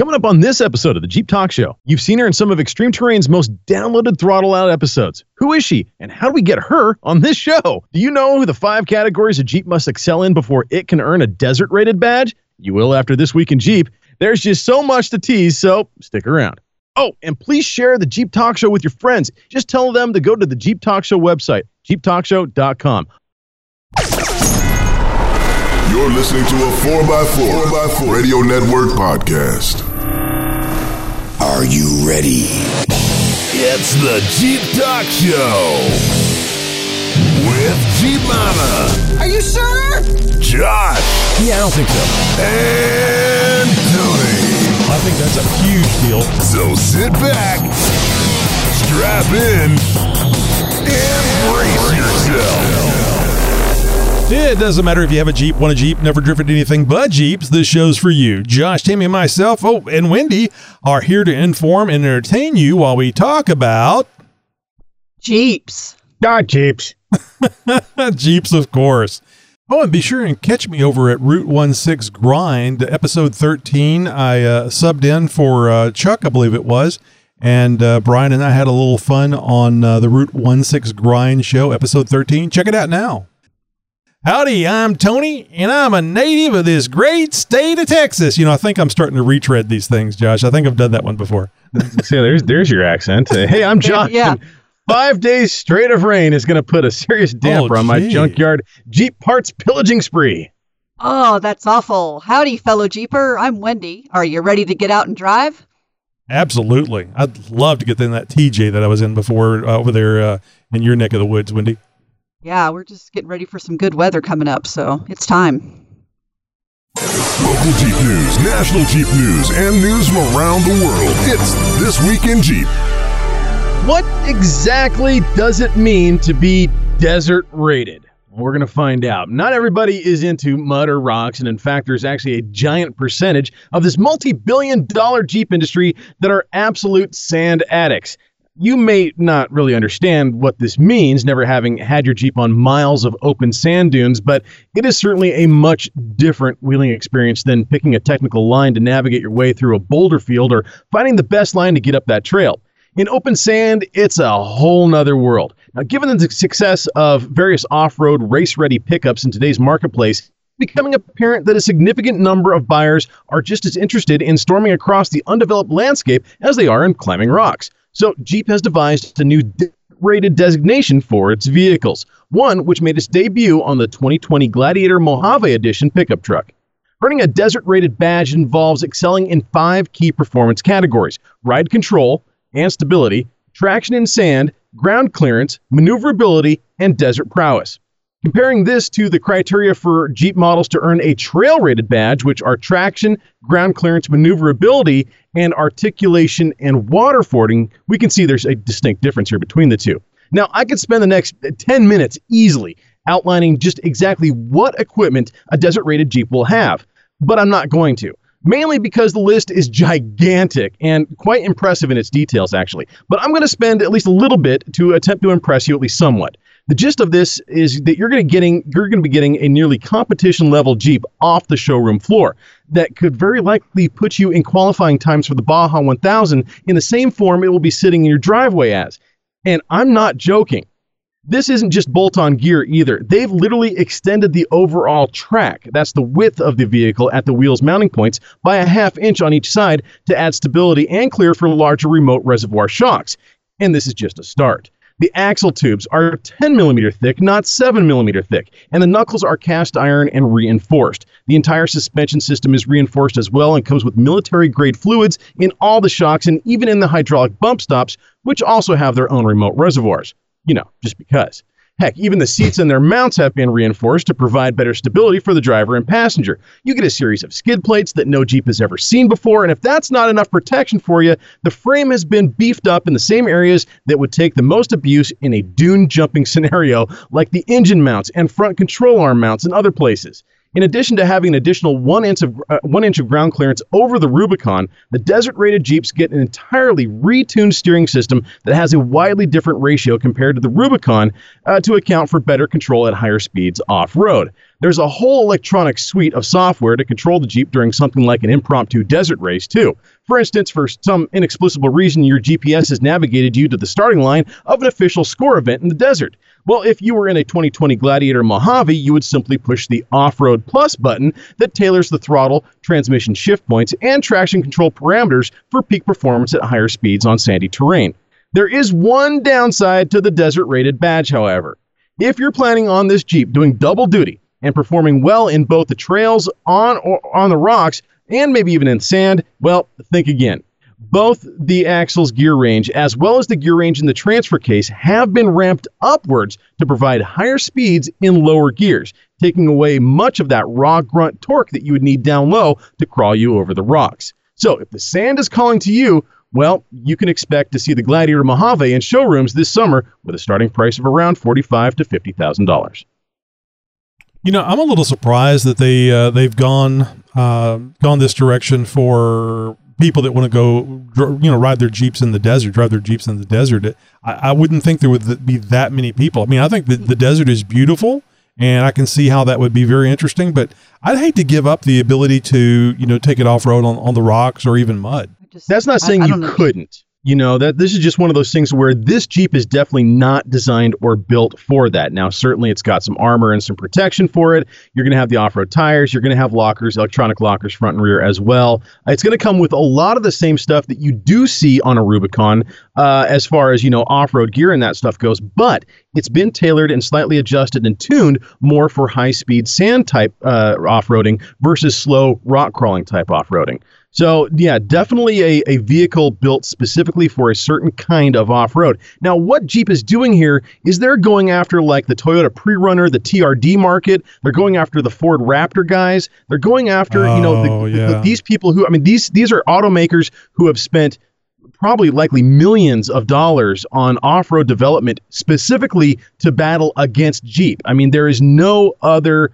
Coming up on this episode of the Jeep Talk Show, you've seen her in some of Extreme Terrain's most downloaded Throttle Out episodes. Who is she, and how do we get her on this show? Do you know who the five categories a Jeep must excel in before it can earn a desert rated badge? You will after this week in Jeep. There's just so much to tease, so stick around. Oh, and please share the Jeep Talk Show with your friends. Just tell them to go to the Jeep Talk Show website, jeeptalkshow.com. You're listening to a 4x4, 4x4 Radio Network podcast. Are you ready? It's the Jeep Talk Show with Jeep Mama, Are you sure? Josh, Yeah, I don't think so. and Tony. I think that's a huge deal. So sit back, strap in, and brace yourself. It doesn't matter if you have a Jeep, want a Jeep, never driven anything but Jeeps. This show's for you. Josh, Tammy, and myself, oh, and Wendy are here to inform and entertain you while we talk about Jeeps. Ah, Jeeps. Jeeps, of course. Oh, and be sure and catch me over at Route 16 Grind, episode 13. I uh, subbed in for uh, Chuck, I believe it was. And uh, Brian and I had a little fun on uh, the Route 16 Grind show, episode 13. Check it out now. Howdy, I'm Tony, and I'm a native of this great state of Texas. You know, I think I'm starting to retread these things, Josh. I think I've done that one before. See, there's there's your accent. Uh, hey, I'm Josh. Yeah. Five days straight of rain is going to put a serious damper on my junkyard Jeep parts pillaging spree. Oh, that's awful. Howdy, fellow Jeeper. I'm Wendy. Are you ready to get out and drive? Absolutely. I'd love to get in that TJ that I was in before uh, over there uh, in your neck of the woods, Wendy. Yeah, we're just getting ready for some good weather coming up, so it's time. Local Jeep news, national Jeep news, and news from around the world. It's This Week in Jeep. What exactly does it mean to be desert rated? We're going to find out. Not everybody is into mud or rocks, and in fact, there's actually a giant percentage of this multi billion dollar Jeep industry that are absolute sand addicts. You may not really understand what this means, never having had your Jeep on miles of open sand dunes, but it is certainly a much different wheeling experience than picking a technical line to navigate your way through a boulder field or finding the best line to get up that trail. In open sand, it's a whole nother world. Now, given the success of various off road race ready pickups in today's marketplace, becoming apparent that a significant number of buyers are just as interested in storming across the undeveloped landscape as they are in climbing rocks. So, Jeep has devised a new rated designation for its vehicles, one which made its debut on the 2020 Gladiator Mojave Edition pickup truck. Earning a desert rated badge involves excelling in five key performance categories ride control and stability, traction in sand, ground clearance, maneuverability, and desert prowess. Comparing this to the criteria for Jeep models to earn a trail rated badge, which are traction, ground clearance, maneuverability, and articulation and water fording, we can see there's a distinct difference here between the two. Now, I could spend the next 10 minutes easily outlining just exactly what equipment a desert rated Jeep will have, but I'm not going to. Mainly because the list is gigantic and quite impressive in its details, actually. But I'm going to spend at least a little bit to attempt to impress you at least somewhat. The gist of this is that you're going to getting you're going to be getting a nearly competition level Jeep off the showroom floor that could very likely put you in qualifying times for the Baja 1000 in the same form it will be sitting in your driveway as. And I'm not joking. This isn't just bolt on gear either. They've literally extended the overall track, that's the width of the vehicle at the wheel's mounting points, by a half inch on each side to add stability and clear for larger remote reservoir shocks. And this is just a start. The axle tubes are 10 millimeter thick, not 7 millimeter thick, and the knuckles are cast iron and reinforced. The entire suspension system is reinforced as well and comes with military grade fluids in all the shocks and even in the hydraulic bump stops, which also have their own remote reservoirs. You know, just because. Heck, even the seats and their mounts have been reinforced to provide better stability for the driver and passenger. You get a series of skid plates that no Jeep has ever seen before, and if that's not enough protection for you, the frame has been beefed up in the same areas that would take the most abuse in a dune jumping scenario, like the engine mounts and front control arm mounts and other places. In addition to having an additional one inch of uh, one inch of ground clearance over the Rubicon, the desert-rated Jeeps get an entirely retuned steering system that has a widely different ratio compared to the Rubicon uh, to account for better control at higher speeds off-road. There's a whole electronic suite of software to control the Jeep during something like an impromptu desert race, too. For instance, for some inexplicable reason, your GPS has navigated you to the starting line of an official score event in the desert. Well, if you were in a 2020 Gladiator Mojave, you would simply push the Off Road Plus button that tailors the throttle, transmission shift points, and traction control parameters for peak performance at higher speeds on sandy terrain. There is one downside to the desert rated badge, however. If you're planning on this Jeep doing double duty and performing well in both the trails on or on the rocks and maybe even in sand, well, think again. Both the axle's gear range as well as the gear range in the transfer case have been ramped upwards to provide higher speeds in lower gears, taking away much of that raw grunt torque that you would need down low to crawl you over the rocks. So, if the sand is calling to you, well, you can expect to see the Gladiator Mojave in showrooms this summer with a starting price of around forty-five to fifty thousand dollars. You know, I'm a little surprised that they uh, they've gone uh, gone this direction for people that want to go, you know, ride their jeeps in the desert, drive their jeeps in the desert. I, I wouldn't think there would be that many people. I mean, I think that the desert is beautiful, and I can see how that would be very interesting. But I'd hate to give up the ability to, you know, take it off road on, on the rocks or even mud. Just- That's not saying I you don't know. couldn't. You know that this is just one of those things where this Jeep is definitely not designed or built for that. Now, certainly, it's got some armor and some protection for it. You're going to have the off-road tires. You're going to have lockers, electronic lockers, front and rear as well. It's going to come with a lot of the same stuff that you do see on a Rubicon, uh, as far as you know, off-road gear and that stuff goes. But it's been tailored and slightly adjusted and tuned more for high-speed sand type uh, off-roading versus slow rock crawling type off-roading. So, yeah, definitely a, a vehicle built specifically for a certain kind of off road. Now, what Jeep is doing here is they're going after like the Toyota Pre Runner, the TRD market. They're going after the Ford Raptor guys. They're going after, you know, Oh, the, the- these people who, I mean, these, these are automakers who have spent probably likely millions of dollars on off-road development specifically to battle against Jeep. I mean, there is no other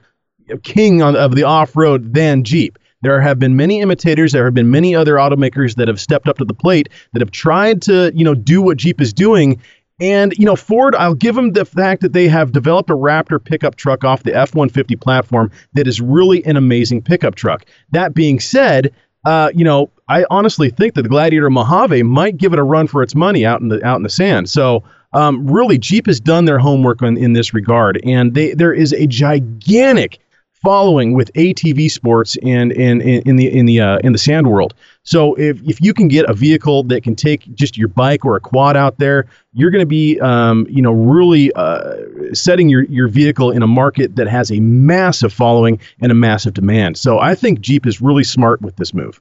king on, of the off-road than Jeep. There have been many imitators. There have been many other automakers that have stepped up to the plate that have tried to, you know, do what Jeep is doing. And you know, Ford, I'll give them the fact that they have developed a Raptor pickup truck off the F-150 platform that is really an amazing pickup truck. That being said, uh, you know, I honestly think that the Gladiator Mojave might give it a run for its money out in the out in the sand. So, um, really, Jeep has done their homework on, in this regard, and they there is a gigantic following with ATV sports and in in, in the in the uh, in the sand world. So if if you can get a vehicle that can take just your bike or a quad out there, you're going to be um, you know really uh, setting your your vehicle in a market that has a massive following and a massive demand. So I think Jeep is really smart with this move.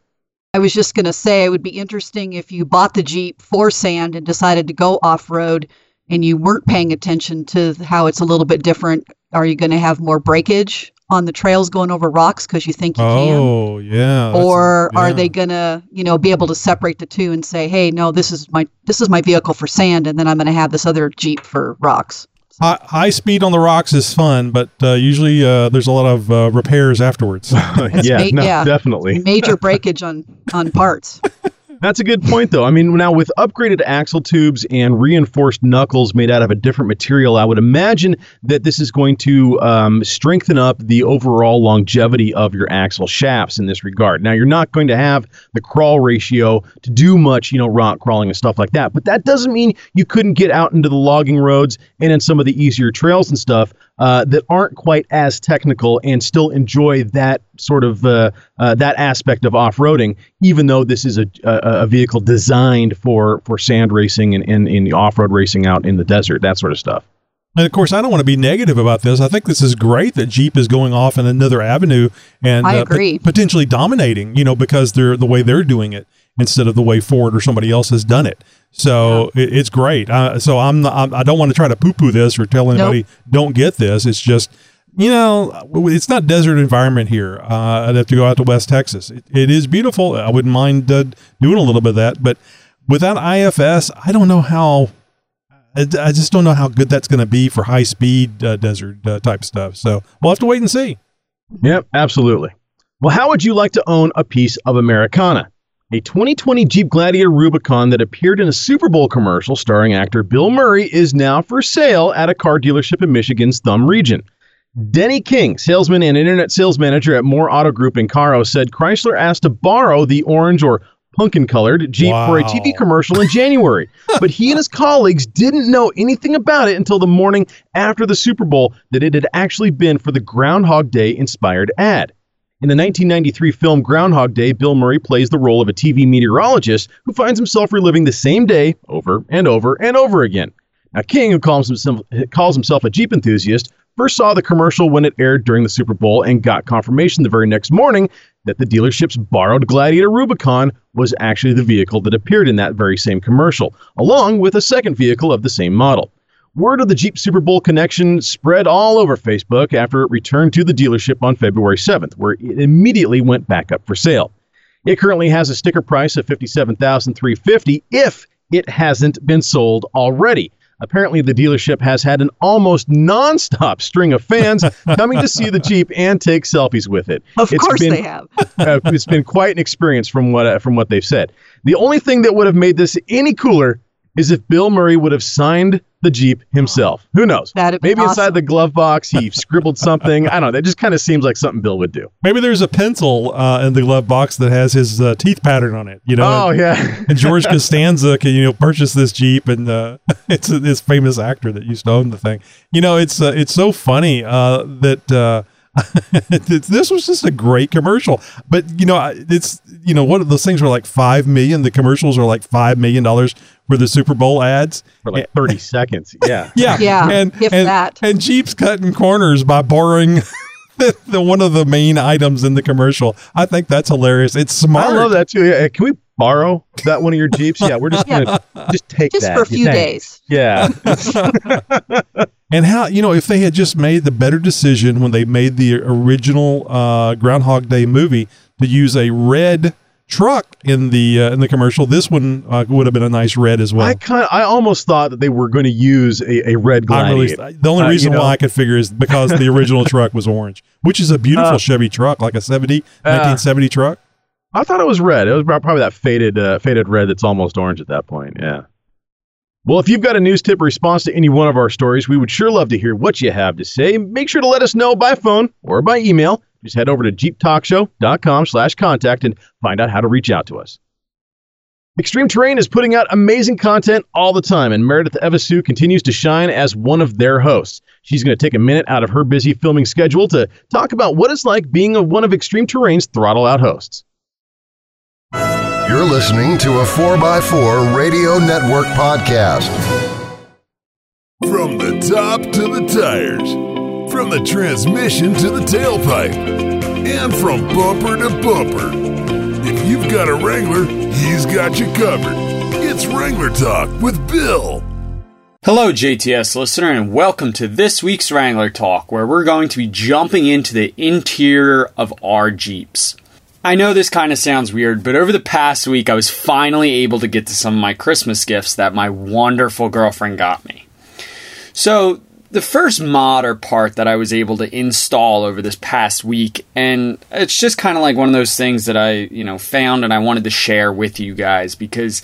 I was just going to say it would be interesting if you bought the Jeep for sand and decided to go off road and you weren't paying attention to how it's a little bit different. Are you going to have more breakage on the trails going over rocks because you think you can? Oh, yeah. that's- Or are they gonna, you know, be able to separate the two and say, "Hey, no, this is my this is my vehicle for sand, and then I'm gonna have this other Jeep for rocks." High, high speed on the rocks is fun, but uh, usually uh, there's a lot of uh, repairs afterwards. yeah, ma- no, yeah. definitely. Major breakage on on parts. That's a good point, though. I mean, now with upgraded axle tubes and reinforced knuckles made out of a different material, I would imagine that this is going to um, strengthen up the overall longevity of your axle shafts in this regard. Now, you're not going to have the crawl ratio to do much, you know, rock crawling and stuff like that, but that doesn't mean you couldn't get out into the logging roads and in some of the easier trails and stuff uh, that aren't quite as technical and still enjoy that sort of uh, uh, that aspect of off-roading, even though this is a, a, a vehicle designed for for sand racing and, and, and off-road racing out in the desert, that sort of stuff. And of course, I don't want to be negative about this. I think this is great that Jeep is going off in another avenue and I uh, pot- agree. potentially dominating. You know, because they're the way they're doing it instead of the way Ford or somebody else has done it. So it, it's great. Uh, so I'm, not, I'm I don't want to try to poo poo this or tell anybody don't get this. It's just you know it's not desert environment here. Uh, I'd have to go out to West Texas. It, it is beautiful. I wouldn't mind uh, doing a little bit of that, but without IFS, I don't know how. I, I just don't know how good that's going to be for high speed uh, desert uh, type stuff. So we'll have to wait and see. Yep, absolutely. Well, how would you like to own a piece of Americana? A 2020 Jeep Gladiator Rubicon that appeared in a Super Bowl commercial starring actor Bill Murray is now for sale at a car dealership in Michigan's Thumb region. Denny King, salesman and internet sales manager at Moore Auto Group in Caro, said Chrysler asked to borrow the orange or pumpkin colored Jeep for a TV commercial in January. but he and his colleagues didn't know anything about it until the morning after the Super Bowl that it had actually been for the Groundhog Day inspired ad. In the 1993 film Groundhog Day, Bill Murray plays the role of a TV meteorologist who finds himself reliving the same day over and over and over again. Now, King, who calls himself, calls himself a Jeep enthusiast, first saw the commercial when it aired during the Super Bowl and got confirmation the very next morning that the dealership's borrowed Gladiator Rubicon was actually the vehicle that appeared in that very same commercial, along with a second vehicle of the same model. Word of the Jeep Super Bowl connection spread all over Facebook after it returned to the dealership on February 7th, where it immediately went back up for sale. It currently has a sticker price of 57,350 if it hasn't been sold already. Apparently, the dealership has had an almost nonstop string of fans coming to see the Jeep and take selfies with it. Of It's course been- they have. uh, it's been quite an experience from what uh, from what they've said. The only thing that would have made this any cooler is if Bill Murray would have signed the Jeep himself. Who knows? That'd be Maybe inside the glove box he scribbled something. I don't know. That just kind of seems like something Bill would do. Maybe there's a pencil uh, in the glove box that has his uh, teeth pattern on it. You know, Oh yeah. and George Costanza can you know purchase this Jeep, and uh, it's this famous actor that used to own the thing. You know, it's uh, it's so funny uh, that. It's- this was just a great commercial, but you know, it's you know, one of those things were like five million. The commercials are like five million dollars for the Super Bowl ads. For like 30 seconds. Yeah. Yeah, Yeah, and if and, that. and Jeep's cutting corners by borrowing the, the one of the main items in the commercial. I think that's hilarious. It's smart. I love that too. Yeah. Can we borrow that one of your Jeeps? Yeah, we're just gonna just take Just that. for a few days. Yeah. And how you know if they had just made the better decision when they made the original uh, Groundhog Day movie to use a red truck in the uh, in the commercial, this one uh, would have been a nice red as well. I kind I almost thought that they were going to use a, a red I'm really, the only Uh, you reason know. why I could figure is because the original truck was orange, which is a beautiful Uh, Chevy truck, like a 70, uh, 1970 truck. I thought it was red. It was probably that faded, uh, faded red that's almost orange at that point. Yeah. Well, if you've got a news tip or response to any one of our stories, we would sure love to hear what you have to say. Make sure to let us know by phone or by email. Just head over to jeeptalkshow.com slash contact and find out how to reach out to us. Extreme Terrain is putting out amazing content all the time, and Meredith Evasu continues to shine as one of their hosts. She's going to take a minute out of her busy filming schedule to talk about what it's like being a, one of Extreme Terrain's Throttle Out hosts. You're listening to a 4x4 Radio Network podcast. From the top to the tires, from the transmission to the tailpipe, and from bumper to bumper. If you've got a Wrangler, he's got you covered. It's Wrangler Talk with Bill. Hello, JTS listener, and welcome to this week's Wrangler Talk, where we're going to be jumping into the interior of our Jeeps. I know this kind of sounds weird, but over the past week, I was finally able to get to some of my Christmas gifts that my wonderful girlfriend got me. So, the first mod or part that I was able to install over this past week, and it's just kind of like one of those things that I, you know, found and I wanted to share with you guys because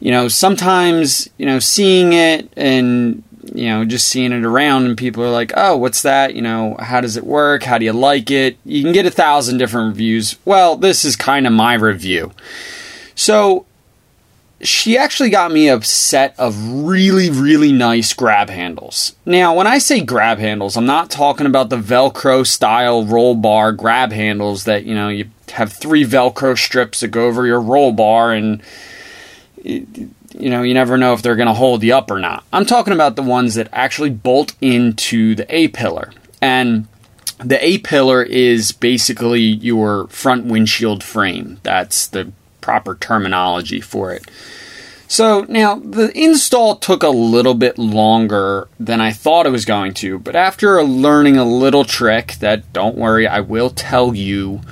you know, sometimes, you know, seeing it and, you know, just seeing it around and people are like, oh, what's that? You know, how does it work? How do you like it? You can get a thousand different reviews. Well, this is kind of my review. So, she actually got me a set of really, really nice grab handles. Now, when I say grab handles, I'm not talking about the Velcro style roll bar grab handles that, you know, you have three Velcro strips that go over your roll bar and you know, you never know if they're going to hold you up or not. I'm talking about the ones that actually bolt into the A pillar. And the A pillar is basically your front windshield frame. That's the proper terminology for it. So now the install took a little bit longer than I thought it was going to, but after learning a little trick that don't worry, I will tell you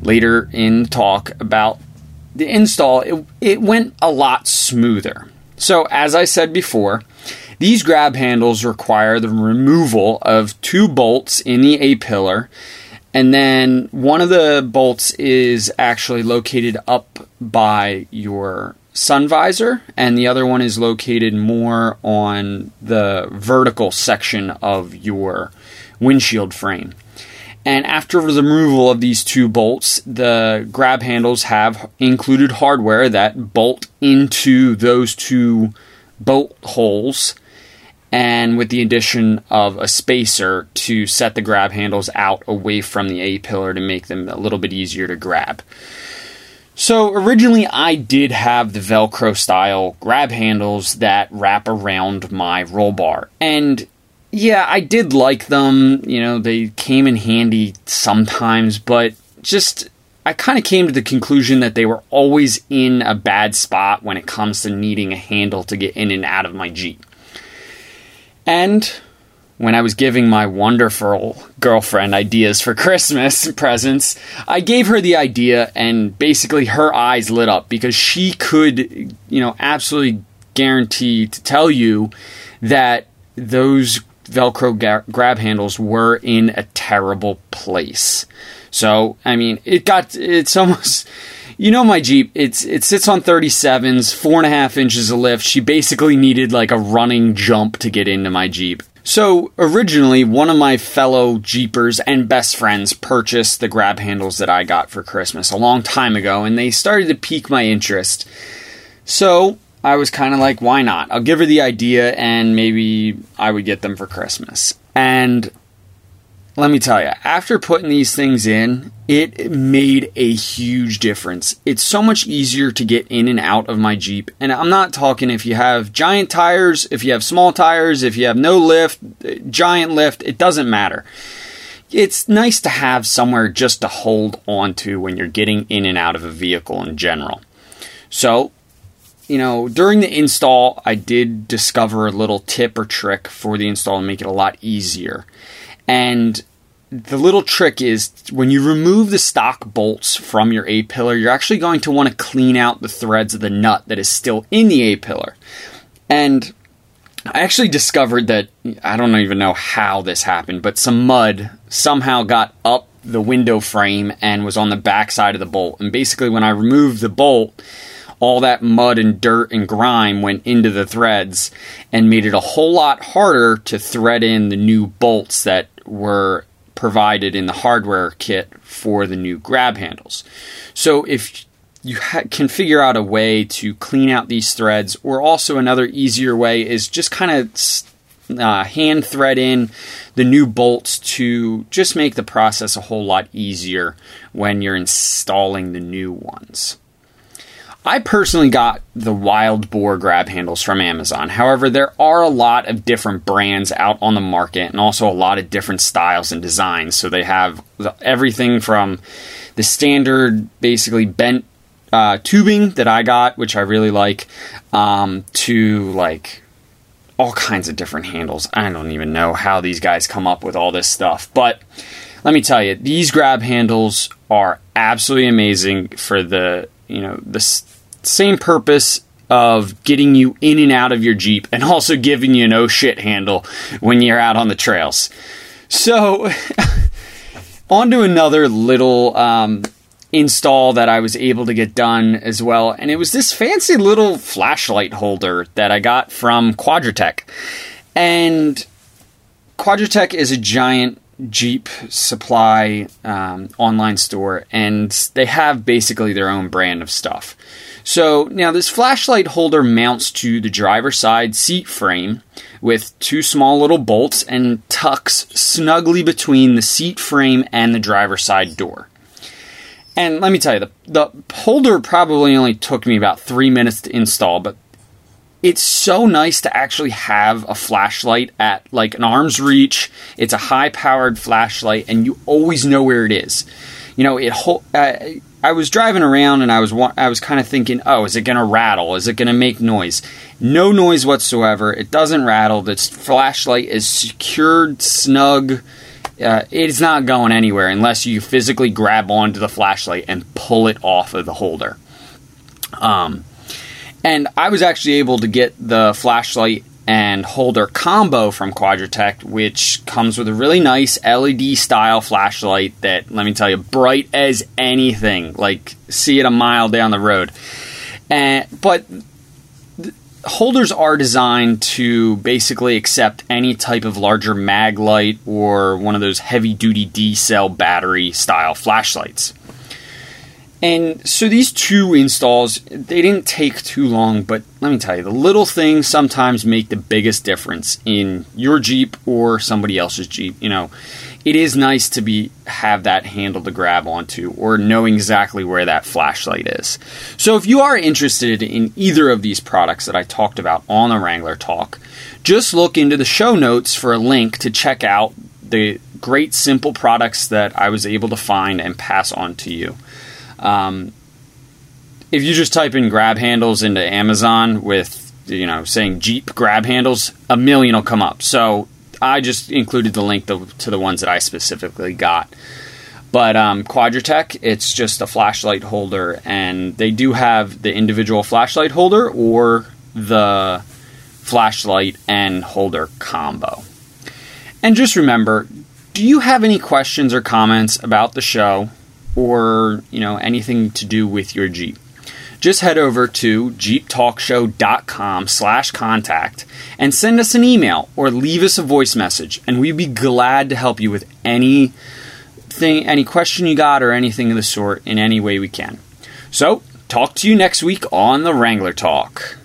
later in talk about the install, it, it went a lot smoother. So, as I said before, these grab handles require the removal of two bolts in the A pillar, and then one of the bolts is actually located up by your sun visor, and the other one is located more on the vertical section of your windshield frame. And after the removal of these two bolts, the grab handles have included hardware that bolt into those two bolt holes and with the addition of a spacer to set the grab handles out away from the A pillar to make them a little bit easier to grab. So originally I did have the Velcro style grab handles that wrap around my roll bar. And yeah, I did like them. You know, they came in handy sometimes, but just I kind of came to the conclusion that they were always in a bad spot when it comes to needing a handle to get in and out of my Jeep. And when I was giving my wonderful girlfriend ideas for Christmas presents, I gave her the idea and basically her eyes lit up because she could, you know, absolutely guarantee to tell you that those Velcro grab handles were in a terrible place. So, I mean, it got, it's almost, you know my Jeep, it's it sits on 37s, four and a half inches of lift. She basically needed like a running jump to get into my Jeep. So originally, one of my fellow Jeepers and best friends purchased the grab handles that I got for Christmas a long time ago, and they started to pique my interest. So I was kind of like, why not? I'll give her the idea, and maybe I would get them for Christmas. And let me tell you, after putting these things in, it made a huge difference. It's so much easier to get in and out of my Jeep. And I'm not talking if you have giant tires, if you have small tires, if you have no lift, giant lift, it doesn't matter. It's nice to have somewhere just to hold on to when you're getting in and out of a vehicle in general. So, you know, during the install, I did discover a little tip or trick for the install to make it a lot easier. And the little trick is when you remove the stock bolts from your A pillar, you're actually going to want to clean out the threads of the nut that is still in the A pillar. And I actually discovered that I don't even know how this happened, but some mud somehow got up the window frame and was on the back side of the bolt. And basically, when I removed the bolt, all that mud and dirt and grime went into the threads and made it a whole lot harder to thread in the new bolts that were provided in the hardware kit for the new grab handles. So if you ha- can figure out a way to clean out these threads, or also another easier way is just kind of uh, hand thread in the new bolts to just make the process a whole lot easier when you're installing the new ones. I personally got the Wild Boar grab handles from Amazon. However, there are a lot of different brands out on the market and also a lot of different styles and designs. So they have everything from the standard, basically bent uh, tubing that I got, which I really like, um, to like all kinds of different handles. I don't even know how these guys come up with all this stuff. But let me tell you, these grab handles are absolutely amazing for the you know the same purpose of getting you in and out of your Jeep and also giving you an no shit handle when you're out on the trails. So, on to another little um, install that I was able to get done as well. And it was this fancy little flashlight holder that I got from Quadratec. And Quadratec is a giant Jeep supply um, online store, and they have basically their own brand of stuff. So now this flashlight holder mounts to the driver's side seat frame with two small little bolts and tucks snugly between the seat frame and the driver's side door. And let me tell you, the, the holder probably only took me about three minutes to install, but it's so nice to actually have a flashlight at like an arm's reach. It's a high powered flashlight, and you always know where it is. You know, it. Uh, I was driving around and I was I was kind of thinking, oh, is it going to rattle? Is it going to make noise? No noise whatsoever. It doesn't rattle. The flashlight is secured, snug. Uh, it's not going anywhere unless you physically grab onto the flashlight and pull it off of the holder. Um, and I was actually able to get the flashlight and holder combo from Quadratec, which comes with a really nice LED style flashlight that, let me tell you, bright as anything. Like, see it a mile down the road. And, but holders are designed to basically accept any type of larger mag light or one of those heavy duty D cell battery style flashlights. And so these two installs, they didn't take too long, but let me tell you, the little things sometimes make the biggest difference in your Jeep or somebody else's Jeep. You know, it is nice to be have that handle to grab onto or knowing exactly where that flashlight is. So if you are interested in either of these products that I talked about on the Wrangler Talk, just look into the show notes for a link to check out the great simple products that I was able to find and pass on to you. Um, if you just type in grab handles into Amazon with, you know, saying Jeep grab handles, a million will come up. So I just included the link to, to the ones that I specifically got. But um, Quadratec, it's just a flashlight holder, and they do have the individual flashlight holder or the flashlight and holder combo. And just remember, do you have any questions or comments about the show? Or you know anything to do with your Jeep, just head over to jeeptalkshow.com slash contact and send us an email or leave us a voice message and we'd be glad to help you with any thing any question you got or anything of the sort in any way we can. So talk to you next week on the wrangler talk.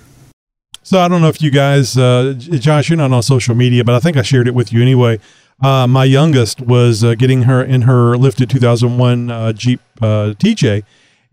So I don't know if you guys, uh, Josh, you're not on social media, but I think I shared it with you anyway. Uh, my youngest was uh, getting her in her lifted 2001 uh, Jeep uh, TJ,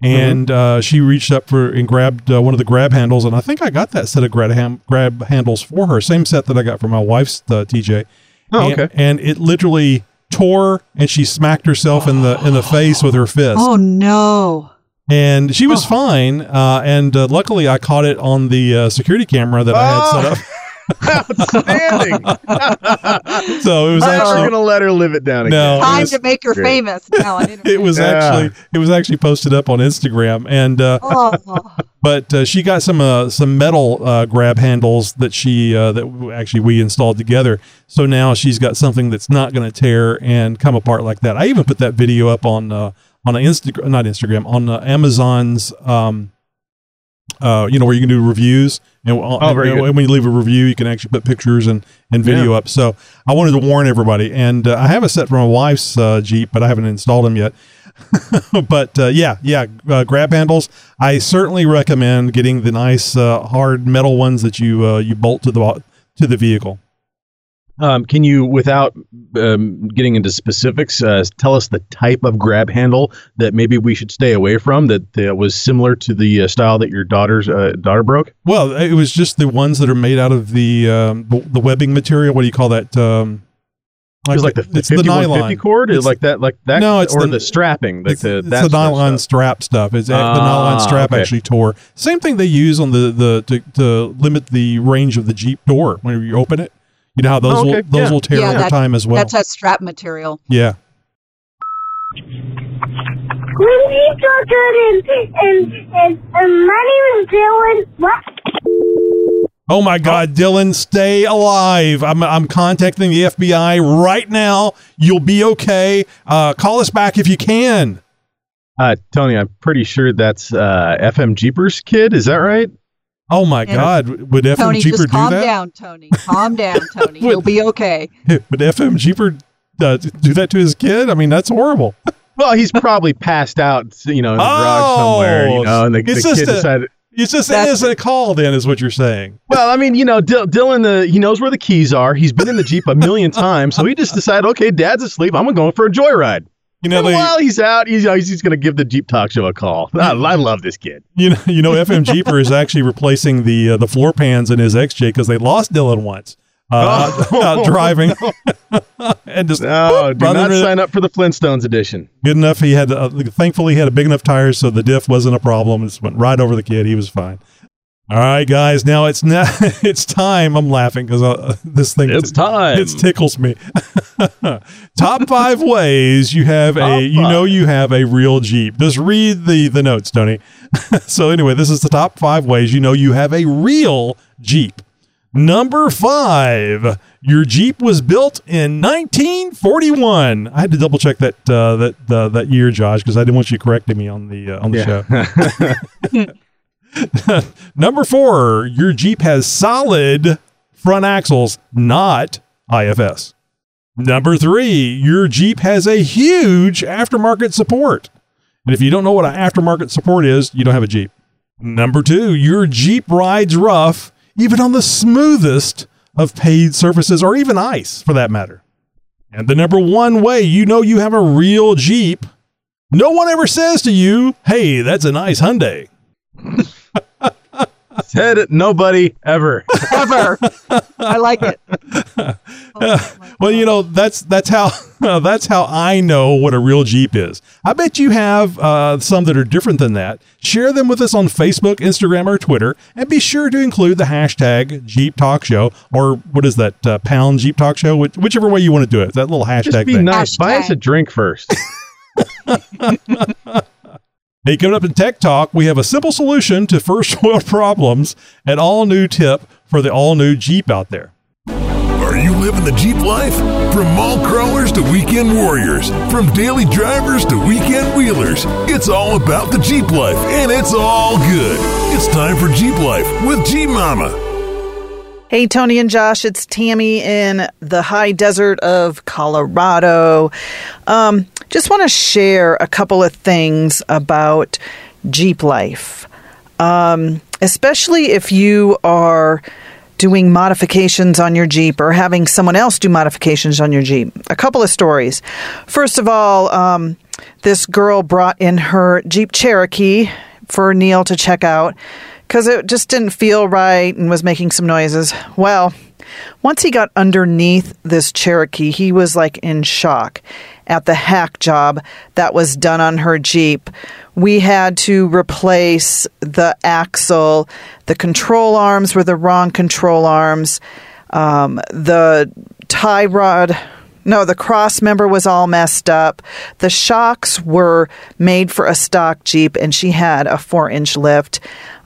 and uh, she reached up for and grabbed uh, one of the grab handles, and I think I got that set of grab, ham- grab handles for her, same set that I got for my wife's uh, TJ. Oh, and, okay. and it literally tore, and she smacked herself in the in the face with her fist Oh no. and she was fine. Uh, and uh, luckily, I caught it on the uh, security camera that I had set up. Outstanding. So it was I'm actually gonna let her live it down No. again. Time was to make her great. famous now on internet. it was Yeah. actually it was actually posted up on Instagram. And uh, Oh, but uh, she got some uh, some metal uh, grab handles that she uh, that actually we installed together. So now she's got something that's not going to tear and come apart like that. I even put that video up on uh, on Instagram, not Instagram, on uh, Amazon's. Um, uh, you know where you can do reviews, and, Oh, very and good. when you leave a review, you can actually put pictures and, and video up. So I wanted to warn everybody, and uh, I have a set for my wife's uh, Jeep, but I haven't installed them yet. but uh, yeah, yeah, uh, grab handles. I certainly recommend getting the nice uh, hard metal ones that you uh, you bolt to the to the vehicle. Um, can you, without um, getting into specifics, uh, tell us the type of grab handle that maybe we should stay away from that uh, was similar to the uh, style that your daughter's uh, daughter broke? Well, it was just the ones that are made out of the um, the, the webbing material. What do you call that? Um, It was like the, the it's the nylon cord, It's- like that, like that, No, it's or the- the, strapping, like it's, the it's the nylon strap stuff. It's the Ah, nylon strap okay. actually tore. Same thing they use on the the to, to limit the range of the Jeep door whenever you open it. You know how those Oh, will those Yeah. will tear Yeah, over that- time as well. that's that strap material. yeah. Good evening, children, and, and, and, and my name is Dylan. What? Oh my God, Dylan, stay alive. I'm, I'm contacting the FBI right now. You'll be okay. Uh, call us back if you can. Uh, Tony, I'm pretty sure that's uh, FM Jeepers kid. Is that right? Oh my Yeah. God, would FM Tony, Jeeper just do calm that? down, Tony. Calm down, Tony. You'll be okay. Would FM Jeeper uh, do that to his kid? I mean, that's horrible. Well, he's probably passed out, you know, in the Oh, garage somewhere, you know, and the, the it's kid just a- decided. It's just an That's- innocent call, then, is what you're saying. Well, I mean, you know, Dil- Dylan, the he knows where the keys are. He's been in the Jeep a million times, so he just decided, okay, Dad's asleep. I'm going for a joyride. You know, they, while he's out, he's he's going to give the Jeep Talk Show a call. I, I love this kid. you know, you know, FM Jeeper is actually replacing the uh, the floor pans in his XJ because they lost Dylan once uh, Oh. out driving, and just No, do run not sign up for the Flintstones edition. good enough. He had, uh, thankfully, he had a big enough tires, so the diff wasn't a problem. It just went right over the kid. He was fine. All right, guys. Now it's now it's time. I'm laughing because uh, this thing it's time. it tickles me. Top five ways you have a Top you know you have a real Jeep. Just read the the notes, Tony. so anyway, this is the top five ways you know you have a real Jeep. Number five, your Jeep was built in 1941. I had to double check that uh, that uh, that year, Josh, because I didn't want you correcting me on the uh, on the show. Number four, your Jeep has solid front axles, not IFS. Number three, your Jeep has a huge aftermarket support. And if you don't know what an aftermarket support is, you don't have a Jeep. Number two, your Jeep rides rough, even on the smoothest of paved surfaces or even ice for that matter. And the number one way you know you have a real Jeep, no one ever says to you, hey, that's a nice Hyundai. Said nobody ever. Ever. I like it. Oh, Well, you know that's that's how that's how I know what a real Jeep is. I bet you have uh, some that are different than that. Share them with us on Facebook, Instagram, or Twitter, and be sure to include the hashtag Jeep Talk Show or what is that uh, pound Jeep Talk Show, Which, whichever way you want to do it. That little hashtag Just be thing. nice. Buy us a drink first. Hey, coming up in Tech Talk, we have a simple solution to first world problems, an all new tip for the all new Jeep out there. Are you living the Jeep life? From mall crawlers to weekend warriors, from daily drivers to weekend wheelers, it's all about the Jeep life, and it's all good. It's time for Jeep Life with Jeep Mama. Hey, Tony and Josh, it's Tammy in the high desert of Colorado. Um, just want to share a couple of things about Jeep life, um, especially if you are doing modifications on your Jeep or having someone else do modifications on your Jeep. A couple of stories. First of all, um, this girl brought in her Jeep Cherokee for Neil to check out because it just didn't feel right and was making some noises. Well, once he got underneath this Cherokee, he was like in shock at the hack job that was done on her Jeep. We had to replace the axle. The control arms were the wrong control arms. Um, the tie rod no, the cross member was all messed up. The shocks were made for a stock Jeep, and she had a four inch lift.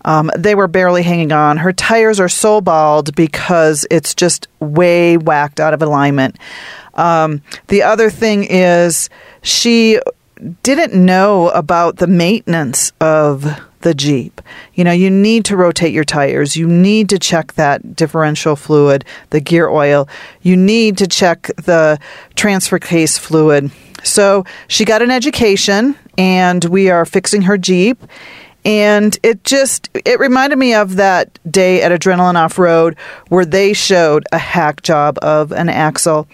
Um, they were barely hanging on. Her tires are so bald because it's just way whacked out of alignment. Um, the other thing is, she didn't know about the maintenance of the Jeep. You know, you need to rotate your tires. You need to check that differential fluid, the gear oil. You need to check the transfer case fluid. So she got an education, and we are fixing her Jeep. And it just it reminded me of that day at Adrenaline Off Road where they showed a hack job of an axle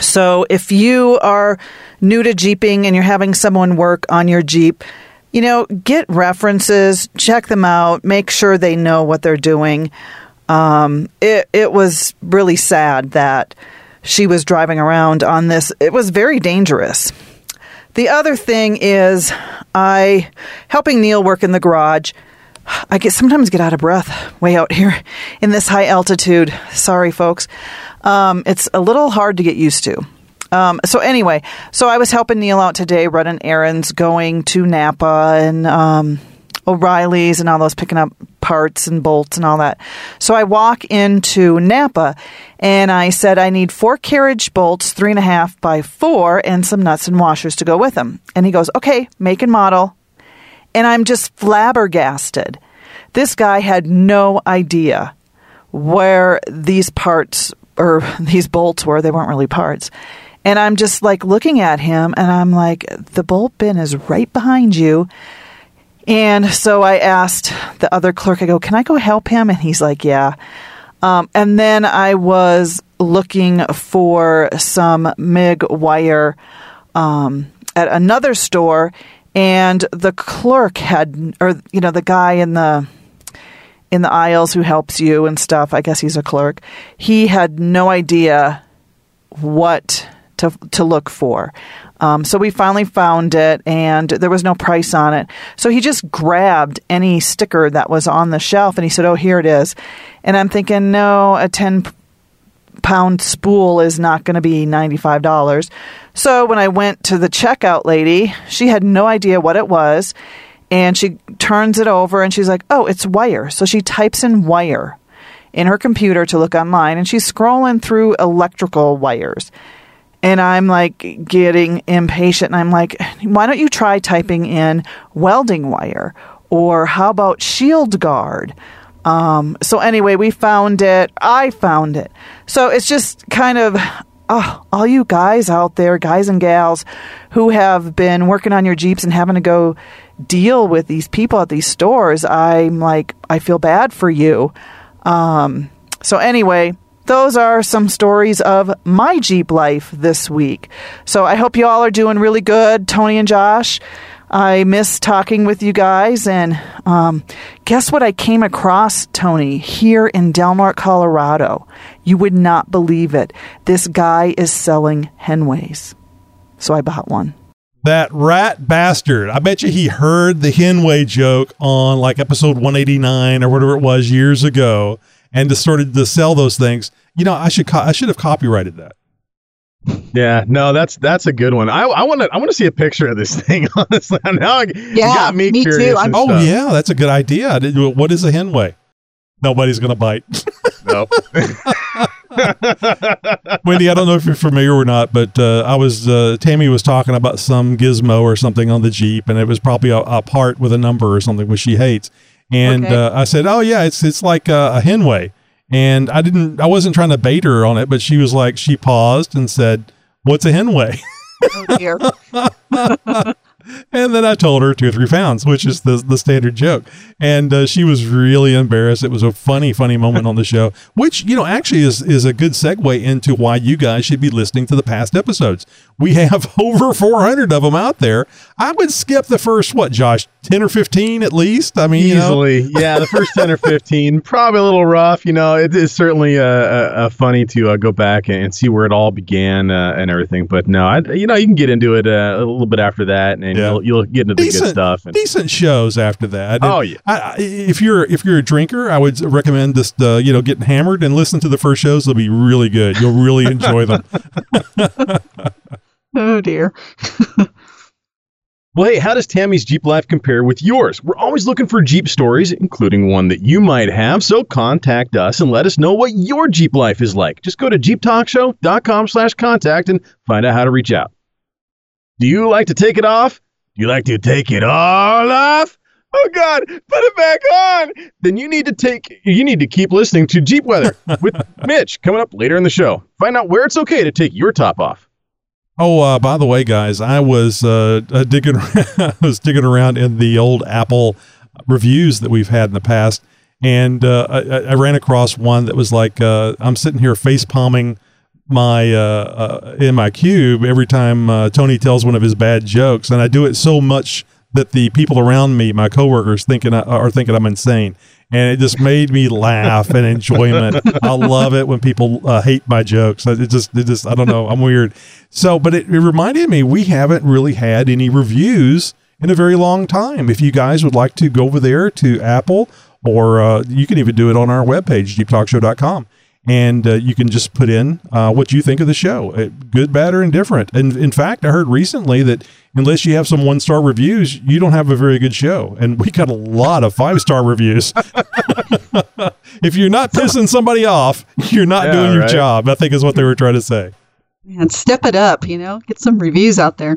so if you are new to Jeeping and you're having someone work on your Jeep, you know, get references, check them out, make sure they know what they're doing. Um, it it was really sad that she was driving around on this. It was very dangerous. The other thing is, I helping Neil work in the garage. I get sometimes get out of breath way out here in this high altitude. Sorry, folks. Um, it's a little hard to get used to. Um, so anyway, so I was helping Neil out today, running errands, going to Napa and um, O'Reilly's and all those, picking up parts and bolts and all that. So I walk into Napa and I said I need four carriage bolts, three and a half by four, and some nuts and washers to go with them. And he goes, "Okay, make and model." And I'm just flabbergasted. This guy had no idea where these parts or these bolts were. They weren't really parts. And I'm just like looking at him and I'm like, the bolt bin is right behind you. And so I asked the other clerk, I go, can I go help him? And he's like, yeah. Um, and then I was looking for some MIG wire um, at another store, and the clerk had, or you know, the guy in the in the aisles who helps you and stuff. I guess he's a clerk. He had no idea what to to look for. Um, so we finally found it, and there was no price on it. So he just grabbed any sticker that was on the shelf, and he said, "Oh, here it is." And I'm thinking, no, a ten pound spool is not going to be $95. So when I went to the checkout lady, she had no idea what it was. And she turns it over and she's like, oh, it's wire. So she types in wire in her computer to look online and she's scrolling through electrical wires. And I'm like getting impatient and I'm like, why don't you try typing in welding wire Or how about Shield Guard? Um, so anyway, we found it. I found it. So it's just kind of oh, all you guys out there, guys and gals who have been working on your Jeeps and having to go deal with these people at these stores. I'm like, I feel bad for you. Um, so anyway, those are some stories of my Jeep life this week. So I hope you all are doing really good, Tony and Josh. I miss talking with you guys. And um, guess what I came across, Tony, here in Delmar, Colorado? You would not believe it. This guy is selling Henways. So I bought one. That rat bastard. I bet you he heard the Henway joke on like episode 189 or whatever it was years ago and just started to sell those things. You know, I should co- I should have copyrighted that. Yeah, no, that's that's a good one. I I want to I want to see a picture of this thing. Honestly, now I, Yeah, got me, me too. curious. I'm- Oh stuff. yeah, that's a good idea. What is a Henway? Nobody's gonna bite. Nope. Wendy, I don't know if you're familiar or not, but uh, I was uh, Tammy was talking about some gizmo or something on the Jeep, and it was probably a, a part with a number or something which she hates. And Okay. uh, I said, "Oh yeah, it's it's like a, a Henway." And I didn't, I wasn't trying to bait her on it, but she was like, she paused and said, "What's a Henway?" Oh dear. And then I told her two or three pounds, which is the the standard joke. And uh, she was really embarrassed. It was a funny, funny moment on the show, which you know actually is is a good segue into why you guys should be listening to the past episodes. We have over 400 of them out there. I would skip the first what, Josh, 10 or 15 at least. I mean, you know, Easily, yeah. The first ten or fifteen, probably a little rough. You know, it is certainly uh, uh, uh, funny to uh, go back and, and see where it all began uh, and everything. But no, I, you know, you can get into it uh, a little bit after that, and Yeah. you'll, you'll get into the good stuff. And, decent shows after that. And Oh, yeah. I, I, if you're if you're a drinker, I would recommend just uh, you know getting hammered and listen to the first shows. They'll be really good. You'll really enjoy them. Oh dear. Well, hey, how does Tammy's Jeep life compare with yours? We're always looking for Jeep stories, including one that you might have, so contact us and let us know what your Jeep life is like. Just go to jeeptalkshow.com slash contact and find out how to reach out. Do you like to take it off? Do you like to take it all off? Oh God, put it back on. Then you need to take you need to keep listening to Jeep Weather with Mitch coming up later in the show. Find out where it's okay to take your top off. Oh, uh, by the way, guys, I was uh, uh, digging. I was digging around in the old Apple reviews that we've had in the past, and uh, I, I ran across one that was like, uh, "I'm sitting here face palming my uh, uh, in my cube every time uh, Tony tells one of his bad jokes, and I do it so much that the people around me, my coworkers, thinking I, are thinking I'm insane." And it just made me laugh and enjoyment. I love it when people uh, hate my jokes. It just, it just, I don't know. I'm weird. So, but it, it reminded me we haven't really had any reviews in a very long time. If you guys would like to go over there to Apple, or uh, you can even do it on our webpage, jeeptalkshow.com, and uh, you can just put in uh, what you think of the show, uh, good, bad, or indifferent. And in fact, I heard recently that unless you have some one star reviews, you don't have a very good show. And we got a lot of five star reviews. if you're not pissing somebody off, you're not Yeah, doing your right. job. I think is what they were trying to say. And step it up, you know, get some reviews out there.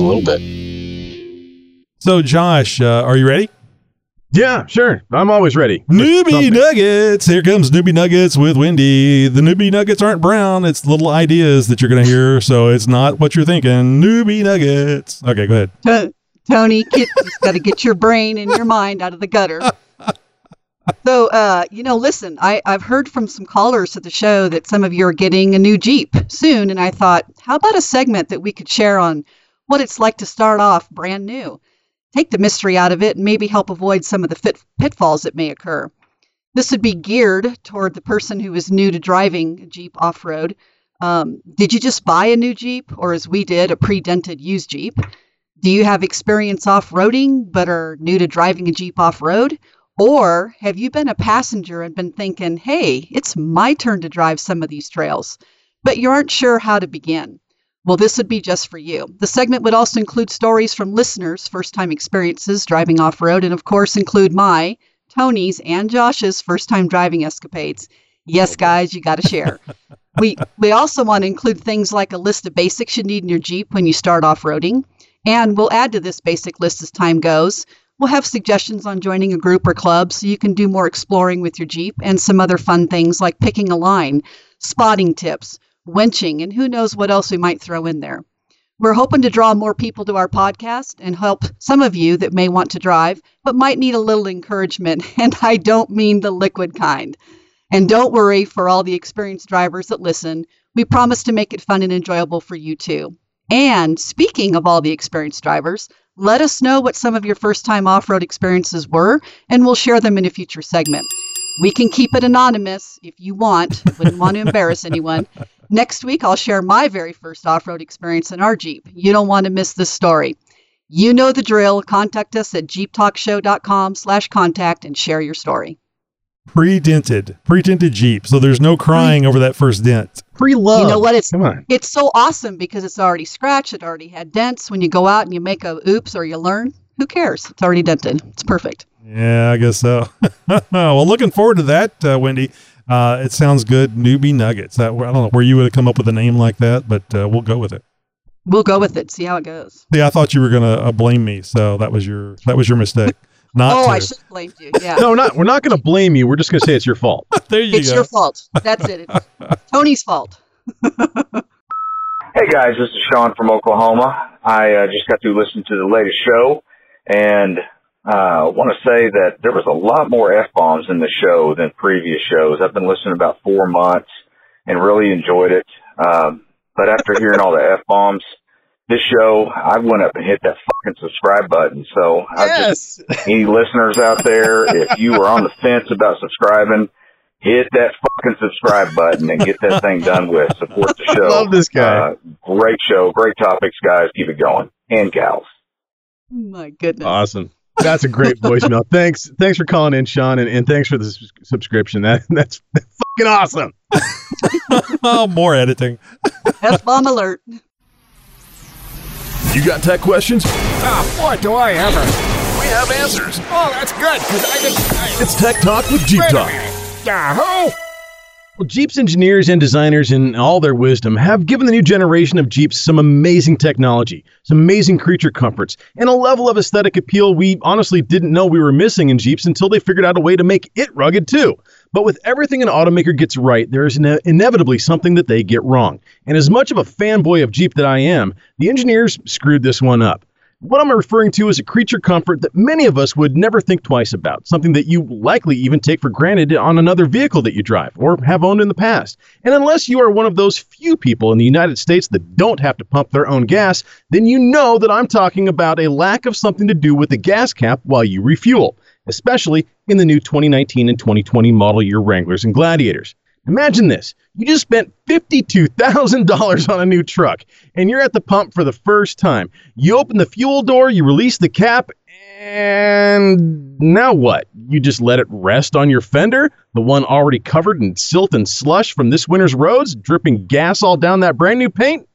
a little bit? So, Josh, uh, are you ready? Yeah, sure. I'm always ready. Newbie Something. Nuggets. Here comes Newbie Nuggets with Wendy. The Newbie Nuggets aren't brown. It's little ideas that you're going to hear. So it's not what you're thinking. Newbie Nuggets. Okay, go ahead. To- Tony, get, just got to get your brain and your mind out of the gutter. So, uh, you know, listen, I, I've heard from some callers to the show that some of you are getting a new Jeep soon. And I thought, how about a segment that we could share on what it's like to start off brand new? Take the mystery out of it and maybe help avoid some of the fit, pitfalls that may occur. This would be geared toward the person who is new to driving a Jeep off road. Um, did you just buy a new Jeep, or as we did, a pre dented used Jeep? Do you have experience off roading but are new to driving a Jeep off road? Or have you been a passenger and been thinking, hey, it's my turn to drive some of these trails, but you aren't sure how to begin? Well, this would be just for you. The segment would also include stories from listeners' first time experiences driving off road, and of course, include my, Tony's, and Josh's first time driving escapades. Yes, guys, you got to share. we, we also want to include things like a list of basics you need in your Jeep when you start off roading, and we'll add to this basic list as time goes. We'll have suggestions on joining a group or club so you can do more exploring with your Jeep and some other fun things like picking a line, spotting tips, winching, and who knows what else we might throw in there. We're hoping to draw more people to our podcast and help some of you that may want to drive but might need a little encouragement, and I don't mean the liquid kind. And don't worry for all the experienced drivers that listen, we promise to make it fun and enjoyable for you too. And speaking of all the experienced drivers, let us know what some of your first time off road experiences were, and we'll share them in a future segment. We can keep it anonymous if you want. Wouldn't want to embarrass anyone. Next week, I'll share my very first off road experience in our Jeep. You don't want to miss this story. You know the drill. Contact us at jeeptalkshow.com slash contact and share your story. Pre-dented, pre-dented Jeep. So there's no crying over that first dent. Pre-love. You know what? It's Come on. it's so awesome because it's already scratched. It already had dents. When you go out and you make a oops or you learn, who cares? It's already dented. It's perfect. Yeah, I guess so. well, looking forward to that, uh, Wendy. Uh, it sounds good. Newbie Nuggets. That, I don't know where you would have come up with a name like that, but uh, we'll go with it. We'll go with it. See how it goes. Yeah, I thought you were gonna uh, blame me, so that was your that was your mistake. Not oh, to. I should have blamed you. Yeah. No, we're not. We're not going to blame you. We're just going to say it's your fault. there you go. it's go. your fault. That's it. It's Tony's fault. Hey guys, this is Sean from Oklahoma. I uh, just got through listening to the latest show, and uh, want to say that there was a lot more f bombs in the show than previous shows. I've been listening about four months and really enjoyed it. Um, but after hearing all the f bombs, this show, I went up and hit that fucking subscribe button. So I just Yes. any listeners out there, if you are on the fence about subscribing, hit that fucking subscribe button and get that thing done with. Support the show. Love this guy. Uh, great show, great topics, guys. Keep it going. And gals. My goodness. Awesome. That's a great voicemail. Thanks. Thanks for calling in, Sean, and, and thanks for the s- subscription. That that's fucking awesome. oh, more editing. F bomb alert. You got tech questions? Ah, boy, do I ever. We have answers. Oh, that's good, because I didn't. I, It's Tech Talk with Jeep wait Talk. minute. Yahoo! Well, Jeep's engineers and designers, in all their wisdom, have given the new generation of Jeeps some amazing technology, some amazing creature comforts, and a level of aesthetic appeal we honestly didn't know we were missing in Jeeps until they figured out a way to make it rugged too. But with everything an automaker gets right, there is ine- inevitably something that they get wrong. And as much of a fanboy of Jeep that I am, the engineers screwed this one up. What I'm referring to is a creature comfort that many of us would never think twice about, something that you likely even take for granted on another vehicle that you drive or have owned in the past. And unless you are one of those few people in the United States that don't have to pump their own gas, then you know that I'm talking about a lack of something to do with the gas cap while you refuel, especially in the new 2019 and 2020 model year Wranglers and Gladiators. Imagine this. You just spent $52,000 on a new truck and you're at the pump for the first time. You open the fuel door, you release the cap, and now what? You just let it rest on your fender, the one already covered in silt and slush from this winter's roads, dripping gas all down that brand new paint?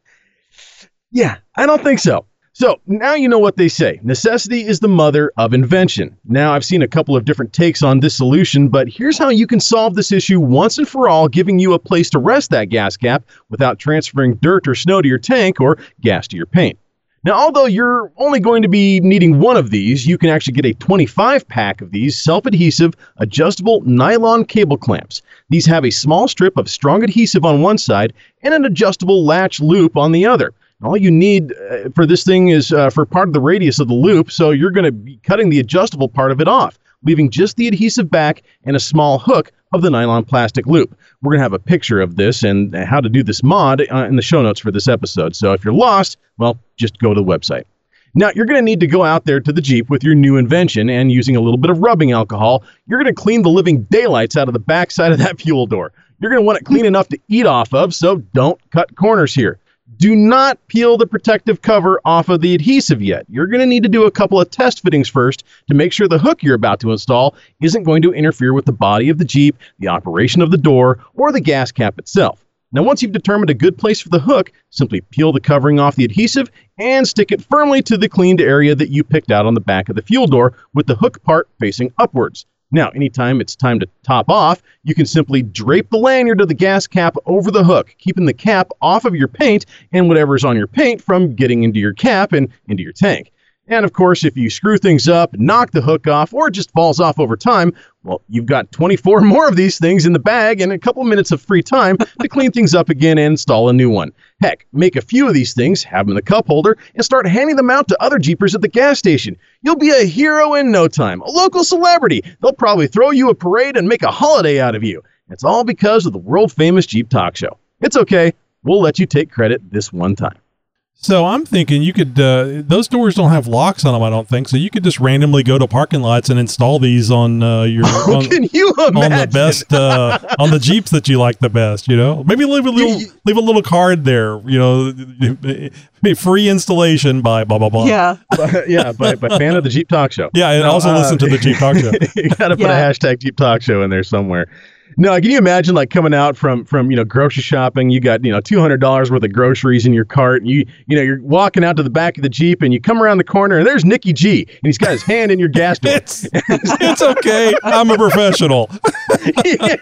Yeah, I don't think so. So now you know what they say. Necessity is the mother of invention. Now, I've seen a couple of different takes on this solution, but here's how you can solve this issue once and for all, giving you a place to rest that gas cap without transferring dirt or snow to your tank or gas to your paint. Now, although you're only going to be needing one of these, you can actually get a 25 pack of these self adhesive, adjustable nylon cable clamps. These have a small strip of strong adhesive on one side and an adjustable latch loop on the other. All you need uh, for this thing is uh, for part of the radius of the loop, so you're going to be cutting the adjustable part of it off, leaving just the adhesive back and a small hook of the nylon plastic loop. We're going to have a picture of this and how to do this mod uh, in the show notes for this episode. So if you're lost, well, just go to the website. Now, you're going to need to go out there to the Jeep with your new invention and using a little bit of rubbing alcohol, you're going to clean the living daylights out of the backside of that fuel door. You're going to want it clean enough to eat off of, so don't cut corners here. Do not peel the protective cover off of the adhesive yet. You're going to need to do a couple of test fittings first to make sure the hook you're about to install isn't going to interfere with the body of the Jeep, the operation of the door, or the gas cap itself. Now, once you've determined a good place for the hook, simply peel the covering off the adhesive and stick it firmly to the cleaned area that you picked out on the back of the fuel door with the hook part facing upwards. Now, anytime it's time to top off, you can simply drape the lanyard of the gas cap over the hook, keeping the cap off of your paint and whatever's on your paint from getting into your cap and into your tank. And of course, if you screw things up, knock the hook off, or it just falls off over time, well, you've got 24 more of these things in the bag and a couple minutes of free time to clean things up again and install a new one. Heck, make a few of these things, have them in the cup holder, and start handing them out to other Jeepers at the gas station. You'll be a hero in no time, a local celebrity. They'll probably throw you a parade and make a holiday out of you. It's all because of the world famous Jeep Talk Show. It's okay, we'll let you take credit this one time. So I'm thinking you could. Uh, those doors don't have locks on them. I don't think so. You could just randomly go to parking lots and install these on uh, your. Oh, On, can you imagine? on the best uh, on the Jeeps that you like the best. You know, maybe leave a little leave a little card there. You know, free installation by blah blah blah. Yeah. But- yeah, but, but fan of the Jeep Talk Show. Yeah, and No, also uh, listen to the Jeep Talk Show. you got to put Yeah. a hashtag Jeep Talk Show in there somewhere. No, can you imagine like coming out from from you know grocery shopping? You got you know two hundred dollars worth of groceries in your cart. And you you know you're walking out to the back of the Jeep and you come around the corner and there's Nicky G and he's got his hand in your gas door. It's it's okay. I'm a professional. Yeah.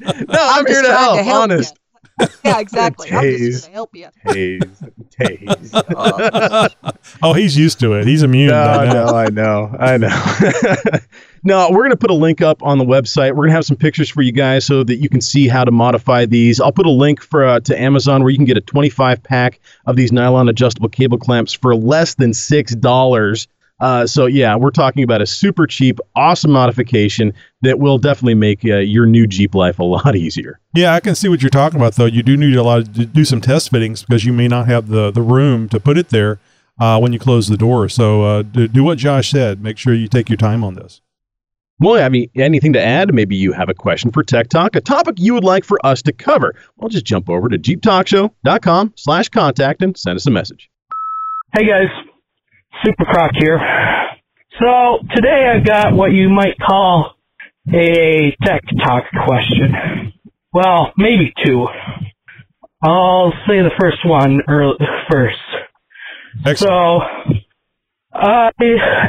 No, I'm, here just to help. honest. you. Yeah, exactly. I'm just here Jeez. to help you. Taze, tase. Oh, oh, he's used to it. He's immune. No, by now. no, I know, I know. no, we're gonna put a link up on the website. We're gonna have some pictures for you guys so that you can see how to modify these. I'll put a link for uh, to Amazon where you can get a 25 pack of these nylon adjustable cable clamps for less than six dollars. Uh, so yeah, we're talking about a super cheap, awesome modification that will definitely make uh, your new Jeep life a lot easier. Yeah, I can see what you're talking about, though. You do need a lot to do some test fittings because you may not have the, the room to put it there uh, when you close the door. So uh, do, do what Josh said. Make sure you take your time on this. Well, I mean, anything to add? Maybe you have a question for Tech Talk, a topic you would like for us to cover. Well, just jump over to jeeptalkshow.com slash contact and send us a message. Hey guys, Super Croc here. So today I've got what you might call a tech talk question. Well, maybe two. I'll say the first one early, first. So, I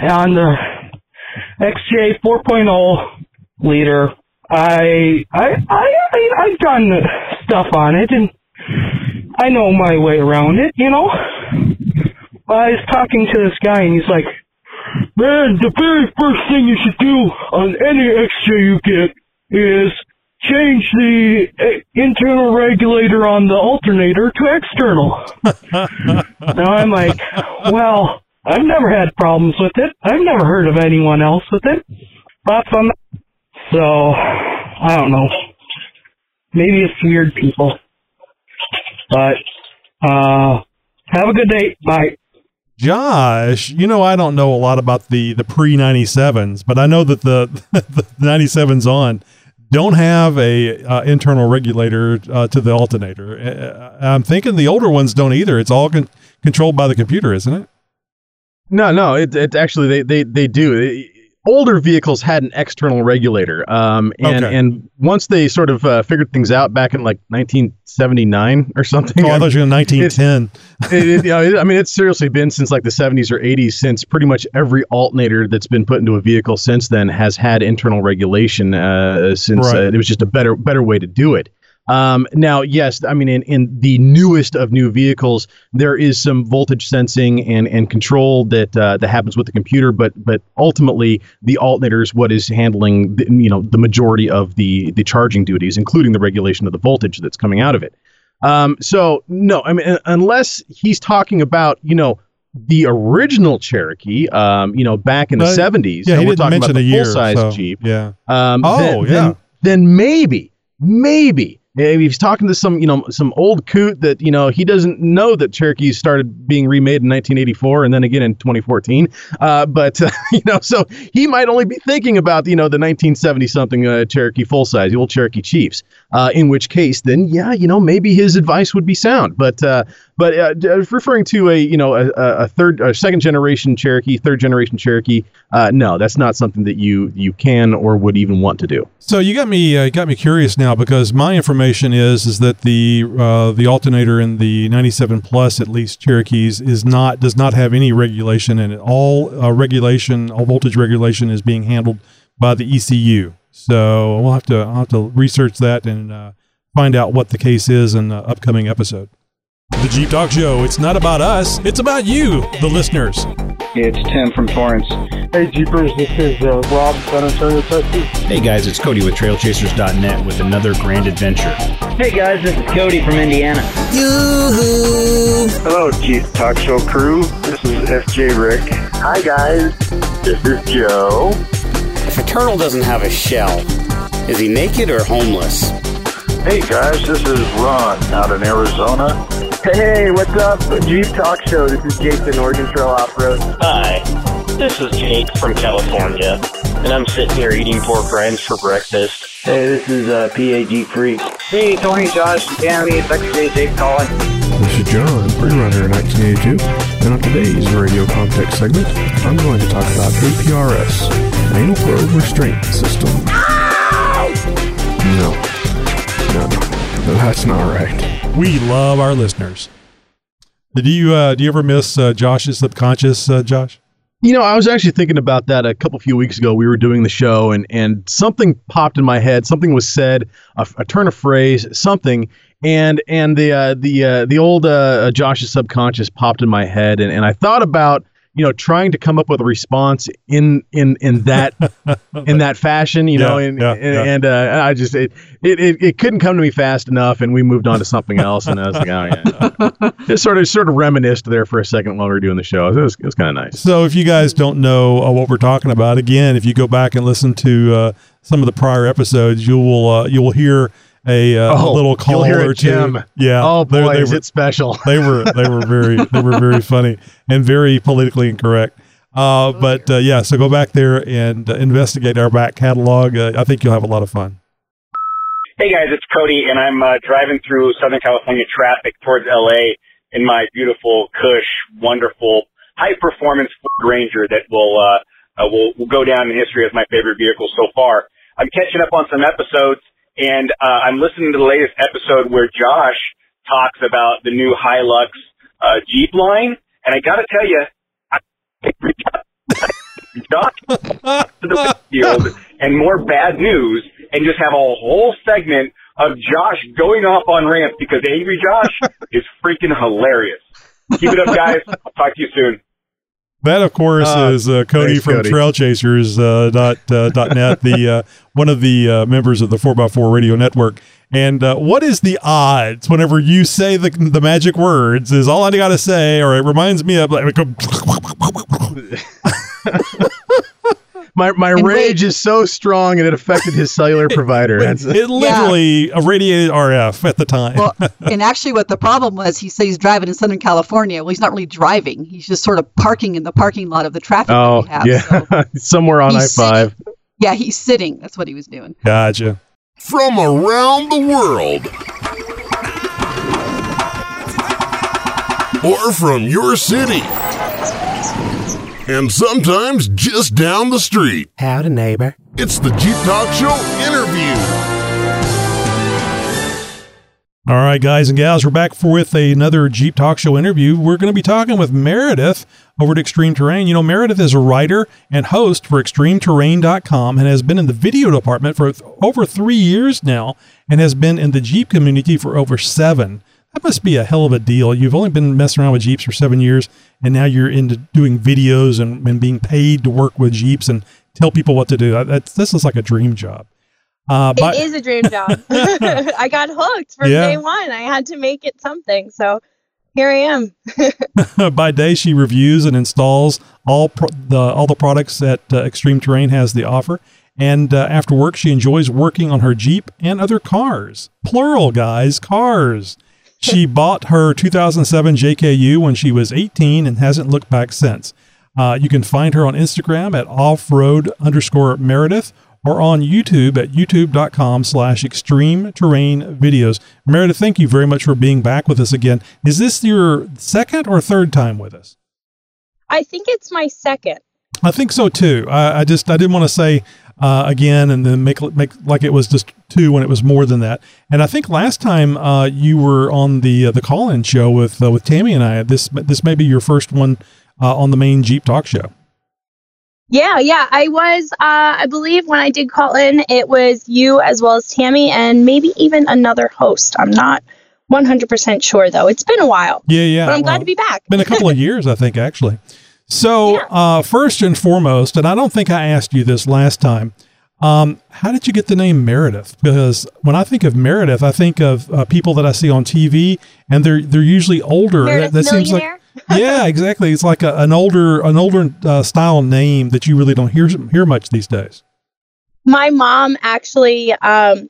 on the XJ 4.0 leader, I I I I I've done stuff on it and I know my way around it, you know. I was talking to this guy and he's like, Man, the very first thing you should do on any XJ you get is change the uh, internal regulator on the alternator to external. now I'm like, well, I've never had problems with it. I've never heard of anyone else with it. Thoughts on that? So, I don't know. Maybe it's weird people. But, uh, have a good day. Bye. Josh, you know I don't know a lot about the the pre 97s, but I know that the the 97s on don't have a uh, internal regulator uh, to the alternator. Uh, I'm thinking the older ones don't either. It's all con- controlled by the computer, isn't it? No, no, it, it actually they they they do. It- older vehicles had an external regulator, um, and Okay. and once they sort of uh, figured things out back in like 1979 or something. Oh, I thought you were 1910. it, it- you know, I mean, it's seriously been since like the 70s or 80s since pretty much every alternator that's been put into a vehicle since then has had internal regulation. Uh, since uh, it was just a better better way to do it. Um, now, yes, I mean, in, in the newest of new vehicles, there is some voltage sensing and, and control that uh, that happens with the computer, but but ultimately the alternator is what is handling the, you know the majority of the the charging duties, including the regulation of the voltage that's coming out of it. Um, so no, I mean, unless he's talking about you know the original Cherokee, um, you know, back in the seventies, yeah, he we're didn't talking mention about a the year, full size so, Jeep. yeah. Um, Oh, then, yeah. Then, then maybe, maybe he's talking to some, you know, some old coot that you know he doesn't know that Cherokees started being remade in 1984 and then again in 2014. Uh, but uh, you know, so he might only be thinking about you know the 1970 something uh, Cherokee full size, the old Cherokee Chiefs. Uh, in which case, then yeah, you know, maybe his advice would be sound. But uh, But uh, uh, referring to a you know a, a third, a second generation Cherokee, third generation Cherokee, uh, no, that's not something that you you can or would even want to do. So you got me uh, got me curious now because my information is is that the uh, the alternator in the 97 plus at least Cherokees is not does not have any regulation and all uh, regulation all voltage regulation is being handled by the ECU. So we'll have to I'll have to research that and find out what the case is in the upcoming episode. The Jeep Talk Show. It's not about us. It's about you, the listeners. It's Tim from Torrance. Hey, Jeepers, this is uh, Rob, San Antonio, Texas. Hey guys, it's Cody with TrailChasers.net with another grand adventure. Hey guys, this is Cody from Indiana. Hello, Jeep Talk Show crew. This is FJ Rick. Hi, guys. This is Joe. If a turtle doesn't have a shell, is he naked or homeless? Hey, guys. This is Ron out in Arizona. Hey, what's up? Jeep Talk Show. This is Jason, Oregon Trail Off Road. Hi, this is Jake from California, and I'm sitting here eating pork rinds for breakfast. Hey, this is uh, PA Jeep Freak. Hey, Tony, Josh, Tammy, it's XJ, Jake calling. This is John, pre-runner 1982, and on today's radio context segment, I'm going to talk about APRS, Anal Probe Restraint System. No, no, no, that's not right. We love our listeners. Do you uh, do you ever miss uh, Josh's subconscious, uh, Josh? You know, I was actually thinking about that a couple few weeks ago. We were doing the show, and and something popped in my head. Something was said, a, a turn of phrase, something, and and the uh, the uh, the old uh, Josh's subconscious popped in my head, and, and I thought about you know trying to come up with a response in in in that in that fashion, you know, and yeah, and, yeah. and uh, I just it, it it it couldn't come to me fast enough, and we moved on to something else, and I was like, oh yeah, just sort of sort of reminisced there for a second while we were doing the show. It was it was kind of nice. So if you guys don't know uh, what we're talking about, again, if you go back and listen to uh, some of the prior episodes, you will uh, you will hear a, uh, a Oh, little you'll call hear or it, two. Jim. Yeah. Oh they- boy, they is were- it special? They were they were very they were very funny and very politically incorrect. Uh, but uh, yeah, so go back there and uh, investigate our back catalog. Uh, I think you'll have a lot of fun. Hey guys, it's Cody, and I'm uh, driving through Southern California traffic towards LA in my beautiful Cush, wonderful, high performance Ford Ranger that will uh, uh, will, will go down in history as my favorite vehicle so far. I'm catching up on some episodes, and uh, I'm listening to the latest episode where Josh talks about the new Hilux uh, Jeep line, and I got to tell you, I Josh to the field and more bad news and just have a whole segment of Josh going off on rants because Angry Josh is freaking hilarious. Keep it up, guys. I'll talk to you soon. That, of course, Uh, is uh, Cody thanks, from Cody. Trailchasers uh, dot uh, dot net, the uh, one of the uh, members of the Four x Four Radio Network. And uh, what is the odds whenever you say the the magic words? Is all I got to say, or it reminds me of like. My my And rage is so strong and it affected his cellular provider. That's- It literally irradiated RF at the time. Well, and actually, what the problem was, he said he's driving in Southern California. Well, he's not really driving. He's just sort of parking in the parking lot of the traffic that oh we have. yeah, somewhere on I five. Yeah, he's sitting. That's what he was doing. Gotcha. From around the world. Or from your city. And sometimes just down the street. Howdy, neighbor. It's the Jeep Talk Show interview. All right, guys and gals, we're back for with another Jeep Talk Show interview. We're going to be talking with Meredith over at Extreme Terrain. You know, Meredith is a writer and host for ExtremeTerrain.com and has been in the video department for over three years now and has been in the Jeep community for over seven. That must be a hell of a deal. You've only been messing around with Jeeps for seven years, and now you're into doing videos and, and being paid to work with Jeeps and tell people what to do. This is like a dream job. Uh, but- it is a dream job. I got hooked from Yeah. day one. I had to make it something. So here I am. By day, she reviews and installs all pro- the all the products that uh, Extreme Terrain has to offer. And uh, after work, she enjoys working on her Jeep and other cars. Plural, guys, cars. She bought her 2007 JKU when she was 18 and hasn't looked back since. Uh, you can find her on Instagram at offroad underscore Meredith or on YouTube at youtube.com slash extreme terrain videos. Meredith, thank you very much for being back with us again. Is this your second or third time with us? I think it's my second. I think so too. I, I just I didn't want to say uh, again and then make make like it was just two when it was more than that. And I think last time uh, you were on the uh, the call in show with uh, with Tammy and I. This this may be your first one uh, on the main Jeep Talk show. Yeah, yeah. I was, uh, I believe when I did call in, it was you as well as Tammy and maybe even another host. I'm not 100% sure though. It's been a while. Yeah, yeah. But I'm glad to be back. been a couple of years, I think, actually. So, uh, first and foremost, and I don't think I asked you this last time, um, how did you get the name Meredith? Because when I think of Meredith, I think of uh, people that I see on TV, and they're they're usually older. Meredith that, that seems like yeah, exactly. It's like a, an older an older uh, style name that you really don't hear hear much these days. my mom actually um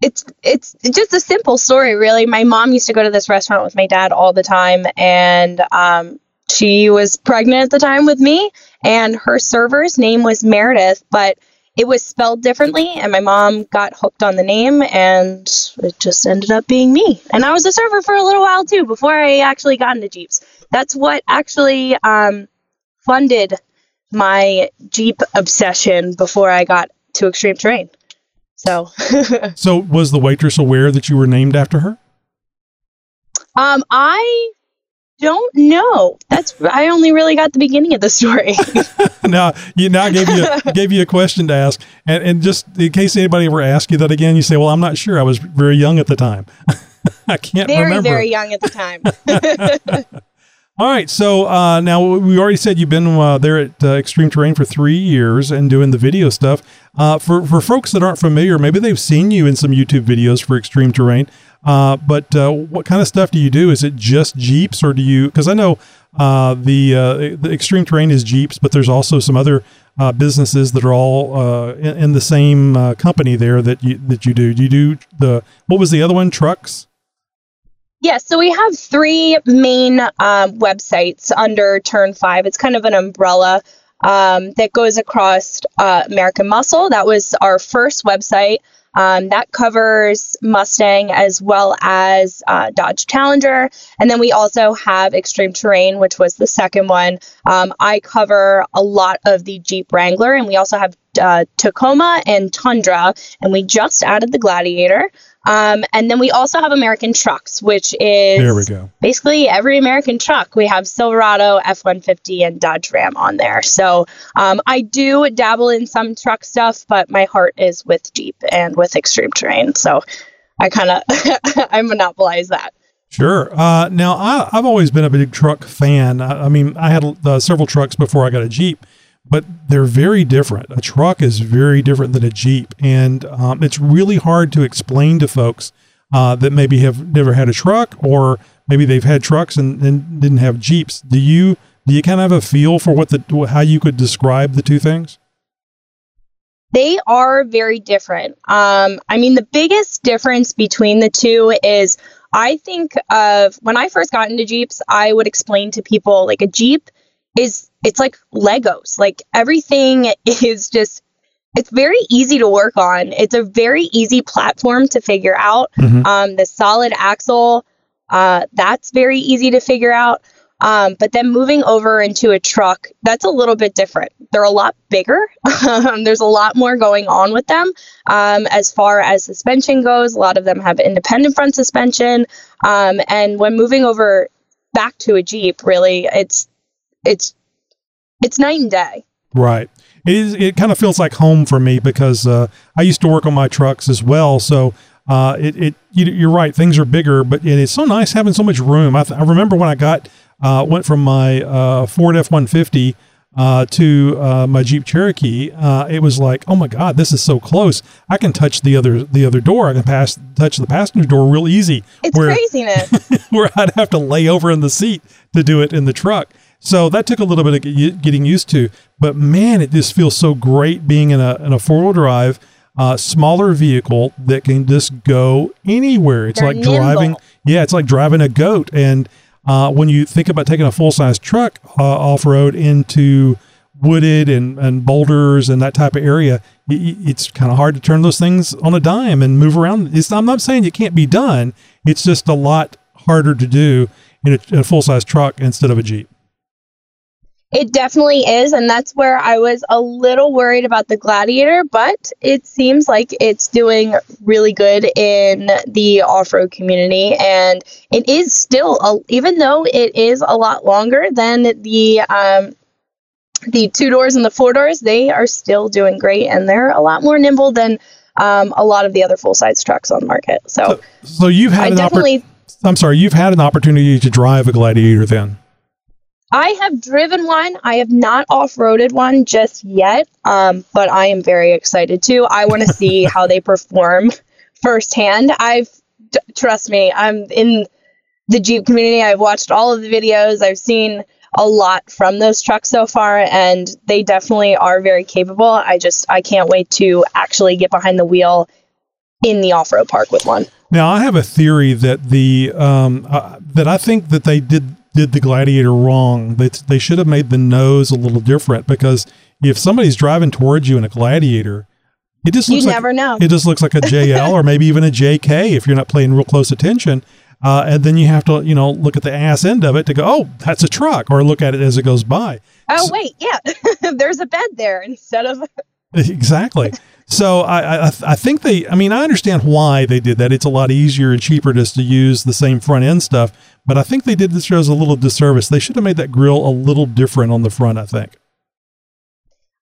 it's it's just a simple story really my mom used to go to this restaurant with my dad all the time and um she was pregnant at the time with me and her server's name was meredith but it was spelled differently and my mom got hooked on the name and it just ended up being me and i was a server for a little while too before i actually got into jeeps that's what actually um funded my Jeep obsession before I got to extreme terrain. So, So, was the waitress aware that you were named after her? um, I don't know. That's I only really got the beginning of the story. now, you now I gave you gave you a question to ask, and, and just in case anybody ever asks you that again, you say, "Well, I'm not sure. I was very young at the time. I can't very remember." very young at the time. All right, so uh, now we already said you've been uh, there at uh, Extreme Terrain for three years and doing the video stuff. Uh, for for folks that aren't familiar, maybe they've seen you in some YouTube videos for Extreme Terrain. Uh, but uh, what kind of stuff do you do? Is it just Jeeps, or do you? Because I know the the Extreme Terrain is Jeeps, but there's also some other businesses that are all in, in the same company there that you that you do. Do you do the what was the other one? Trucks. Yeah, so we have three main um, websites under Turn 5. It's kind of an umbrella um, that goes across uh, American Muscle. That was our first website. Um, that covers Mustang as well as uh, Dodge Challenger. And then we also have Extreme Terrain, which was the second one. Um, I cover a lot of the Jeep Wrangler, and we also have uh, Tacoma and Tundra, and we just added the Gladiator. Um, and then we also have American Trucks, which is There we go. basically every American truck. We have Silverado, F 150, and Dodge Ram on there. So um, I do dabble in some truck stuff, but my heart is with Jeep and with Extreme Terrain. So I kind of I monopolize that. Sure. Uh, now, I, I've always been a big truck fan. I, I mean, I had uh, several trucks before I got a Jeep, but they're very different. A truck is very different than a Jeep, and um, it's really hard to explain to folks uh, that maybe have never had a truck, or maybe they've had trucks and, and didn't have Jeeps. Do you do you kind of have a feel for what the how you could describe the two things? They are very different. Um, I mean, the biggest difference between the two is I think of when I first got into Jeeps, I would explain to people like a Jeep is it's like Legos. Like everything is just it's very easy to work on. It's a very easy platform to figure out. Mhm. Um, the solid axle, uh, that's very easy to figure out. Um, but then moving over into a truck, that's a little bit different. They're a lot bigger. Um, There's a lot more going on with them. Um, as far as suspension goes, a lot of them have independent front suspension. Um, and when moving over back to a Jeep, really, it's it's it's night and day. Right. It is. It kind of feels like home for me because uh, I used to work on my trucks as well. So uh, it, it you, you're right. Things are bigger, but it is so nice having so much room. I, th- I remember when I got uh, went from my uh, Ford F one fifty uh, to uh, my Jeep Cherokee. Uh, it was like, oh my God, this is so close. I can touch the other the other door. I can pass touch the passenger door real easy. It's where- craziness. where I'd have to lay over in the seat to do it in the truck. So that took a little bit of getting used to. But man, it just feels so great being in a in a four wheel drive, uh, smaller vehicle that can just go anywhere. It's They're like driving. Yeah, it's like driving a goat. And uh, when you think about taking a full size truck uh, off road into wooded and, and boulders and that type of area, y- it's kind of hard to turn those things on a dime and move around. It's, I'm not saying it can't be done. It's just a lot harder to do in a, in a full size truck instead of a Jeep. It definitely is, and that's where I was a little worried about the Gladiator, but it seems like it's doing really good in the off-road community, and it is still, a, even though it is a lot longer than the um, the two doors and the four doors, they are still doing great, and they're a lot more nimble than um, a lot of the other full-size trucks on the market. So, So you've had I an definitely. oppor- I'm sorry, you've had an opportunity to drive a Gladiator then. I have driven one. I have not off-roaded one just yet, um, but I am very excited to. I want to see how they perform firsthand. I've trust me, I'm in the Jeep community. I've watched all of the videos. I've seen a lot from those trucks so far, and they definitely are very capable. I just I can't wait to actually get behind the wheel in the off-road park with one. Now I have a theory that the um, uh, that I think that they did did the Gladiator wrong. They they should have made the nose a little different because if somebody's driving towards you in a Gladiator, it just You looks like, never know. It just looks like a JL or maybe even a JK if you're not paying real close attention. Uh, and then you have to you know look at the ass end of it to go, oh, that's a truck, or look at it as it goes by. Oh wait, yeah, there's a bed there instead of Exactly. So I, I I think they I mean I understand why they did that. It's a lot easier and cheaper just to use the same front end stuff. But I think they did this shows a little disservice. They should have made that grill a little different on the front. I think.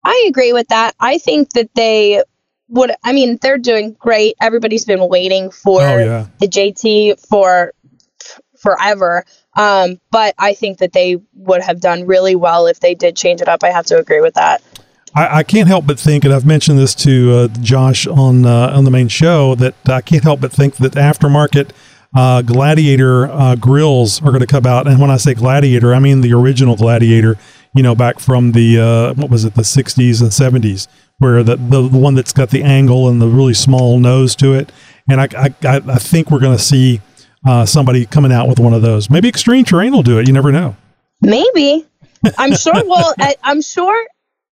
I agree with that. I think that they would. I mean, they're doing great. Everybody's been waiting for Oh, yeah. the JT for forever. Um, but I think that they would have done really well if they did change it up. I have to agree with that. I, I can't help but think, and I've mentioned this to uh, Josh on uh, on the main show, that I can't help but think that aftermarket uh, Gladiator uh, grills are going to come out. And when I say Gladiator, I mean the original Gladiator. You know, back from the uh, what was it, the '60s and '70s, where the, the the one that's got the angle and the really small nose to it. And I I, I think we're going to see uh, somebody coming out with one of those. Maybe Extreme Terrain will do it. You never know. Maybe. I'm sure we'll. I, I'm sure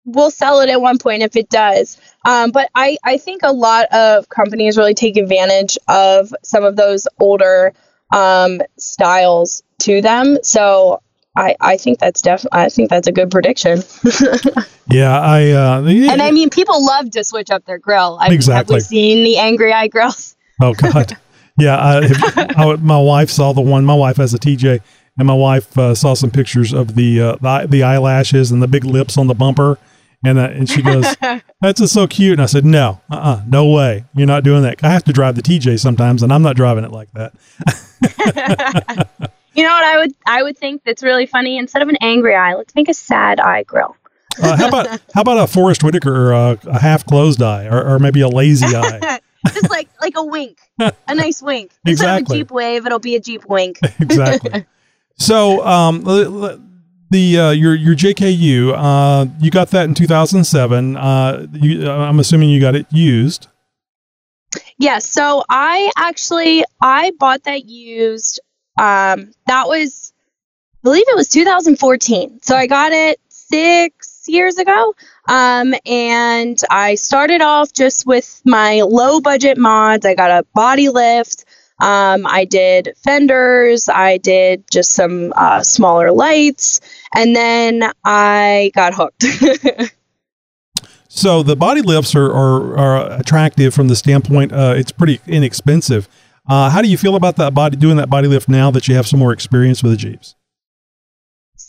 we'll sell it at one point if it does. Um, but I, I think a lot of companies really take advantage of some of those older um, styles to them. So I, I think that's definitely. I think that's a good prediction. Yeah, I. Uh, yeah. and I mean, people love to switch up their grill. I, Exactly. Have we seen the angry eye grills? Oh God, yeah. I, I- my wife saw the one. My wife has a TJ, and my wife uh, saw some pictures of the, uh, the the eyelashes and the big lips on the bumper, and uh, and she goes, "That's just so cute." And I said, "No, uh, uh no way. You're not doing that. I have to drive the TJ sometimes, and I'm not driving it like that." You know what I would I would think that's really funny. Instead of an angry eye, let's make a sad eye grill. Uh, how about how about a Forest Whitaker, uh, a half closed eye, or, or maybe a lazy eye? Just like like a wink, a nice wink. Instead Exactly. of a Jeep wave, it'll be a Jeep wink. exactly. So, um, the uh, your your JKU, uh, you got that in 2007. Uh, you, uh, I'm assuming you got it used. Yeah, so I actually I bought that used. Um, that was, I believe it was 2014. So I got it six years ago. Um, and I started off just with my low budget mods. I got a body lift. Um, I did fenders. I did just some uh, smaller lights, and then I got hooked. So the body lifts are, are, are attractive from the standpoint. Uh, it's pretty inexpensive. Uh, how do you feel about that body doing that body lift now that you have some more experience with the Jeeps?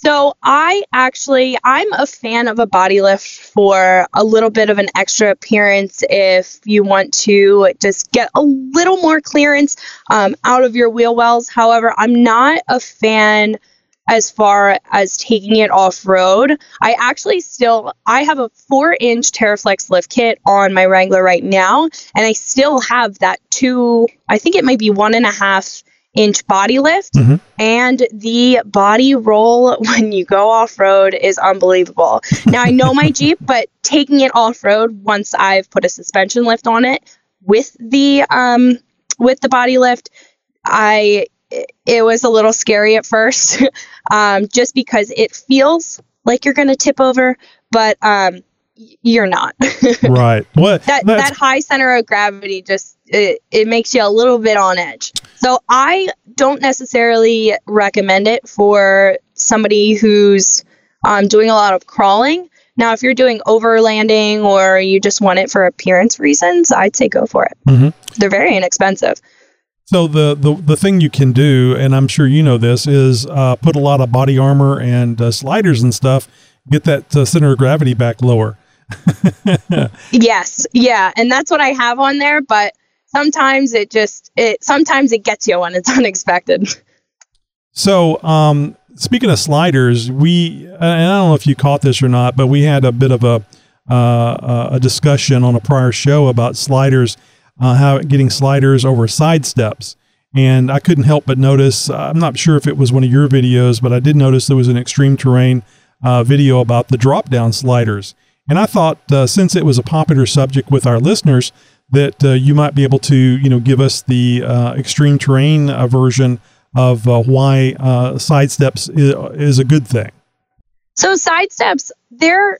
So I actually I'm a fan of a body lift for a little bit of an extra appearance if you want to just get a little more clearance um, out of your wheel wells. However, I'm not a fan as far as taking it off road. I actually still I have a four inch TeraFlex lift kit on my Wrangler right now, and I still have that two. I think it might be one and a half inch body lift and the body roll when you go off road is unbelievable. Now I know my Jeep, but taking it off road once I've put a suspension lift on it with the um with the body lift, I it was a little scary at first, um, just because it feels like you're gonna tip over, but um you're not. right. What that that high center of gravity just it, it makes you a little bit on edge. So I don't necessarily recommend it for somebody who's um, doing a lot of crawling. Now, if you're doing overlanding or you just want it for appearance reasons, I'd say go for it. Mhm. They're very inexpensive. So the, the the thing you can do, and I'm sure you know this, is uh, put a lot of body armor and uh, sliders and stuff. Get that uh, center of gravity back lower. Yes, yeah, and that's what I have on there. But sometimes it just it sometimes it gets you when it's unexpected. So, um, speaking of sliders, we and I don't know if you caught this or not, but we had a bit of a uh, a discussion on a prior show about sliders, uh, how getting sliders over side steps. And I couldn't help but notice. I'm not sure if it was one of your videos, but I did notice there was an extreme terrain uh, video about the drop down sliders. And I thought, uh, since it was a popular subject with our listeners, that uh, you might be able to, you know, give us the uh, extreme terrain uh, version of uh, why uh, side steps is, is a good thing. So side steps, they're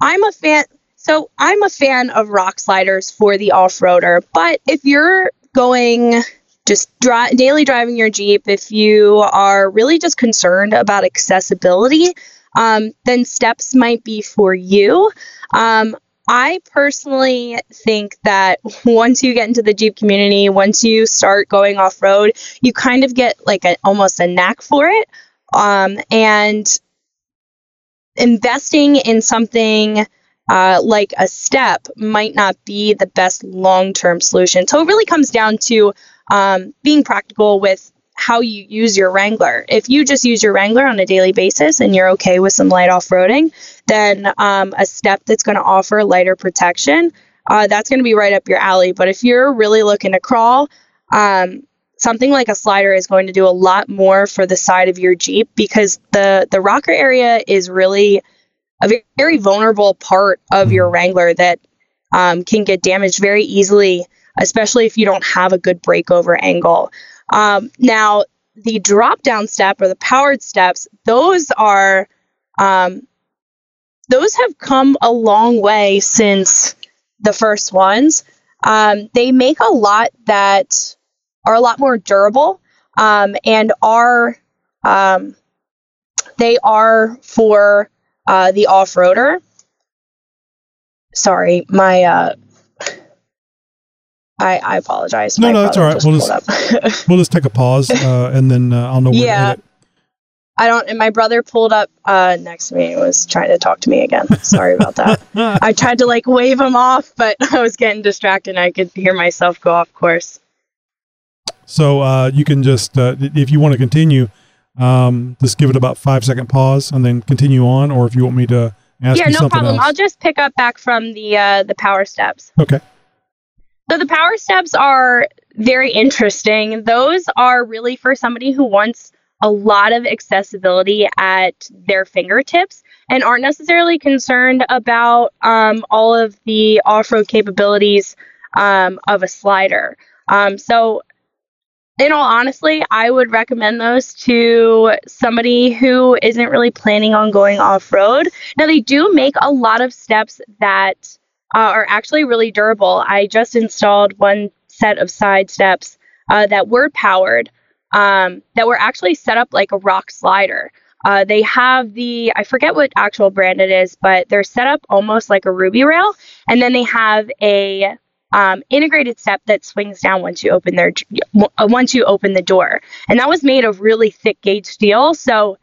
I'm a fan so I'm a fan of rock sliders for the off-roader, but if you're going just dri- daily driving your Jeep, if you are really just concerned about accessibility, um, then steps might be for you. Um, I personally think that once you get into the Jeep community, once you start going off road, you kind of get like a, almost a knack for it. Um, and investing in something uh, like a step might not be the best long term solution. So it really comes down to um, being practical with how you use your Wrangler. If you just use your Wrangler on a daily basis and you're okay with some light off roading, then um, a step that's going to offer lighter protection, uh, that's going to be right up your alley. But if you're really looking to crawl, um, something like a slider is going to do a lot more for the side of your Jeep because the the rocker area is really a very vulnerable part of your Wrangler that um, can get damaged very easily, especially if you don't have a good breakover angle. Um, now, the drop down step or the powered steps, those are um, those have come a long way since the first ones. Um, they make a lot that are a lot more durable um, and are um, they are for uh, the off-roader. Sorry, my uh, I I apologize. No, My no, that's all right. We'll just we'll just take a pause, uh, and then uh, I'll know yeah. I don't. And my brother pulled up uh, next to me and was trying to talk to me again. Sorry about that. I tried to like wave him off, but I was getting distracted. and I could hear myself go off course. So uh, you can just, uh, if you want to continue, um, just give it about five second pause and then continue on, or if you want me to ask yeah, no problem. else. I'll just pick up back from the uh, the power steps. Okay. So the power steps are very interesting. Those are really for somebody who wants a lot of accessibility at their fingertips and aren't necessarily concerned about um, all of the off-road capabilities um, of a slider. Um, so in all honesty, I would recommend those to somebody who isn't really planning on going off road. Now, they do make a lot of steps that uh, are actually really durable. I just installed one set of side steps uh, that were powered, um, that were actually set up like a rock slider. Uh, they have the, I forget what actual brand it is, but they're set up almost like a Ruby rail. And then they have a um, integrated step that swings down once you open their uh, once you open the door, and that was made of really thick gauge steel. So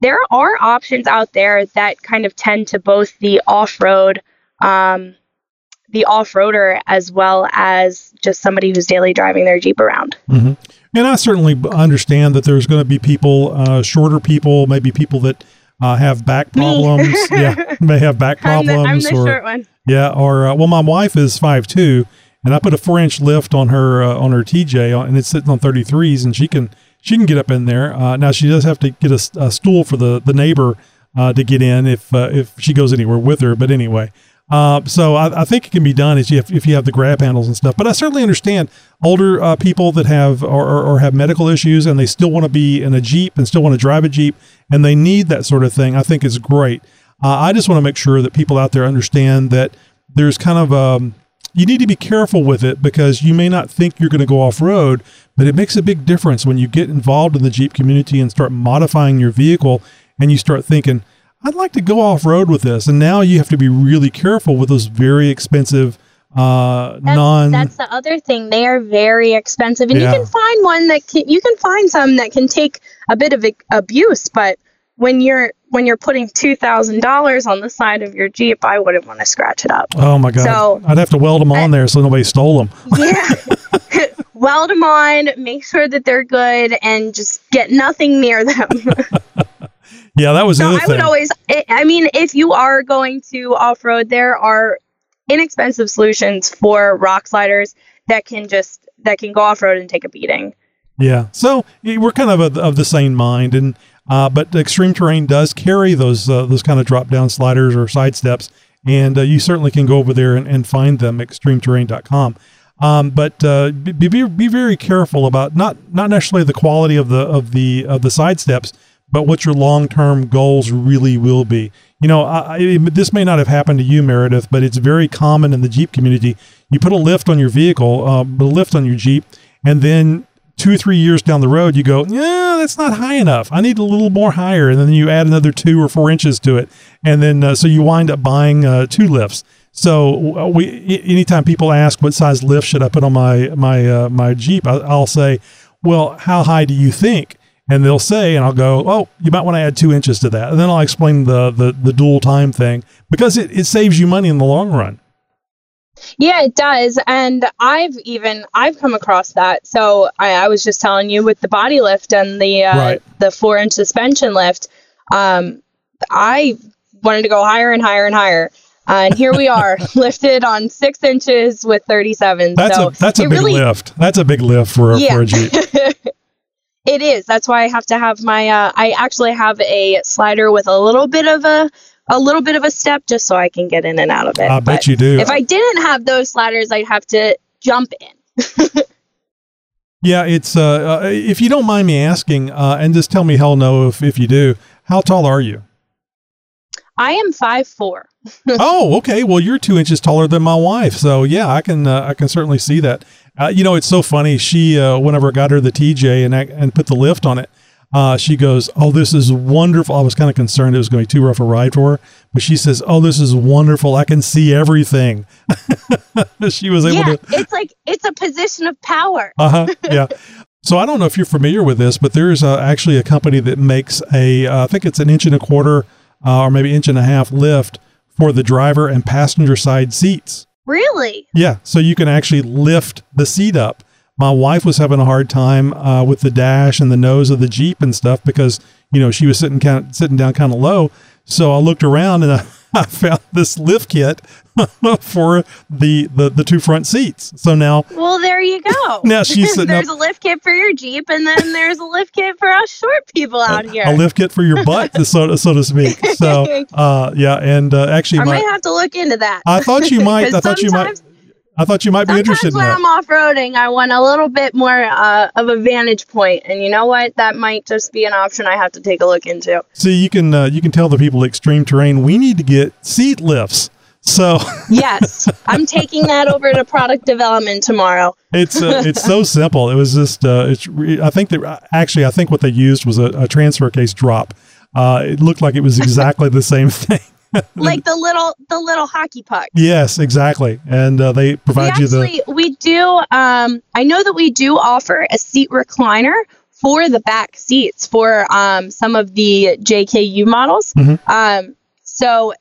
there are options out there that kind of tend to both the off road, um, the off roader, as well as just somebody who's daily driving their Jeep around. hmm And I certainly understand that there's going to be people, uh, shorter people, maybe people that uh, have back problems. yeah, may have back I'm the, problems. I'm the or, short one. Yeah, or uh, well, my wife is five two, and I put a four inch lift on her uh, on her TJ, and it's sitting on thirty threes, and she can she can get up in there. Uh, now she does have to get a stool for the the neighbor uh, to get in if uh, if she goes anywhere with her. But anyway, uh, so I, I think it can be done if you have, if you have the grab handles and stuff. But I certainly understand older uh, people that have or, or, or have medical issues and they still want to be in a Jeep and still want to drive a Jeep and they need that sort of thing. I think is great. uh, I just want to make sure that people out there understand that there's kind of um, you need to be careful with it because you may not think you're going to go off road, but it makes a big difference when you get involved in the Jeep community and start modifying your vehicle and you start thinking, I'd like to go off road with this. And now you have to be really careful with those very expensive uh That's, non that's the other thing. They are very expensive, and Yeah. you can find one that can, you can find some that can take a bit of a- abuse. But when you're when you're putting two thousand dollars on the side of your Jeep, I wouldn't want to scratch it up. Oh my god. So I'd have to weld them on there so nobody stole them. yeah, weld them on, make sure that they're good, and just get nothing near them. Yeah, that was other I thing. would always, I mean, if you are going to off road, there are inexpensive solutions for rock sliders that can just that can go off road and take a beating. Yeah. So we're kind of of, of the same mind, and uh, but extreme terrain does carry those uh, those kind of drop down sliders or side steps, and uh, you certainly can go over there and, and find them extremeterrain.com. Um, but uh, be, be be very careful about not not necessarily the quality of the of the of the side steps, but what your long term goals really will be. You know, I, I, this may not have happened to you, Meredith, but it's very common in the Jeep community. You put a lift on your vehicle, uh, a lift on your Jeep, and then two three years down the road, you go, yeah, that's not high enough. I need a little more higher. And then you add another two or four inches to it. And then, uh, so you wind up buying uh, two lifts. So uh, we, anytime people ask what size lift should I put on my, my, uh, my Jeep, I, I'll say, well, how high do you think? And they'll say, and I'll go, oh, you might want to add two inches to that. And then I'll explain the, the, the dual time thing because it, it saves you money in the long run. Yeah, it does. And I've even I've come across that. So I, I was just telling you with the body lift and the uh, Right. the four inch suspension lift, um, I wanted to go higher and higher and higher. Uh, and here we are, lifted on six inches with 37. That's so a, that's a big really, lift. That's a big lift for, a Yeah. for a Jeep. it is. That's why I have to have my. Uh, I actually have a slider with a little bit of a a little bit of a step just so I can get in and out of it. I bet But you do. If I didn't have those sliders, I'd have to jump in. Yeah, it's uh, uh if you don't mind me asking, uh, and just tell me hell no if, if you do. How tall are you? I am five four. oh, okay. Well, you're two inches taller than my wife, so yeah, I can uh, I can certainly see that. Uh, you know, it's so funny. She uh, whenever I got her the TJ and I, and put the lift on it, uh, she goes, "Oh, this is wonderful." I was kind of concerned it was going to be too rough a ride for her, but she says, "Oh, this is wonderful. I can see everything." she was able yeah, to it's like it's a position of power. uh huh. Yeah. So I don't know if you're familiar with this, but there's uh, actually a company that makes a, uh, I think it's an inch and a quarter uh, or maybe inch and a half lift for the driver and passenger side seats. Really? Yeah. So you can actually lift the seat up. My wife was having a hard time uh, with the dash and the nose of the Jeep and stuff because you know she was sitting kind of, sitting down kind of low. So I looked around and I, I found this lift kit for the, the the two front seats. So now Well, there you go. Now she's sitting there's a lift kit for your Jeep, and then there's a lift kit for us short people out here. a lift kit for your butt, so so to speak. So, uh, yeah, and uh, actually, I my, might have to look into that. I thought you might. I thought you might. I thought you might be interested Sometimes in when that. I'm off-roading, I want a little bit more uh, of a vantage point, and you know what? That might just be an option I have to take a look into. See, you can uh, you can tell the people at Extreme Terrain we need to get seat lifts. So Yes, I'm taking that over to product development tomorrow. it's uh, it's so simple. It was just uh, it's. Re- I think that actually I think what they used was a, a transfer case drop. Uh, it looked like it was exactly the same thing. like the little the little hockey puck. yes, exactly. And uh, they We provide you the. actually we do. Um, I know that we do offer a seat recliner for the back seats for um, some of the JKU models. Mhm. Um, so,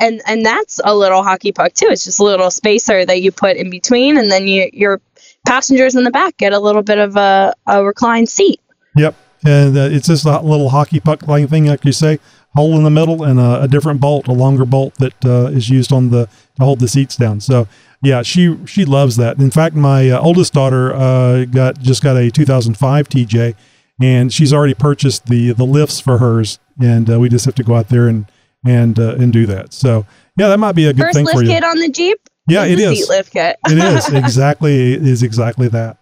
and and that's a little hockey puck too. It's just a little spacer that you put in between, and then you your passengers in the back get a little bit of a, a reclined seat. Yep. And uh, it's just a little hockey puck like thing, like you say, hole in the middle and a, a different bolt, a longer bolt that uh, is used on the to hold the seats down. So yeah, she she loves that. In fact, my uh, oldest daughter uh, got just got a 2005 TJ, and she's already purchased the the lifts for hers, and uh, we just have to go out there and and uh, and do that. So yeah, that might be a good First thing for lift you. kit on the Jeep. Yeah, is it is. seat lift kit. it is exactly it is exactly that.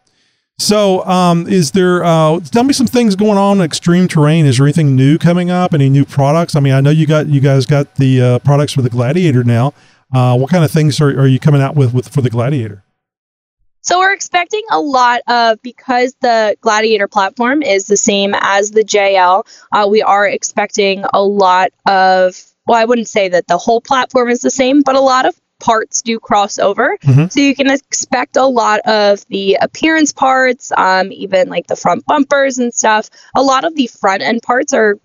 So, um, is there? Uh, tell me some things going on in extreme terrain. Is there anything new coming up? Any new products? I mean, I know you got you guys got the uh, products for the Gladiator now. Uh, what kind of things are, are you coming out with, with for the Gladiator? So we're expecting a lot of because the Gladiator platform is the same as the JL. Uh, we are expecting a lot of. Well, I wouldn't say that the whole platform is the same, but a lot of parts do cross over. Mhm. So you can expect a lot of the appearance parts, um, even like the front bumpers and stuff. A lot of the front end parts are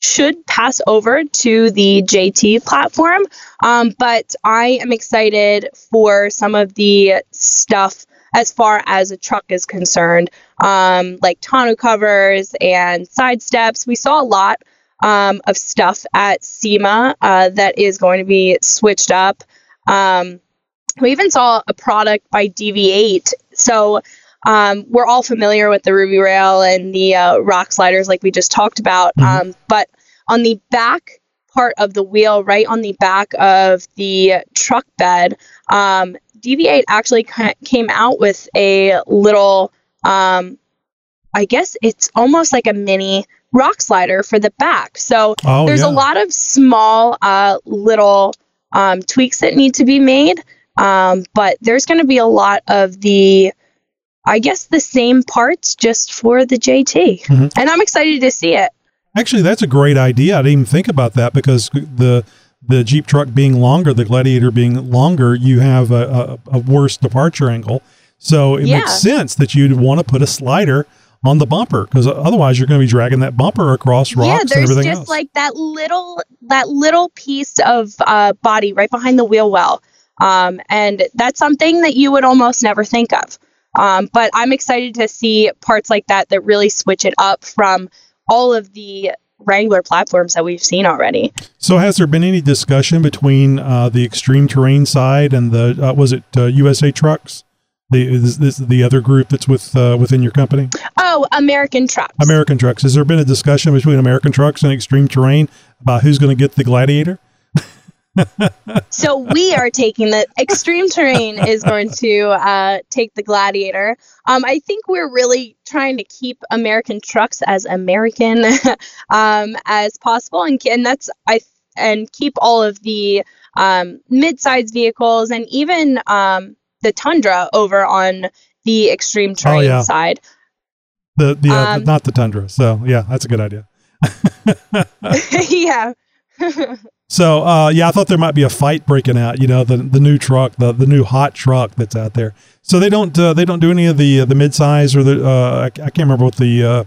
should pass over to the JT platform. Um, but I am excited for some of the stuff as far as a truck is concerned, um, like tonneau covers and side steps. We saw a lot um, of stuff at SEMA uh, that is going to be switched up. Um, we even saw a product by DV8. So um, we're all familiar with the Ruby Rail and the uh, rock sliders, like we just talked about. Um, but on the back part of the wheel, right on the back of the truck bed, um, DV8 actually ki- came out with a little, um, I guess it's almost like a mini rock slider for the back. So Oh, there's yeah. a lot of small uh, little um, tweaks that need to be made. Um, but there's going to be a lot of the, I guess, the same parts just for the JT. Mhm. And I'm excited to see it. Actually, that's a great idea. I didn't even think about that because the the Jeep truck being longer, the Gladiator being longer, you have a, a, a worse departure angle. So it Yeah. makes sense that you'd want to put a slider on the bumper because otherwise you're going to be dragging that bumper across rocks yeah, and there's everything just else. like that little that little piece of uh, body right behind the wheel well, um, and that's something that you would almost never think of. Um, but I'm excited to see parts like that that really switch it up from all of the Wrangler platforms that we've seen already. So has there been any discussion between uh, the extreme terrain side and the uh, was it uh, USA Trucks, the is this the other group that's with uh, within your company? Oh, American Trucks. American Trucks. Has there been a discussion between American Trucks and Extreme Terrain about who's going to get the Gladiator? so we are taking the extreme terrain is going to uh, take the gladiator um, i think we're really trying to keep american trucks as american um, as possible and, and that's i and keep all of the um, mid-sized vehicles and even um, the tundra over on the extreme terrain Oh, yeah. side The the uh, Um, not the Tundra. So yeah, that's a good idea. yeah So uh, yeah, I thought there might be a fight breaking out. You know, the the new truck, the the new hot truck that's out there. So they don't uh, they don't do any of the uh, the midsize or the uh, I, I can't remember what the uh,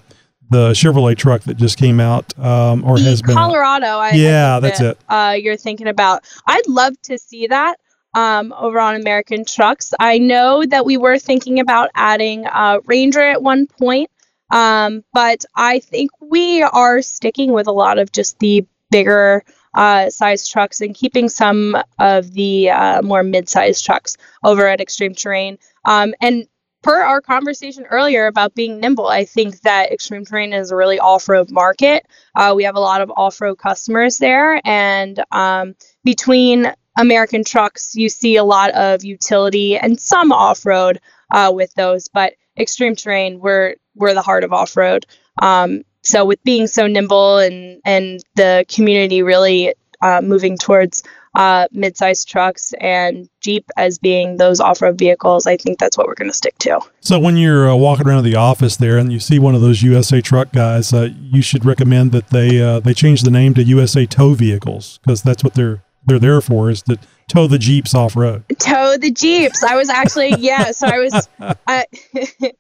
the Chevrolet truck that just came out um, or has been. Colorado. I, I Yeah, that's that, it. Uh, you're thinking about. I'd love to see that um, over on American Trucks. I know that we were thinking about adding uh, Ranger at one point, um, but I think we are sticking with a lot of just the bigger uh, size trucks and keeping some of the uh, more mid-sized trucks over at Extreme Terrain. Um, and per our conversation earlier about being nimble, I think that Extreme Terrain is a really off-road market. Uh, we have a lot of off-road customers there, and um, between American trucks, you see a lot of utility and some off-road uh, with those. But Extreme Terrain, we're we're the heart of off-road. Um, so with being so nimble and and the community really uh, moving towards uh, mid-sized trucks and Jeep as being those off-road vehicles, I think that's what we're going to stick to. So when you're uh, walking around the office there and you see one of those USA truck guys, uh, you should recommend that they uh, they change the name to USA Tow Vehicles because that's what they're they're there for is to tow the Jeeps off road. tow the jeeps i was actually yeah so i was I,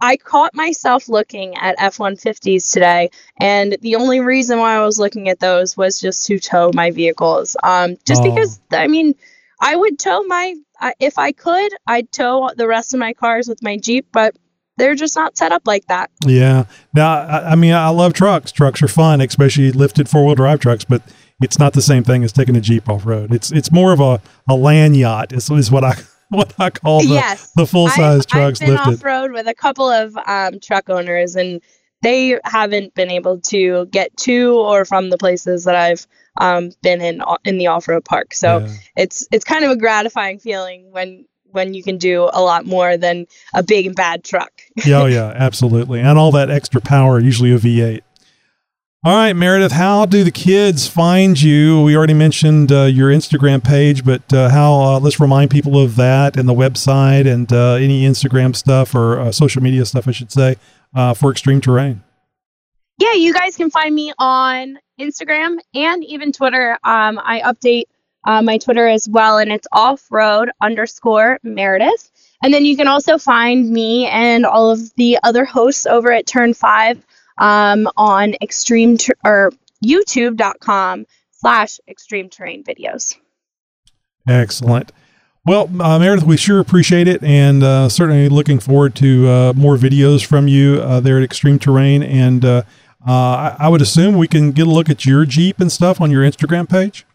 I caught myself looking at f-150s today and the only reason why i was looking at those was just to tow my vehicles um just Oh. because i mean i would tow my I if i could i'd tow the rest of my cars with my jeep but they're just not set up like that Yeah. Now, I, I mean, I love trucks. Trucks are fun, especially lifted four wheel drive trucks, but it's not the same thing as taking a Jeep off road. It's it's more of a, a land yacht is, is what I what I call the, yes the full size trucks I've been lifted. off road with a couple of um, truck owners, and they haven't been able to get to or from the places that I've um, been in in the off road park. So Yeah. it's it's kind of a gratifying feeling when when you can do a lot more than a big and bad truck. yeah, oh, yeah, absolutely. And all that extra power, usually a V8. All right, Meredith, how do the kids find you? We already mentioned uh, your Instagram page, but uh, how, uh, let's remind people of that and the website and uh, any Instagram stuff or uh, social media stuff, I should say, uh, for Extreme Terrain. Yeah, you guys can find me on Instagram and even Twitter. Um, I update my Twitter as well, and it's offroad underscore Meredith. And then you can also find me and all of the other hosts over at Turn 5 um, on extreme ter- or youtube.com slash extreme terrain videos. Excellent. Well, uh, Meredith, we sure appreciate it, and uh, certainly looking forward to uh, more videos from you uh, there at Extreme Terrain. And uh, uh, I-, I would assume we can get a look at your Jeep and stuff on your Instagram page.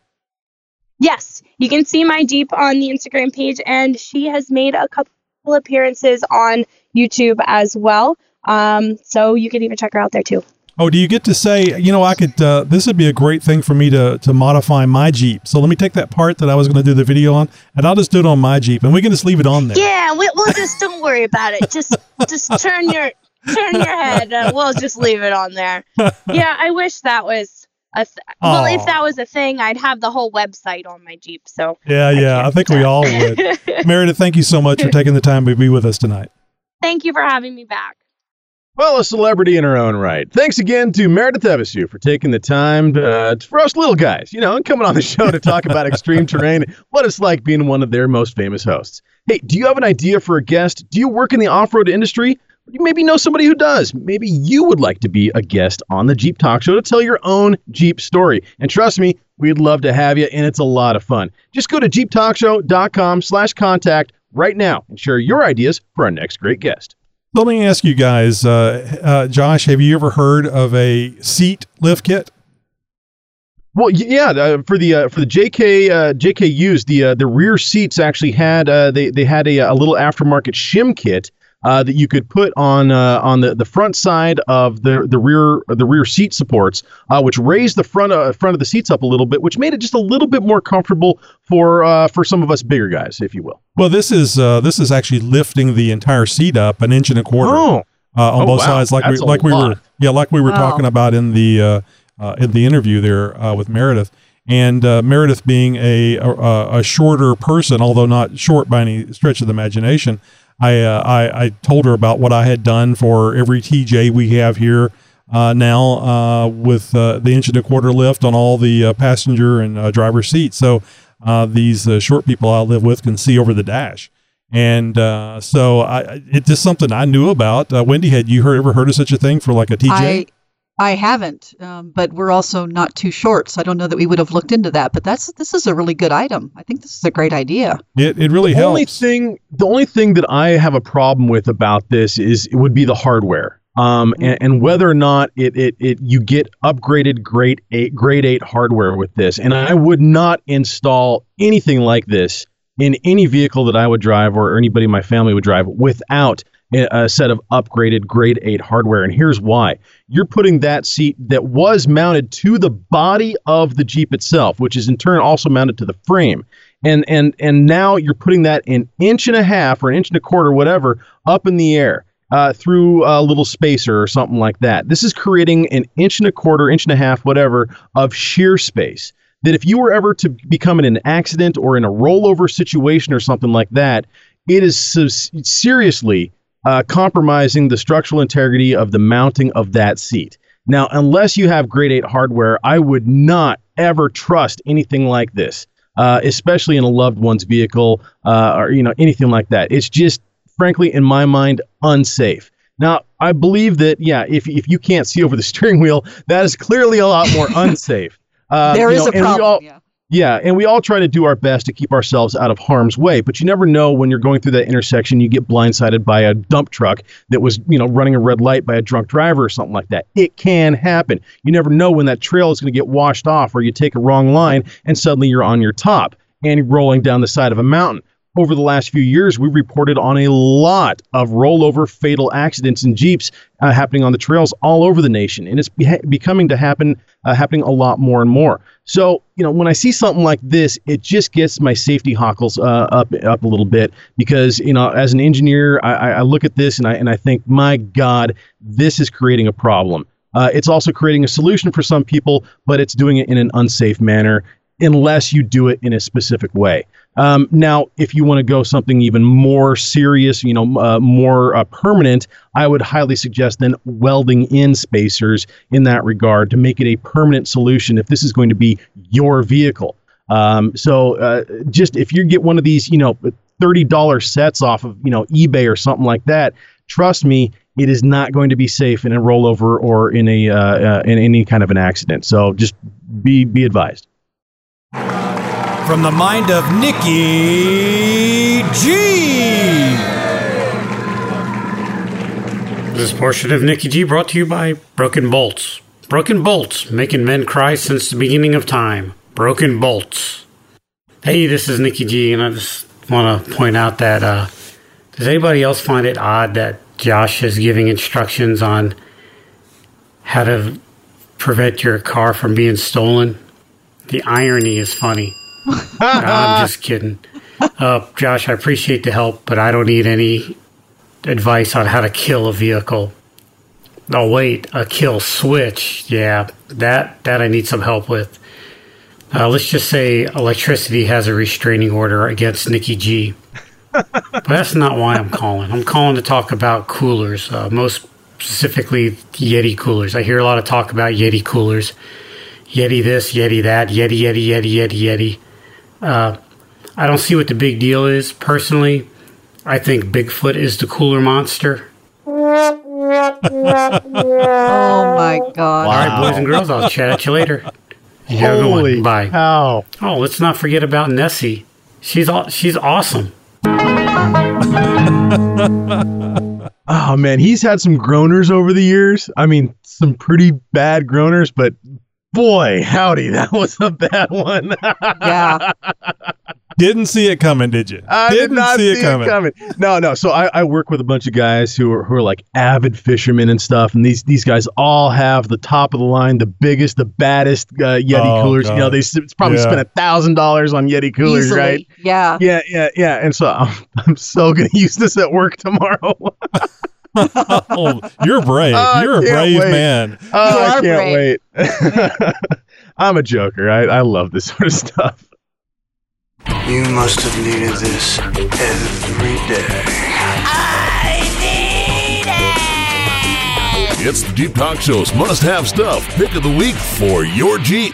Yes, you can see my Jeep on the Instagram page, and she has made a couple appearances on YouTube as well. Um, so you can even check her out there too. Oh, do you get to say, you know, I could, uh, this would be a great thing for me to, to modify my Jeep. So let me take that part that I was going to do the video on and I'll just do it on my Jeep and we can just leave it on there. Yeah, we, we'll just, don't worry about it. Just, just turn your, turn your head and we'll just leave it on there. Yeah, I wish that was a, th- well, if that was a thing, I'd have the whole website on my Jeep. So yeah, yeah, I, I think we all would. Meredith, thank you so much for taking the time to be with us tonight. Thank you for having me back. Well, a celebrity in her own right. Thanks again to Meredith Evisu for taking the time uh, for us little guys, you know, and coming on the show to talk about extreme terrain, what it's like being one of their most famous hosts. Hey, do you have an idea for a guest? Do you work in the off road industry? You maybe know somebody who does. Maybe you would like to be a guest on the Jeep Talk Show to tell your own Jeep story. And trust me, we'd love to have you, and it's a lot of fun. Just go to jeeptalkshow.com slash contact right now and share your ideas for our next great guest. Let me ask you guys, uh, uh, Josh, have you ever heard of a seat lift kit? Well, yeah, uh, for the uh, for the JK uh, JKUs, the uh, the rear seats actually had uh, they they had a, a little aftermarket shim kit uh, that you could put on uh, on the, the front side of the the rear the rear seat supports, uh, which raised the front uh, front of the seats up a little bit, which made it just a little bit more comfortable for uh, for some of us bigger guys, if you will. Well, this is uh, this is actually lifting the entire seat up an inch and a quarter Oh. uh, on Oh, both wow. sides, like That's we like we lot. were yeah like we were Wow. talking about in the uh, uh, in the interview there uh, with Meredith. And uh, Meredith being a, a a shorter person, although not short by any stretch of the imagination, I, uh, I I told her about what I had done for every TJ we have here uh, now uh, with uh, the inch and a quarter lift on all the uh, passenger and driver seats. So these short people I live with can see over the dash. And so I, it's just something I knew about. Wendy, had you heard, ever heard of such a thing for like a TJ? I I haven't, um, but we're also not too short, so I don't know that we would have looked into that. But that's this is a really good item. I think this is a great idea. It it really the helps. only thing the only thing that I have a problem with about this is it would be the hardware. Um, and, and whether or not it, it, it you get upgraded grade eight grade eight hardware with this, and I would not install anything like this in any vehicle that I would drive or anybody in my family would drive without a, set of upgraded grade eight hardware. And here's why: you're putting that seat that was mounted to the body of the Jeep itself, which is in turn also mounted to the frame and and and now you're putting that an inch and a half or an inch and a quarter, whatever, up in the air uh, through a little spacer or something like that. This is creating an inch and a quarter, inch and a half, whatever, of shear space. That if you were ever to become in an accident or in a rollover situation or something like that, it is so seriously uh, compromising the structural integrity of the mounting of that seat. Now, unless you have grade 8 hardware, I would not ever trust anything like this, uh, especially in a loved one's vehicle uh, or you know anything like that. It's just, frankly, in my mind, unsafe. Now, I believe that yeah, if if you can't see over the steering wheel, that is clearly a lot more unsafe. Uh, There is know, a problem, all- yeah. Yeah, and we all try to do our best to keep ourselves out of harm's way, but you never know when you're going through that intersection, you get blindsided by a dump truck that was, you know, running a red light by a drunk driver or something like that. It can happen. You never know when that trail is going to get washed off or you take a wrong line and suddenly you're on your top and rolling down the side of a mountain. Over the last few years, we've reported on a lot of rollover fatal accidents in Jeeps uh, happening on the trails all over the nation, and it's be- becoming to happen uh, happening a lot more and more. So, you know, when I see something like this, it just gets my safety hockles uh, up up a little bit because, you know, as an engineer, I, I look at this and I and I think, my God, this is creating a problem. Uh, it's also creating a solution for some people, but it's doing it in an unsafe manner unless you do it in a specific way. Um, now, if you want to go something even more serious, you know, uh, more uh, permanent, I would highly suggest then welding in spacers in that regard to make it a permanent solution if this is going to be your vehicle. Um, so uh, just if you get one of these, you know, $30 sets off of, you know, eBay or something like that, trust me, it is not going to be safe in a rollover or in a uh, uh, in any kind of an accident. So just be be advised. From the mind of Nikki G. This portion of Nikki G brought to you by Broken Bolts. Broken Bolts, making men cry since the beginning of time. Broken Bolts. Hey, this is Nikki G, and I just want to point out that uh, does anybody else find it odd that Josh is giving instructions on how to prevent your car from being stolen? The irony is funny. I'm just kidding. Uh, Josh, I appreciate the help, but I don't need any advice on how to kill a vehicle. Oh wait, a kill switch. Yeah, that that I need some help with. Uh, let's just say electricity has a restraining order against Nikki G. but that's not why I'm calling. I'm calling to talk about coolers, uh, most specifically Yeti coolers. I hear a lot of talk about Yeti coolers. Yeti this, Yeti that, Yeti, Yeti, Yeti, Yeti, Yeti. Uh, I don't see what the big deal is. Personally, I think Bigfoot is the cooler monster. oh my god! All right, boys and girls, I'll chat at you later. You have a good Holy one. Bye. cow. Oh, let's not forget about Nessie. She's all, she's awesome. Oh man, he's had some groaners over the years. I mean, some pretty bad groaners, but boy, howdy, that was a bad one. yeah. Didn't see it coming, did you? I Didn't did not see, it coming. No, no. So I, I work with a bunch of guys who are who are like avid fishermen and stuff, and these these guys all have the top of the line, the biggest, the baddest uh, Yeti Oh, coolers. You know, they s- probably Yeah. spent a thousand dollars on Yeti coolers, Easily. right? Yeah. Yeah, yeah, yeah. And so I'm, I'm so gonna use this at work tomorrow. oh, you're brave. Oh, you're a brave wait. man. Oh, You I can't wait. I'm a joker. I, I love this sort of stuff. You must have needed this every day. I need it! It's the Jeep Talk Show's must have stuff pick of the week for your Jeep.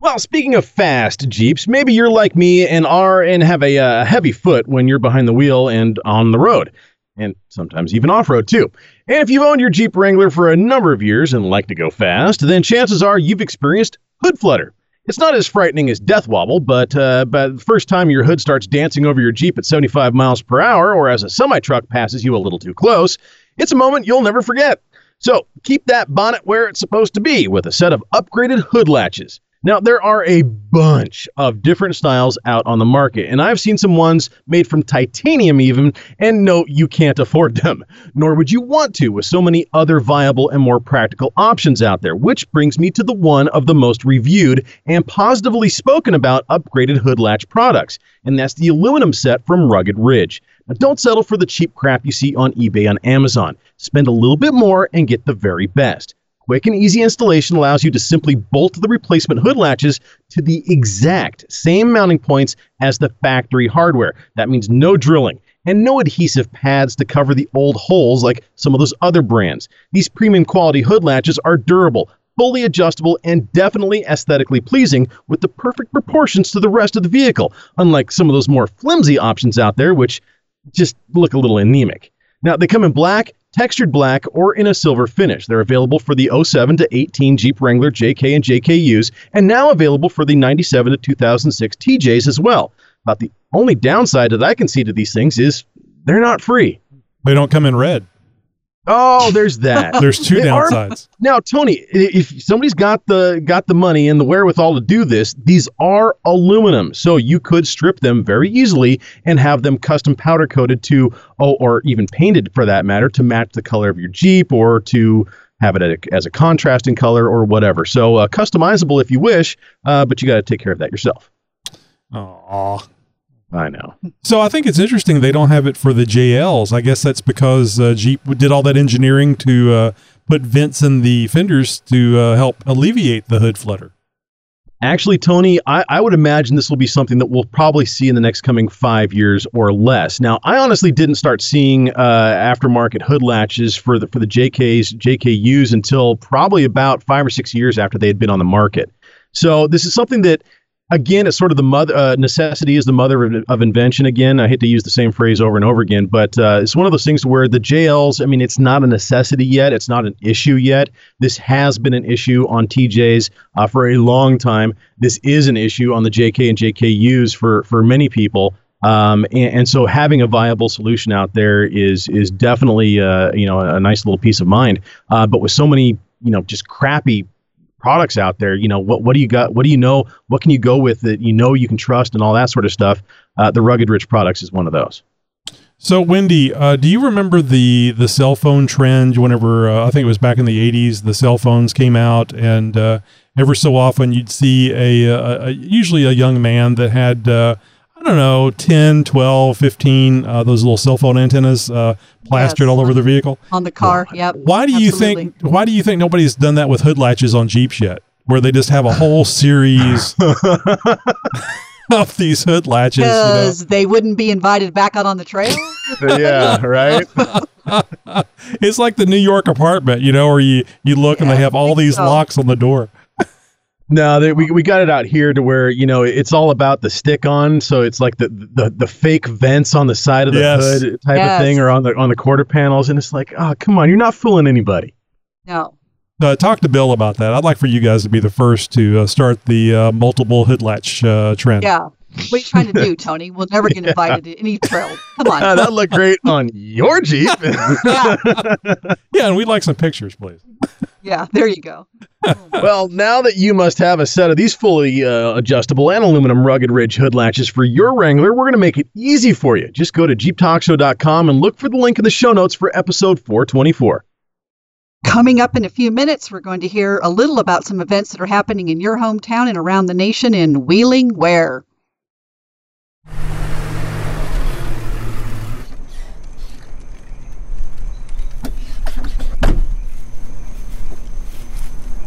Well, speaking of fast Jeeps, maybe you're like me and are and have a uh, heavy foot when you're behind the wheel and on the road, and sometimes even off road too. And if you've owned your Jeep Wrangler for a number of years and like to go fast, then chances are you've experienced hood flutter. It's not as frightening as death wobble, but uh, but the first time your hood starts dancing over your Jeep at 75 miles per hour, or as a semi truck passes you a little too close, it's a moment you'll never forget. So keep that bonnet where it's supposed to be with a set of upgraded hood latches. Now, there are a bunch of different styles out on the market, and I've seen some ones made from titanium, even, and no, you can't afford them, nor would you want to with so many other viable and more practical options out there, which brings me to the one of the most reviewed and positively spoken about upgraded hood latch products, and that's the aluminum set from Rugged Ridge. Now, don't settle for the cheap crap you see on eBay and Amazon. Spend a little bit more and get the very best. Quick and easy installation allows you to simply bolt the replacement hood latches to the exact same mounting points as the factory hardware. That means no drilling and no adhesive pads to cover the old holes like some of those other brands. These premium quality hood latches are durable, fully adjustable, and definitely aesthetically pleasing with the perfect proportions to the rest of the vehicle, unlike some of those more flimsy options out there, which just look a little anemic. Now, they come in black, textured black, or in a silver finish. They're available for the 07 to 18 Jeep Wrangler JK and JKUs, and now available for the 97 to 2006 TJs as well. About the only downside that I can see to these things is they're not free. They don't come in red. Oh, there's that. There's two They are- downsides. now, Tony, if somebody's got the got the money and the wherewithal to do this, these are aluminum, so you could strip them very easily and have them custom powder coated to, oh, or even painted for that matter, to match the color of your Jeep or to have it a- as a contrasting color or whatever. So uh, customizable if you wish, uh, but you got to take care of that yourself. Aw. I know. So I think it's interesting they don't have it for the JLs. I guess that's because uh, Jeep did all that engineering to uh, put vents in the fenders to uh, help alleviate the hood flutter. Actually, Tony, I, I would imagine this will be something that we'll probably see in the next coming five years or less. Now, I honestly didn't start seeing uh, aftermarket hood latches for the for the JKs, JKUs until probably about five or six years after they had been on the market. So this is something that, again, it's sort of the mother uh, necessity is the mother of, of invention. Again, I hate to use the same phrase over and over again, but uh, it's one of those things where the JLs. I mean, it's not a necessity yet. It's not an issue yet. This has been an issue on TJs uh, for a long time. This is an issue on the JK and JKUs for for many people. Um, and, and so having a viable solution out there is is definitely uh, you know a nice little peace of mind. Uh, but with so many you know just crappy products out there, you know what what do you got? What do you know? What can you go with that you know you can trust and all that sort of stuff? Uh, the Rugged Ridge products is one of those. So, Wendy, uh, do you remember the the cell phone trend? Whenever uh, I think it was back in the '80s, the cell phones came out, and uh, ever so often you'd see a, a, a usually a young man that had uh, I don't know 10, 12, 15 uh, those little cell phone antennas uh, plastered Yes. all over the vehicle. on the car. Yep. Why do you absolutely. think? Why do you think nobody's done that with hood latches on Jeeps yet? Where they just have a whole series of these hood latches. You know? Because they wouldn't be invited back out on the trail. yeah, right. it's like the New York apartment, you know, where you you look and they have all these so. locks on the door. No, they, we we got it out here to where you know it's all about the stick on, so it's like the the, the fake vents on the side of the Yes. hood type Yes. of thing, or on the on the quarter panels, and it's like, oh come on, you're not fooling anybody. No. Uh, talk to Bill about that. I'd like for you guys to be the first to uh, start the uh, multiple hood latch uh, trend. Yeah. What are you trying to do, Tony? We'll never get invited to any trail. Come on. Uh, that looked great on your Jeep. yeah. Yeah, and we'd like some pictures, please. Yeah. There you go. well, now that you must have a set of these fully uh, adjustable and aluminum rugged ridge hood latches for your Wrangler, we're going to make it easy for you. Just go to jeeptalkshow.com and look for the link in the show notes for episode 424. Coming up in a few minutes, we're going to hear a little about some events that are happening in your hometown and around the nation in Wheeling, where.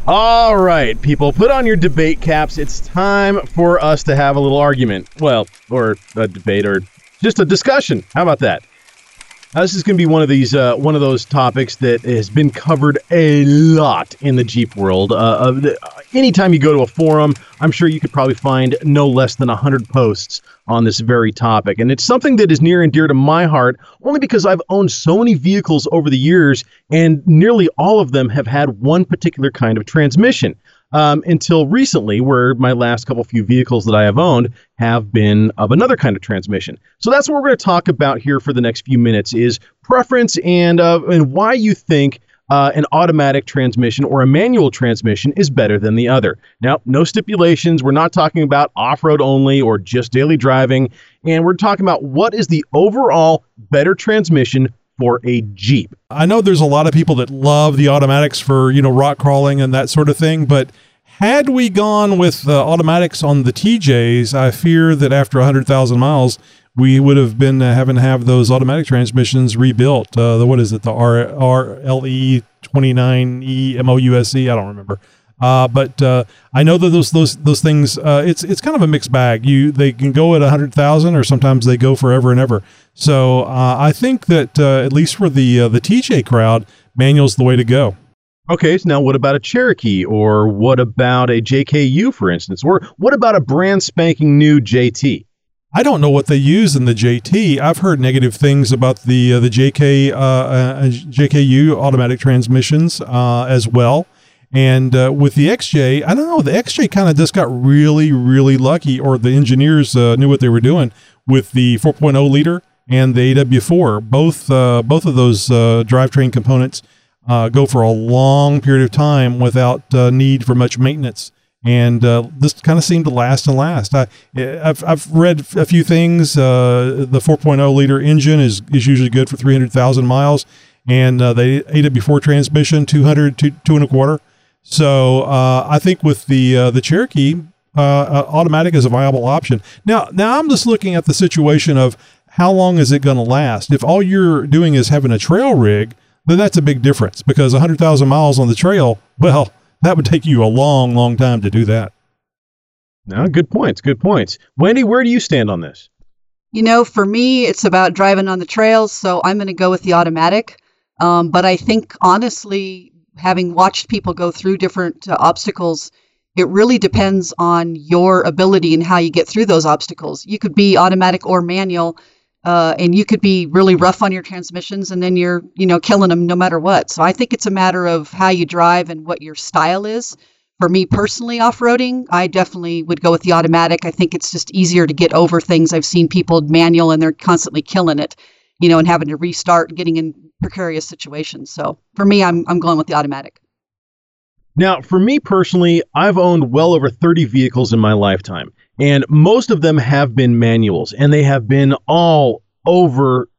All right, people, put on your debate caps. It's time for us to have a little argument. Well, or a debate, or just a discussion. How about that? Now, this is going to be one of these, uh, one of those topics that has been covered a lot in the Jeep world. Uh, of the, anytime you go to a forum, I'm sure you could probably find no less than hundred posts on this very topic, and it's something that is near and dear to my heart, only because I've owned so many vehicles over the years, and nearly all of them have had one particular kind of transmission um, until recently, where my last couple few vehicles that I have owned have been of another kind of transmission. So that's what we're going to talk about here for the next few minutes: is preference and uh, and why you think. Uh, an automatic transmission or a manual transmission is better than the other. Now, no stipulations. We're not talking about off road only or just daily driving. And we're talking about what is the overall better transmission for a Jeep. I know there's a lot of people that love the automatics for, you know, rock crawling and that sort of thing, but had we gone with uh, automatics on the TJs, I fear that after 100,000 miles, we would have been uh, having to have those automatic transmissions rebuilt. Uh, the what is it? The R RLE 29E MOUSE. I don't remember. Uh, but uh, I know that those those those things. Uh, it's it's kind of a mixed bag. You they can go at hundred thousand, or sometimes they go forever and ever. So uh, I think that uh, at least for the uh, the TJ crowd, manual's the way to go. Okay, so now what about a Cherokee or what about a JKU, for instance? Or what about a brand spanking new JT? I don't know what they use in the JT. I've heard negative things about the uh, the JK uh, uh, JKU automatic transmissions uh, as well. And uh, with the XJ, I don't know. The XJ kind of just got really, really lucky, or the engineers uh, knew what they were doing with the 4.0 liter and the AW4. Both uh, both of those uh, drivetrain components uh, go for a long period of time without uh, need for much maintenance. And this kind of seemed to last and last. I, I've, I've read a few things. The 4.0 liter engine is, is usually good for 300,000 miles, and the AW4 transmission 200 to two and a quarter. So uh, I think with the uh, the Cherokee, uh, uh, automatic is a viable option. Now, now I'm just looking at the situation of how long is it going to last. If all you're doing is having a trail rig, then that's a big difference because 100,000 miles on the trail, well, that would take you a long, long time to do that. No, good points. Good points. Wendy, where do you stand on this? You know, for me, it's about driving on the trails, so I'm going to go with the automatic. Um, but I think, honestly, having watched people go through different uh, obstacles, it really depends on your ability and how you get through those obstacles. You could be automatic or manual, uh, and you could be really rough on your transmissions, and then you're, you know, killing them no matter what. So I think it's a matter of how you drive and what your style is. For me personally, off roading, I definitely would go with the automatic. I think it's just easier to get over things. I've seen people manual and they're constantly killing it, you know, and having to restart, getting in precarious situations. So for me, I'm I'm going with the automatic. Now, for me personally, I've owned well over 30 vehicles in my lifetime, and most of them have been manuals, and they have been all over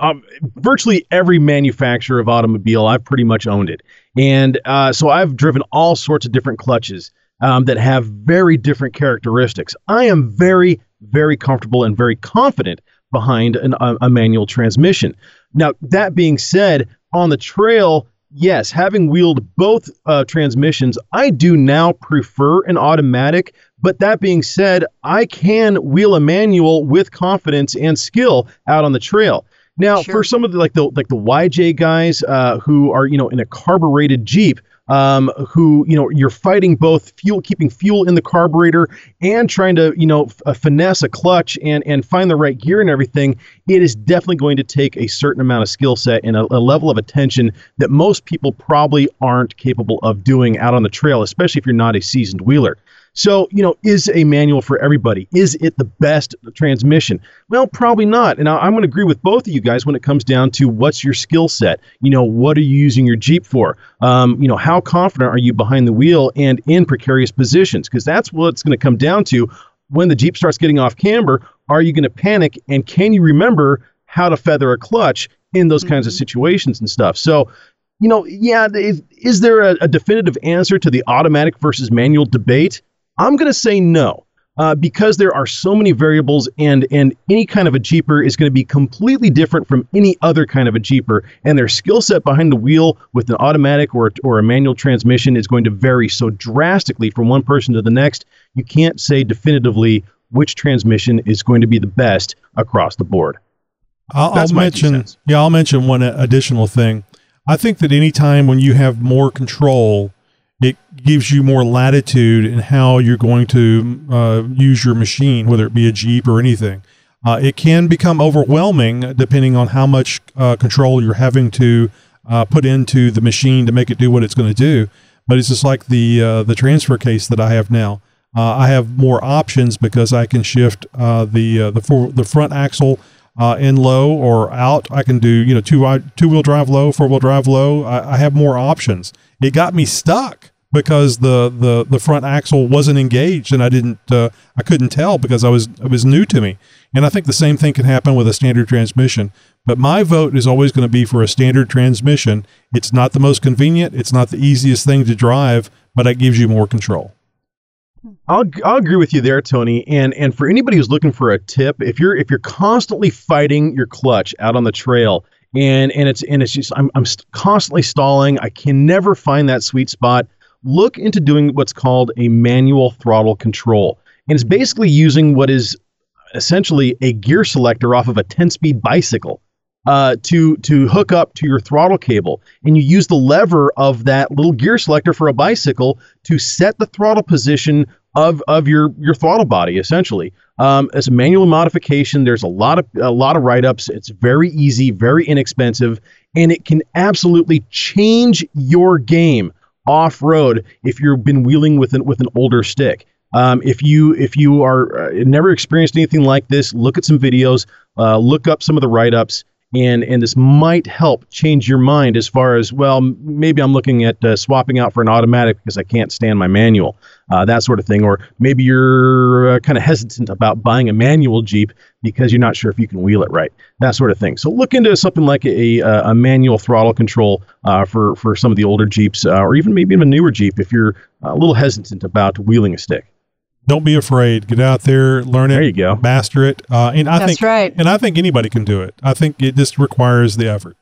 um, virtually every manufacturer of automobile. I've pretty much owned it, and uh, so I've driven all sorts of different clutches um, that have very different characteristics. I am very, very comfortable and very confident behind an, a, a manual transmission. Now, that being said, on the trail, yes, having wheeled both uh, transmissions, I do now prefer an automatic. But that being said, I can wheel a manual with confidence and skill out on the trail. Now, sure. for some of the like the like the YJ guys uh, who are you know in a carbureted Jeep, um, who you know you're fighting both fuel, keeping fuel in the carburetor, and trying to you know f- uh, finesse a clutch and and find the right gear and everything. It is definitely going to take a certain amount of skill set and a, a level of attention that most people probably aren't capable of doing out on the trail, especially if you're not a seasoned wheeler. So, you know, is a manual for everybody? Is it the best transmission? Well, probably not. And I'm going to agree with both of you guys when it comes down to what's your skill set. You know, what are you using your Jeep for? Um, you know, how confident are you behind the wheel and in precarious positions? Because that's what it's going to come down to when the Jeep starts getting off camber. Are you going to panic? And can you remember how to feather a clutch in those mm-hmm. kinds of mm-hmm. situations and stuff? So, you know, yeah, is, is there a, a definitive answer to the automatic versus manual debate? I'm going to say no. Uh, because there are so many variables and and any kind of a jeeper is going to be completely different from any other kind of a jeeper. And their skill set behind the wheel with an automatic or, or a manual transmission is going to vary so drastically from one person to the next. You can't say definitively which transmission is going to be the best across the board. I'll, I'll mention yeah i'll mention one additional thing. I think that anytime when you have more control it gives you more latitude in how you're going to uh, use your machine, whether it be a Jeep or anything. Uh, it can become overwhelming depending on how much uh, control you're having to uh, put into the machine to make it do what it's going to do. But it's just like the uh, the transfer case that I have now. Uh, I have more options because I can shift the the for, the front axle in low or out. I can do you know two two wheel drive low, four wheel drive low. I, I have more options it got me stuck because the, the, the front axle wasn't engaged and I didn't uh, I couldn't tell because I was it was new to me. And I think the same thing can happen with a standard transmission. But my vote is always going to be for a standard transmission. It's not the most convenient, it's not the easiest thing to drive, but it gives you more control. I'll, I'll agree with you there, Tony. And and for anybody who's looking for a tip, if you're if you're constantly fighting your clutch out on the trail, and and it's and it's just I'm I'm constantly stalling. I can never find that sweet spot. Look into doing what's called a manual throttle control, and it's basically using what is essentially a gear selector off of a 10-speed bicycle uh, to to hook up to your throttle cable, and you use the lever of that little gear selector for a bicycle to set the throttle position of of your your throttle body essentially. Um, as a manual modification, there's a lot of a lot of write ups. It's very easy, very inexpensive, and it can absolutely change your game off road if you've been wheeling with an with an older stick. Um, if you if you are uh, never experienced anything like this, look at some videos, uh, look up some of the write ups, and and this might help change your mind as far as well. Maybe I'm looking at uh, swapping out for an automatic because I can't stand my manual, uh, that sort of thing. Or maybe you're uh, kind of hesitant about buying a manual Jeep because you're not sure if you can wheel it right, that sort of thing. So look into something like a a, a manual throttle control uh, for for some of the older Jeeps, uh, or even maybe even a newer Jeep if you're a little hesitant about wheeling a stick. Don't be afraid. Get out there, learn it. There you go. Master it. Uh, and I That's think, right. And I think anybody can do it. I think it just requires the effort.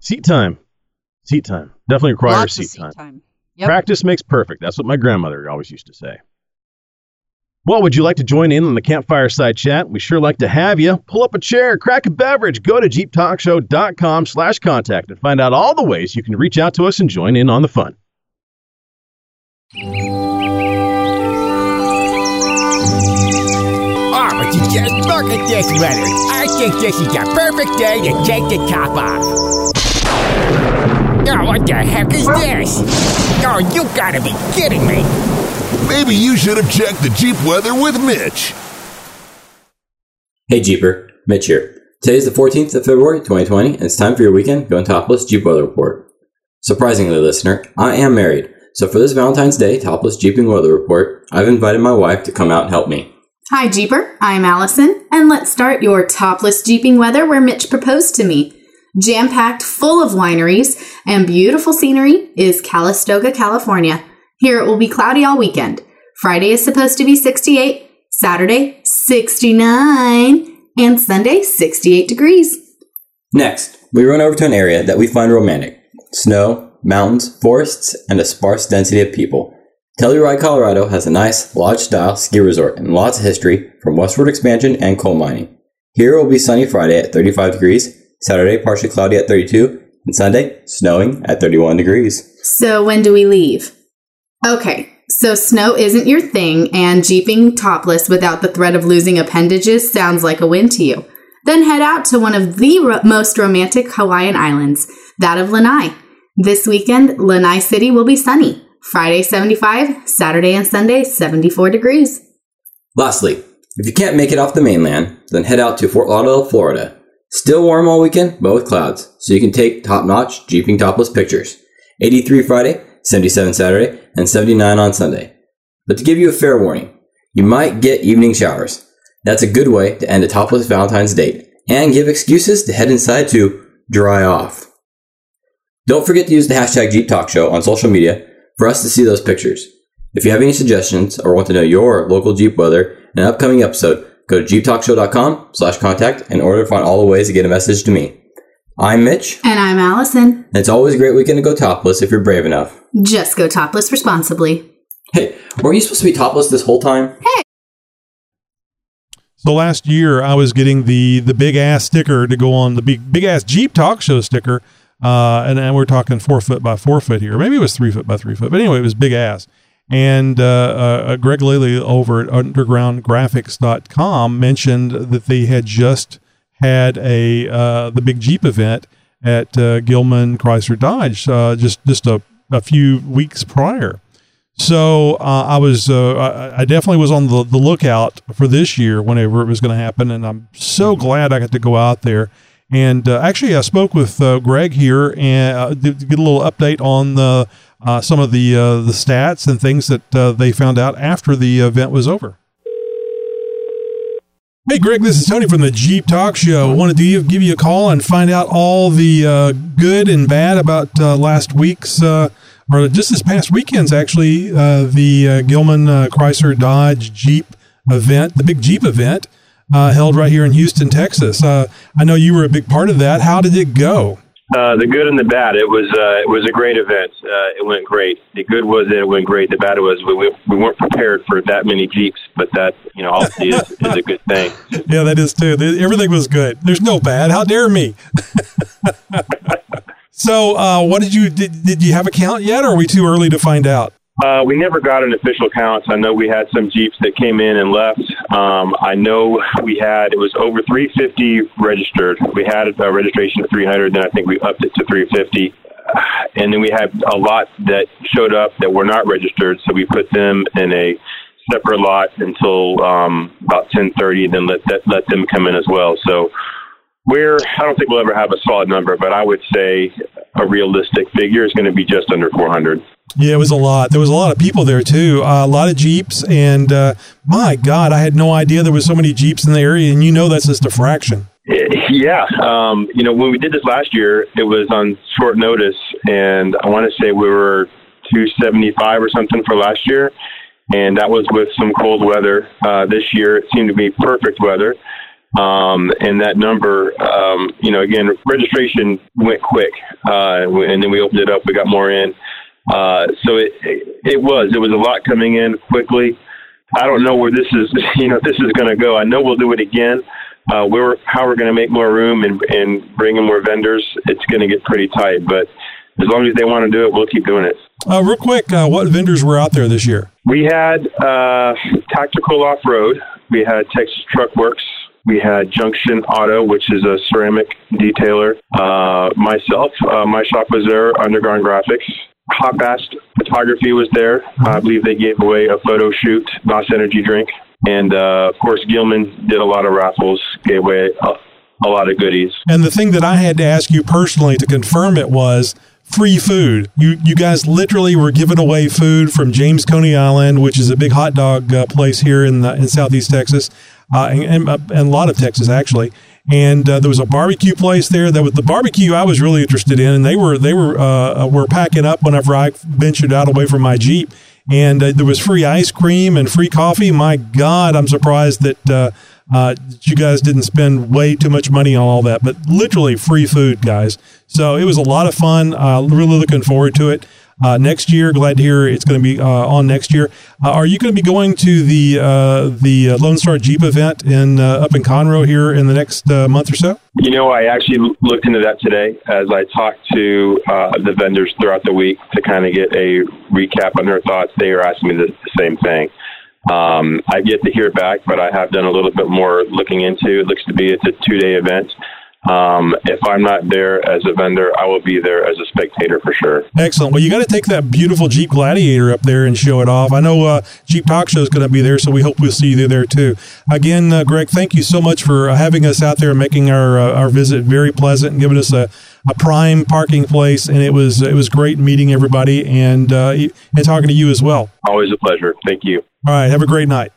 Seat time, seat time definitely requires Lots of seat, time. time. Yep. Practice makes perfect. That's what my grandmother always used to say. Well, would you like to join in on the campfire side chat? We sure like to have you. Pull up a chair, crack a beverage, go to jeeptalkshow.com slash contact and find out all the ways you can reach out to us and join in on the fun. Just look at this weather. I think this is the perfect day to take the top off. Oh, what the heck is this? Oh, you gotta be kidding me. Maybe you should have checked the Jeep weather with Mitch. Hey Jeeper, Mitch here. Today is the 14th of February 2020, and it's time for your weekend going topless Jeep weather report. Surprisingly, listener, I am married, so for this Valentine's Day topless Jeeping weather report, I've invited my wife to come out and help me. Hi, Jeeper. I'm Allison, and let's start your topless Jeeping weather where Mitch proposed to me. Jam packed full of wineries and beautiful scenery is Calistoga, California. Here it will be cloudy all weekend. Friday is supposed to be 68, Saturday, 69, and Sunday, 68 degrees. Next, we run over to an area that we find romantic snow, mountains, forests, and a sparse density of people. Telluride, Colorado has a nice, lodge style ski resort and lots of history from westward expansion and coal mining. Here it will be sunny Friday at 35 degrees, Saturday partially cloudy at 32, and Sunday snowing at 31 degrees. So, when do we leave? Okay, so snow isn't your thing, and jeeping topless without the threat of losing appendages sounds like a win to you. Then head out to one of the ro- most romantic Hawaiian islands, that of Lanai. This weekend, Lanai City will be sunny. Friday 75, Saturday and Sunday 74 degrees. Lastly, if you can't make it off the mainland, then head out to Fort Lauderdale, Florida. Still warm all weekend, but with clouds, so you can take top notch Jeeping topless pictures. 83 Friday, 77 Saturday, and 79 on Sunday. But to give you a fair warning, you might get evening showers. That's a good way to end a topless Valentine's date and give excuses to head inside to dry off. Don't forget to use the hashtag Jeep Talk Show on social media for us to see those pictures. If you have any suggestions or want to know your local Jeep weather in an upcoming episode, go to jeeptalkshow.com slash contact in order to find all the ways to get a message to me. I'm Mitch, And I'm Allison. and it's always a great weekend to go topless if you're brave enough. Just go topless responsibly. Hey, weren't you supposed to be topless this whole time? Hey. So last year I was getting the the big ass sticker to go on the big big ass Jeep Talk Show sticker, uh, and, and we're talking four foot by four foot here. Maybe it was three foot by three foot, but anyway, it was big ass. And uh, uh, Greg Lilly over at UndergroundGraphics.com mentioned that they had just had a uh, the big Jeep event at uh, Gillman Chrysler Dodge uh, just just a, a few weeks prior. So uh, I was, uh, I definitely was on the, the lookout for this year whenever it was going to happen, and I'm so glad I got to go out there. And uh, actually, I spoke with uh, Greg here and uh, to get a little update on the uh, some of the uh, the stats and things that they found out after the event was over. Hey, Greg, this is Tony from the Jeep Talk Show. I wanted to give, you a call and find out all the good and bad about last week's, or just this past weekend's actually, uh, the uh, Gillman uh, Chrysler Dodge Jeep event, the big Jeep event uh, held right here in Houston, Texas. Uh, I know you were a big part of that. How did it go? Uh, the good and the bad. It was uh, it was a great event. Uh, it went great. The good was that it went great. The bad was we, we, we weren't prepared for that many jeeps, but that you know obviously is, is a good thing. Yeah, that is too. Everything was good. There's no bad. How dare me? so, uh, what did you did? Did you have a count yet, or are we too early to find out? Uh, we never got an official count. I know we had some jeeps that came in and left. Um, I know we had it was over 350 registered. We had a registration of 300, then I think we upped it to 350. And then we had a lot that showed up that were not registered, so we put them in a separate lot until um, about 10:30, then let that, let them come in as well. So we're I don't think we'll ever have a solid number, but I would say a realistic figure is going to be just under 400. Yeah, it was a lot. There was a lot of people there too. Uh, a lot of Jeeps, and uh, my God, I had no idea there was so many Jeeps in the area. And you know that's just a fraction. Yeah, um, you know when we did this last year, it was on short notice, and I want to say we were 275 or something for last year, and that was with some cold weather. Uh, this year, it seemed to be perfect weather. Um, and that number, um, you know, again, registration went quick, uh, and then we opened it up. We got more in. Uh, so it, it was, it was a lot coming in quickly. I don't know where this is, you know, this is going to go. I know we'll do it again. Uh, where, how we're going to make more room and, and bring in more vendors, it's going to get pretty tight. But as long as they want to do it, we'll keep doing it. Uh, real quick, uh, what vendors were out there this year? We had uh, Tactical Off Road. We had Texas Truck Works. We had Junction Auto, which is a ceramic detailer. Uh, myself, uh, my shop was there, Underground Graphics. Hot Bast Photography was there. I believe they gave away a photo shoot, Boss Energy drink. And uh, of course, Gillman did a lot of raffles, gave away a, a lot of goodies. And the thing that I had to ask you personally to confirm it was free food. You you guys literally were giving away food from James Coney Island, which is a big hot dog uh, place here in the, in Southeast Texas, uh, and, and, and a lot of Texas actually. And uh, there was a barbecue place there. That was the barbecue I was really interested in, and they were they were uh, were packing up whenever I ventured out away from my Jeep. And uh, there was free ice cream and free coffee. My God, I'm surprised that uh, uh, you guys didn't spend way too much money on all that, but literally free food, guys. So it was a lot of fun. Uh, really looking forward to it. Uh, next year, glad to hear it's going to be uh, on next year. Uh, are you going to be going to the uh, the Lone Star Jeep event in up in Conroe here in the next month or so? You know, I actually looked into that today as I talked to the vendors throughout the week to kind of get a recap on their thoughts. They are asking me the, the same thing. Um, I've yet to hear back, but I have done a little bit more looking into. It looks to be it's a two day event. Um, if I'm not there as a vendor, I will be there as a spectator for sure. Excellent. Well, you got to take that beautiful Jeep Gladiator up there and show it off. I know uh, Jeep Talk Show is going to be there, so we hope we'll see you there too. Again, uh, Greg, thank you so much for uh, having us out there and making our uh, our visit very pleasant and giving us a, a prime parking place. And it was it was great meeting everybody and uh, and talking to you as well. Always a pleasure. Thank you. All right. Have a great night.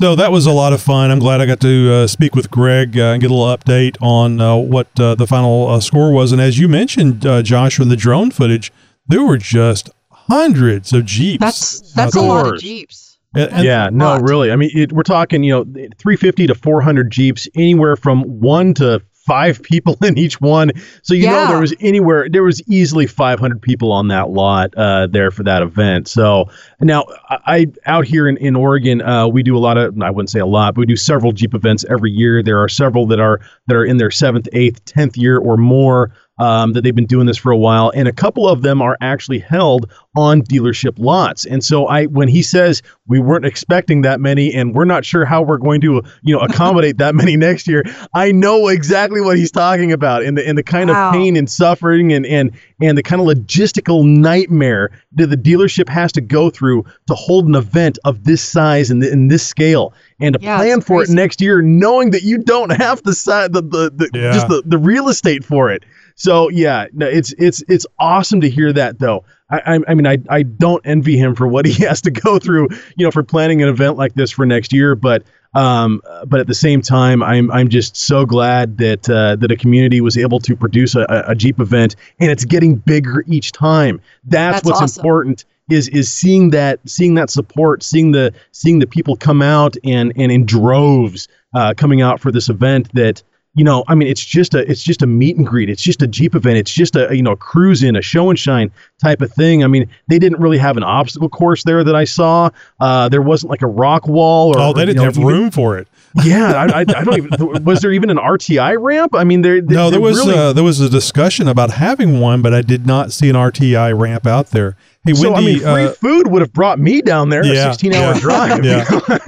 So that was a lot of fun. I'm glad I got to uh, speak with Greg uh, and get a little update on uh, what uh, the final uh, score was. And as you mentioned, uh, Josh, from the drone footage, there were just hundreds of Jeeps. That's that's a lot of Jeeps. And, and yeah, no, really. I mean, it, we're talking, you know, 350 to 400 Jeeps, anywhere from one to five people in each one. So you yeah. know there was anywhere there was easily 500 people on that lot uh, there for that event. So now I, I out here in in Oregon uh, we do a lot of I wouldn't say a lot, but we do several Jeep events every year. There are several that are that are in their seventh, eighth, tenth year or more um, that they've been doing this for a while, and a couple of them are actually held on dealership lots. And so I, when he says we weren't expecting that many, and we're not sure how we're going to, you know, accommodate that many next year, I know exactly what he's talking about, and the and the kind wow. of pain and suffering and and and the kind of logistical nightmare that the dealership has to go through to hold an event of this size and in this scale and to yeah, plan for it next year, knowing that you don't have the side the the, the yeah. just the, the real estate for it. So yeah, no, it's it's it's awesome to hear that though. I, I mean I I don't envy him for what he has to go through, you know, for planning an event like this for next year. But um, but at the same time, I'm I'm just so glad that uh, that a community was able to produce a, a Jeep event, and it's getting bigger each time. That's, That's what's awesome. important is is seeing that seeing that support, seeing the seeing the people come out and and in droves uh, coming out for this event that you know, I mean, it's just a it's just a meet and greet. It's just a Jeep event. It's just a you know a cruise in, a show and shine type of thing. I mean, they didn't really have an obstacle course there that I saw. Uh, there wasn't like a rock wall or oh, they didn't know, have room for it. yeah, I, I, I, don't even. Was there even an RTI ramp? I mean, there. No, there was really, uh, there was a discussion about having one, but I did not see an RTI ramp out there. Hey, so I mean, free uh, food would have brought me down there. Yeah, a sixteen-hour yeah, drive. Yeah,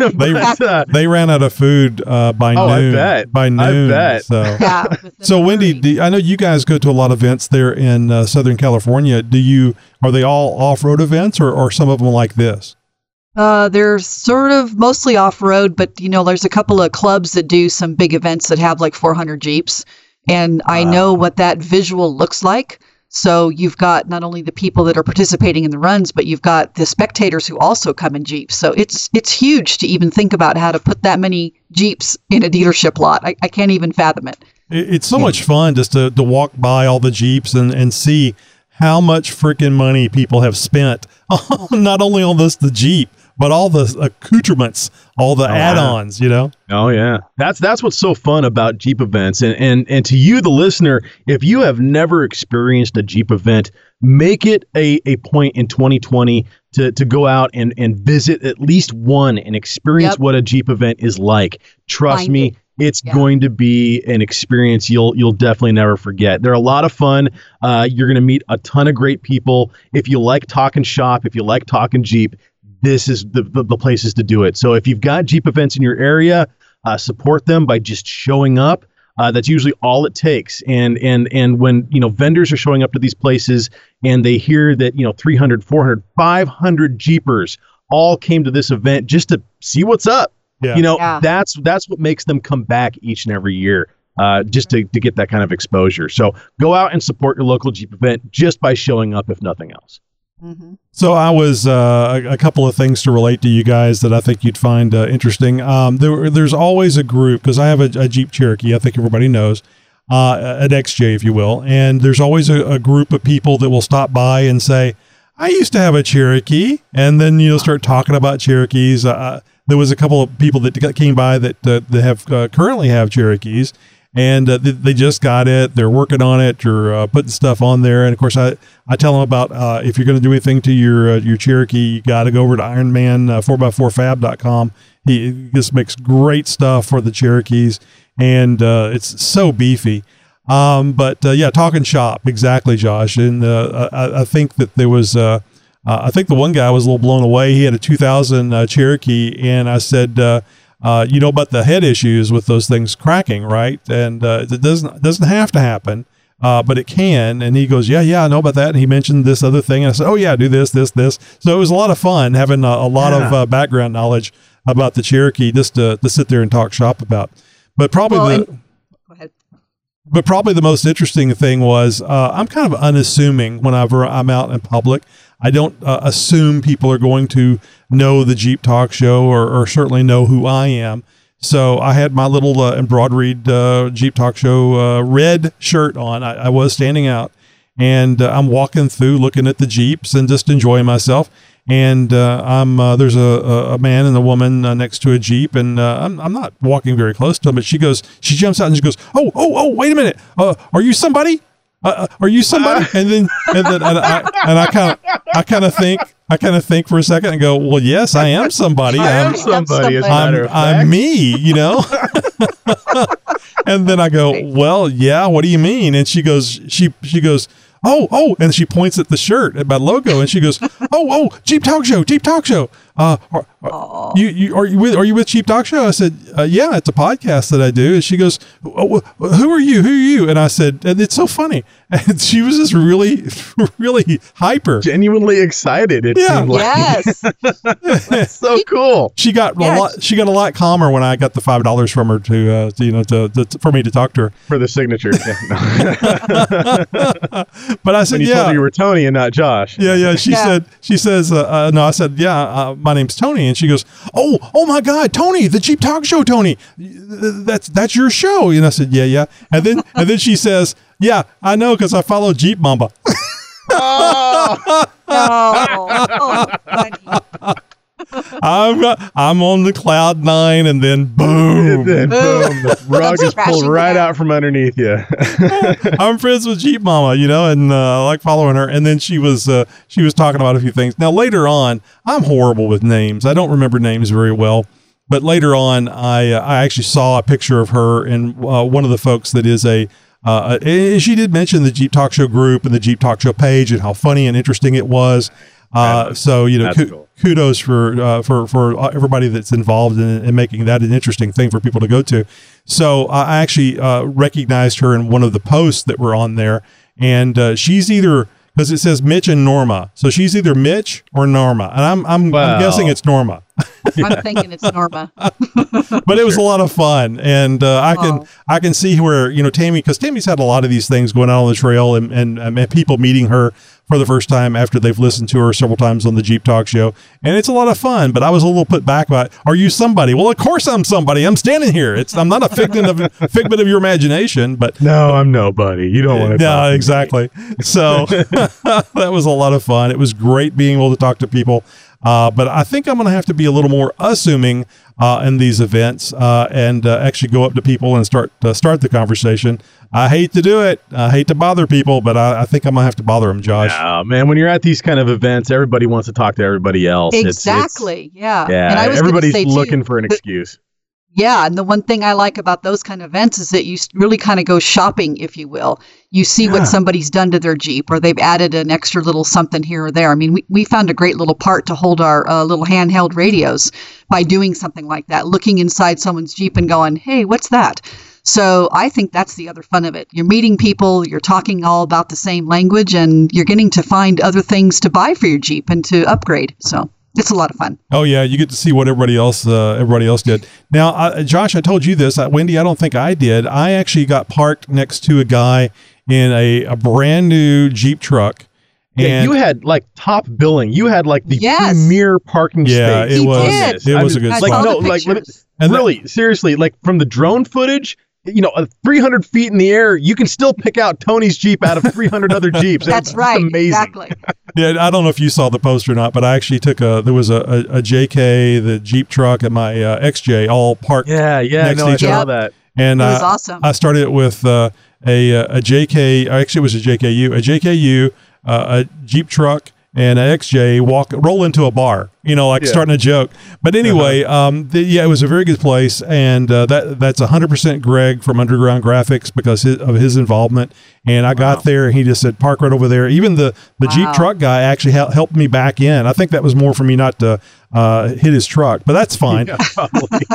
they uh, they ran out of food uh, by oh, noon. I bet. By noon. I bet. So, yeah, so Wendy, do, I know you guys go to a lot of events there in uh, Southern California. Do you are they all off-road events, or, or some of them like this? Uh, they're sort of mostly off road, but you know, there's a couple of clubs that do some big events that have like 400 Jeeps. And I know what that visual looks like. So you've got not only the people that are participating in the runs, but you've got the spectators who also come in Jeeps. So it's it's huge to even think about how to put that many Jeeps in a dealership lot. I, I can't even fathom it. It- It's so much fun just to, to walk by all the Jeeps and, and see how much freaking money people have spent, not only on this, the Jeep, but all the accoutrements, all the add-ons, you know? Oh yeah, that's that's what's so fun about Jeep events, and and and to you, the listener, if you have never experienced a Jeep event, make it a, a point in 2020 to to go out and and visit at least one and experience Yep. what a Jeep event is like. Trust Find me. it. It's going to be an experience you'll you'll definitely never forget. They're a lot of fun. Uh, you're going to meet a ton of great people. If you like talking shop, if you like talking Jeep, this is the, the, the places to do it. So if you've got Jeep events in your area, uh, support them by just showing up. Uh, that's usually all it takes. And and and when you know vendors are showing up to these places and they hear that you know 300, 400, 500 Jeepers all came to this event just to see what's up. Yeah. You know Yeah. that's that's what makes them come back each and every year. Uh, just to, to get that kind of exposure. So go out and support your local Jeep event just by showing up, if nothing else. So I was uh, a, a couple of things to relate to you guys that I think you'd find uh, interesting. Um, there, there's always a group because I have a, a Jeep Cherokee. I think everybody knows uh, an XJ, if you will, and there's always a, a group of people that will stop by and say, "I used to have a Cherokee," and then you know start talking about Cherokees. Uh, there was a couple of people that came by that uh, that have uh, currently have Cherokees and uh, they, just got it. They're working on it. You're uh, putting stuff on there, and of course, I, I tell them about uh, if you're going to do anything to your uh, your Cherokee, you got to go over to Ironman uh, 4x4fab.com. He just makes great stuff for the Cherokees, and uh, it's so beefy. Um, but yeah, talking shop exactly, Josh, and I, I think that there was. I think the one guy was a little blown away. He had a 2000 uh, Cherokee, and I said, uh, "You know about the head issues with those things cracking, right? And uh, it doesn't doesn't have to happen, uh, but it can." And he goes, "Yeah, yeah, I know about that." And he mentioned this other thing, and I said, "Oh yeah, do this, this, this." So it was a lot of fun having a, a lot of Yeah. uh, background knowledge about the Cherokee just to, to sit there and talk shop about. But probably Well, the but probably the most interesting thing was uh, I'm kind of unassuming whenever I'm out in public. I don't uh, assume people are going to know the Jeep Talk Show or, or certainly know who I am. So I had my little uh, embroidered uh, Jeep Talk Show uh, red shirt on. I, I was standing out, and uh, I'm walking through, looking at the Jeeps and just enjoying myself. And uh, I'm there's a, a man and a woman next to a Jeep, and I'm, I'm not walking very close to them, but she goes, she jumps out and she goes, oh oh oh, wait a minute, are you somebody? Uh, uh, are you somebody? And then and then and I and I kind of I kind of think I kind of think for a second and go, well, yes, I am somebody. I am I'm somebody, I'm, I'm me, you know. and then I go, well, yeah. What do you mean? And she goes, she she goes, oh oh, and she points at the shirt at my logo, and she goes, oh oh, Jeep Talk Show, Jeep Talk Show. Uh, are, are- you you are you with are you with Jeep Talk Show? I said, uh, yeah, it's a podcast that I do. And she goes, oh, who are you? Who are you? And I said, and it's so funny. And she was just really really hyper, genuinely excited. It yeah. seemed like. Yes. That's so cool. She got Yeah. a lot. She got a lot calmer when I got the five dollars from her to, uh, to you know to, to for me to talk to her. For the signature. But I said, when you yeah, told her you were Tony and not Josh. yeah, yeah. She Yeah. said, she says, uh, uh, no. I said, yeah. My name's Tony, and she goes, oh, oh my God, Tony, the Jeep Talk Show, Tony. That's that's your show. And I said, yeah, yeah. And then and then she says, yeah, I know because I follow Jeep Mama. Oh, oh, funny. I'm I'm on the cloud nine, and then boom. And then boom, the rug is pulled right down. out from underneath you. I'm friends with Jeep Mama, you know, and uh, I like following her. And then she was uh, she was talking about a few things. Now later on, I'm horrible with names. I don't remember names very well. But later on, I uh, I actually saw a picture of her and uh, one of the folks that is a. Uh, and she did mention the Jeep Talk Show group and the Jeep Talk Show page and how funny and interesting it was. Uh, so you know, cool. kudos for uh, for for everybody that's involved in, in making that an interesting thing for people to go to. So uh, I actually uh, recognized her in one of the posts that were on there, and uh, she's either because it says Mitch and Norma. So she's either Mitch or Norma, and I'm I'm, Wow. I'm guessing it's Norma. I'm thinking it's Norma. but it was a lot of fun, and uh, I can Oh. I can see where you know Tammy because Tammy's had a lot of these things going on on the trail, and and, um, and people meeting her for the first time after they've listened to her several times on the Jeep Talk Show, and it's a lot of fun. But I was a little put back by, are you somebody? Well, of course I'm somebody. I'm standing here. It's I'm not a figment of figment of your imagination, but No, I'm nobody. You don't want to. yeah, exactly. So that was a lot of fun. It was great being able to talk to people. Uh, but I think I'm going to have to be a little more assuming uh, in these events uh, and uh, actually go up to people and start uh, start the conversation. I hate to do it. I hate to bother people, but I, I think I'm going to have to bother them, Josh. Oh man, when you're at these kind of events, everybody wants to talk to everybody else. It's- it's- Exactly. yeah. yeah, And I was everybody's say, too, looking for an that- excuse. Yeah, and the one thing I like about those kind of events is that you really kind of go shopping, if you will. You see Yeah. what somebody's done to their Jeep, or they've added an extra little something here or there. I mean, we, we found a great little part to hold our uh, little handheld radios by doing something like that, looking inside someone's Jeep and going, hey, what's that? So I think that's the other fun of it. You're meeting people, you're talking all about the same language, and you're getting to find other things to buy for your Jeep and to upgrade. So it's a lot of fun. Oh yeah, you get to see what everybody else uh, everybody else did. Now, uh, Josh, I told you this, uh, Wendy. I don't think I did. I actually got parked next to a guy in a, a brand new Jeep truck. Yeah, and you had like top billing. You had like the Yes. premier parking Yeah, space. it was- did. it I was a good I like no, like me- And that- really seriously, like from the drone footage. You know, uh, 300 feet in the air, you can still pick out Tony's Jeep out of 300 other Jeeps. That's It's right. Amazing. Exactly. Yeah, I don't know if you saw the post or not, but I actually took a there was a, a, a JK, the Jeep truck, and my uh, XJ all parked. Yeah, yeah, Next no, to I each saw other. that. And It was uh, awesome. I started it with uh, a a JK. Actually, it was a JKU, a JKU, uh, a Jeep truck, and an XJ walk roll into a bar. You know, like Yeah. starting a joke. But anyway, um, the, yeah, it was a very good place, and uh, that that's hundred percent Greg from Underground Graphics because his, of his involvement. And I got there, and he just said, "Park right over there." Even the the Jeep truck guy actually hel- helped me back in. I think that was more for me not to uh, hit his truck, but that's fine Yeah,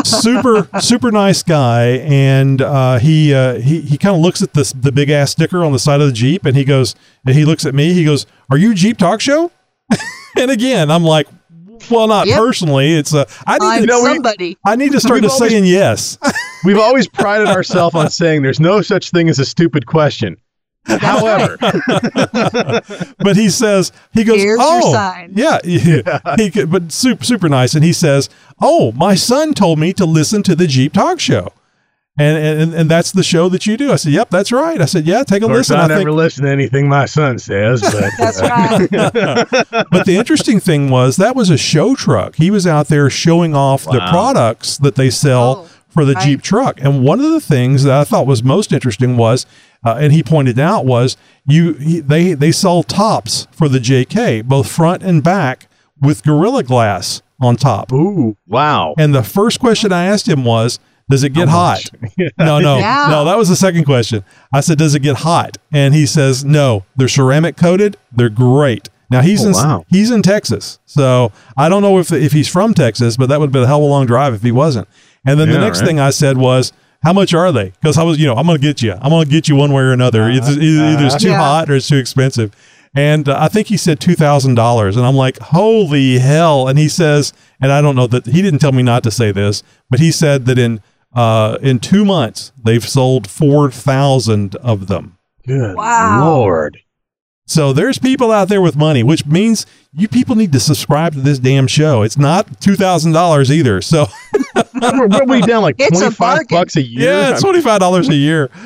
super super nice guy and uh, he uh, he he kind of looks at this the big ass sticker on the side of the jeep and he goes and he looks at me he goes are you jeep talk show and again i'm like well not Yep. personally it's a. I need I'm to know, we- somebody. i need to start to always- saying yes We've always prided ourselves on saying there's no such thing as a stupid question. However, but he says he goes Here's your oh sign." yeah, yeah. He, could- but super super nice and he says oh my son told me to listen to the jeep talk show and, and and that's the show that you do. I said, "Yep, that's right." I said, "Yeah, take a of listen." I I never think listen to anything my son says, but That's uh, right. but the interesting thing was that was a show truck. He was out there showing off the products that they sell Oh, for the right. Jeep truck. And one of the things that I thought was most interesting was, uh, and he pointed out was you he, they they sell tops for the JK, both front and back, with Gorilla Glass on top. Ooh, wow. And the first question I asked him was, "Does it get hot?" No, no, Yeah. no. That was the second question. I said, "Does it get hot?" And he says, "No. They're ceramic coated. They're great." Now he's Oh, in wow. he's in Texas, so I don't know if if he's from Texas, but that would have been a hell of a long drive if he wasn't. And then the next right. thing I said was, "How much are they?" Because I was, you know, I'm going to get you. I'm going to get you one way or another. It's either, either it's too Yeah. hot or it's too expensive. And uh, I think he said two thousand dollars, and I'm like, "Holy hell!" And he says, and I don't know that he didn't tell me not to say this, but he said that in uh, in two months they've sold four thousand of them. Good Wow. lord. So there's people out there with money, which means you people need to subscribe to this damn show. It's not two thousand dollars either. So We're, what we down like It's a 25 bargain. bucks a year? yeah, it's twenty five dollars a year.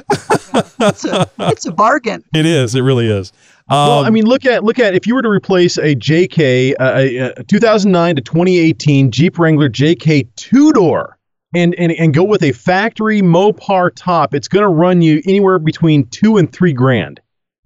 It's a, it's a bargain. It is. It really is. Um, well, I mean, look at look at if you were to replace a JK, uh, a, a 2009 to 2018 Jeep Wrangler JK two door, and, and and go with a factory Mopar top, it's going to run you anywhere between two and three grand.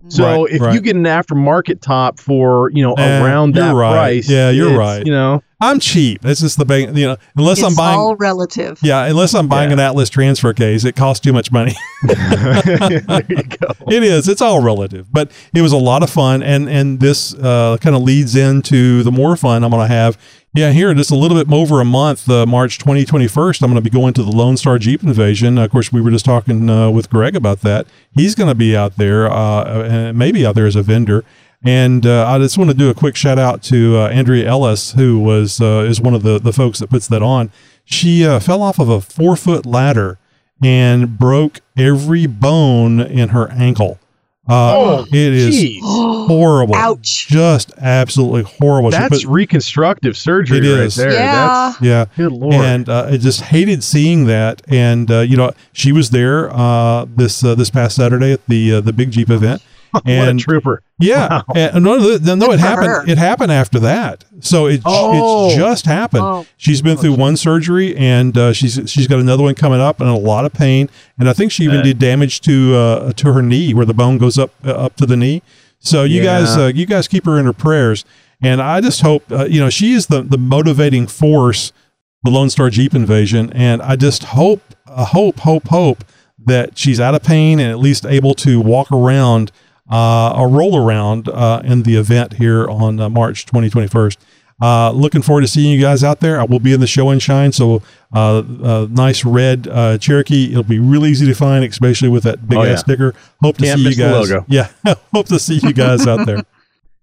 So Right, if right. you get an aftermarket top for you know Eh, around that right. price, Yeah, you're right. You know, I'm cheap. That's just the bank. You know, unless I'm buying. all relative. yeah, unless I'm buying Yeah. an Atlas transfer case, it costs too much money. there you go. it is. It's all relative, but it was a lot of fun, and and this uh, kind of leads into the more fun I'm going to have. Yeah, here just a little bit over a month, uh, March 20, 21st, I'm going to be going to the Lone Star Jeep Invasion. Of course, we were just talking uh, with Greg about that. He's going to be out there, uh, and maybe out there as a vendor. And uh, I just want to do a quick shout out to uh, Andrea Ellis, who was uh, is one of the the folks that puts that on. She fell off of a four foot ladder and broke every bone in her ankle. Uh, Oh, it is geez. horrible. Ouch! Just absolutely horrible. She That's put- reconstructive surgery it right is. there. That's, yeah. Good lord. And uh, I just hated seeing that. And uh, you know, she was there uh, this uh, this past Saturday at the uh, the Big Jeep event. And what a trooper. Yeah. And no, no, no, it happened. It happened after that. So it Oh. it just happened. Oh. She's been through one surgery, and uh, she's she's got another one coming up, and a lot of pain. And I think she even Bet. did damage to uh, to her knee, where the bone goes up uh, up to the knee. So you guys, Yeah. uh, you guys keep her in her prayers. And I just hope, uh, you know, she is the the motivating force, the Lone Star Jeep invasion. And I just hope, uh, hope, hope, hope that she's out of pain and at least able to walk around uh, or roll around uh, in the event here on uh, March 2021st. Uh, looking forward to seeing you guys out there. I will be in the show and shine. So, uh, uh, nice red uh, Cherokee. It'll be really easy to find, especially with that big Oh, ass yeah. sticker. Hope to Can't see you guys. Yeah, hope to see you guys out there.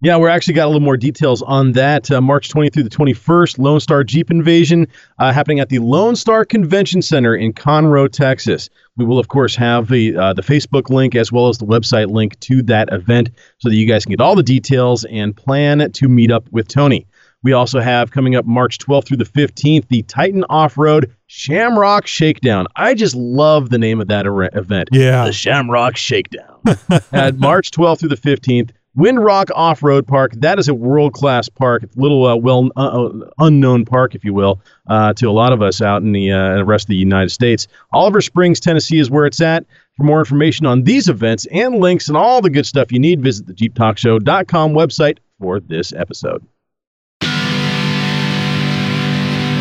Yeah, we're actually got a little more details on that. Uh, March 20th through the 21st, Lone Star Jeep Invasion uh, happening at the Lone Star Convention Center in Conroe, Texas. We will, of course, have the uh, the Facebook link as well as the website link to that event so that you guys can get all the details and plan to meet up with Tony. We also have coming up March 12th through the 15th the Titan Off Road Shamrock Shakedown. I just love the name of that event. Yeah. The Shamrock Shakedown. at March 12th through the 15th. Windrock Off Road Park. That is a world class park. A little uh, well uh, uh, unknown park, if you will, uh, to a lot of us out in the uh, rest of the United States. Oliver Springs, Tennessee is where it's at. For more information on these events and links and all the good stuff you need, visit the JeepTalkShow.com website for this episode.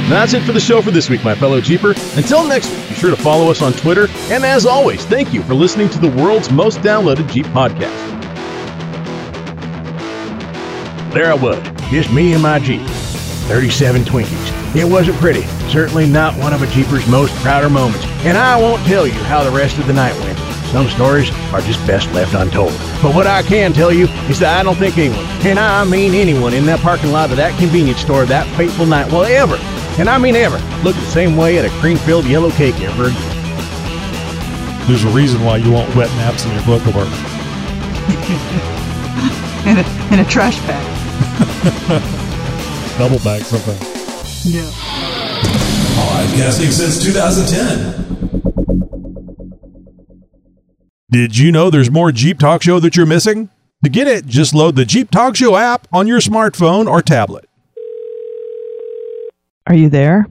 That's it for the show for this week, my fellow Jeeper. Until next week, be sure to follow us on Twitter. And as always, thank you for listening to the world's most downloaded Jeep podcast. There I was, just me and my Jeep. 37 Twinkies. It wasn't pretty. Certainly not one of a Jeeper's most prouder moments. And I won't tell you how the rest of the night went. Some stories are just best left untold. But what I can tell you is that I don't think anyone, and I mean anyone, in that parking lot of that convenience store that fateful night will ever, and I mean ever, look the same way at a cream-filled yellow cake ever again. There's a reason why you want wet naps in your bookwork. in, a, in a trash bag. Double bag something. Yeah. Podcasting since 2010. Did you know there's more Jeep Talk Show that you're missing? To get it, just load the Jeep Talk Show app on your smartphone or tablet. Are you there?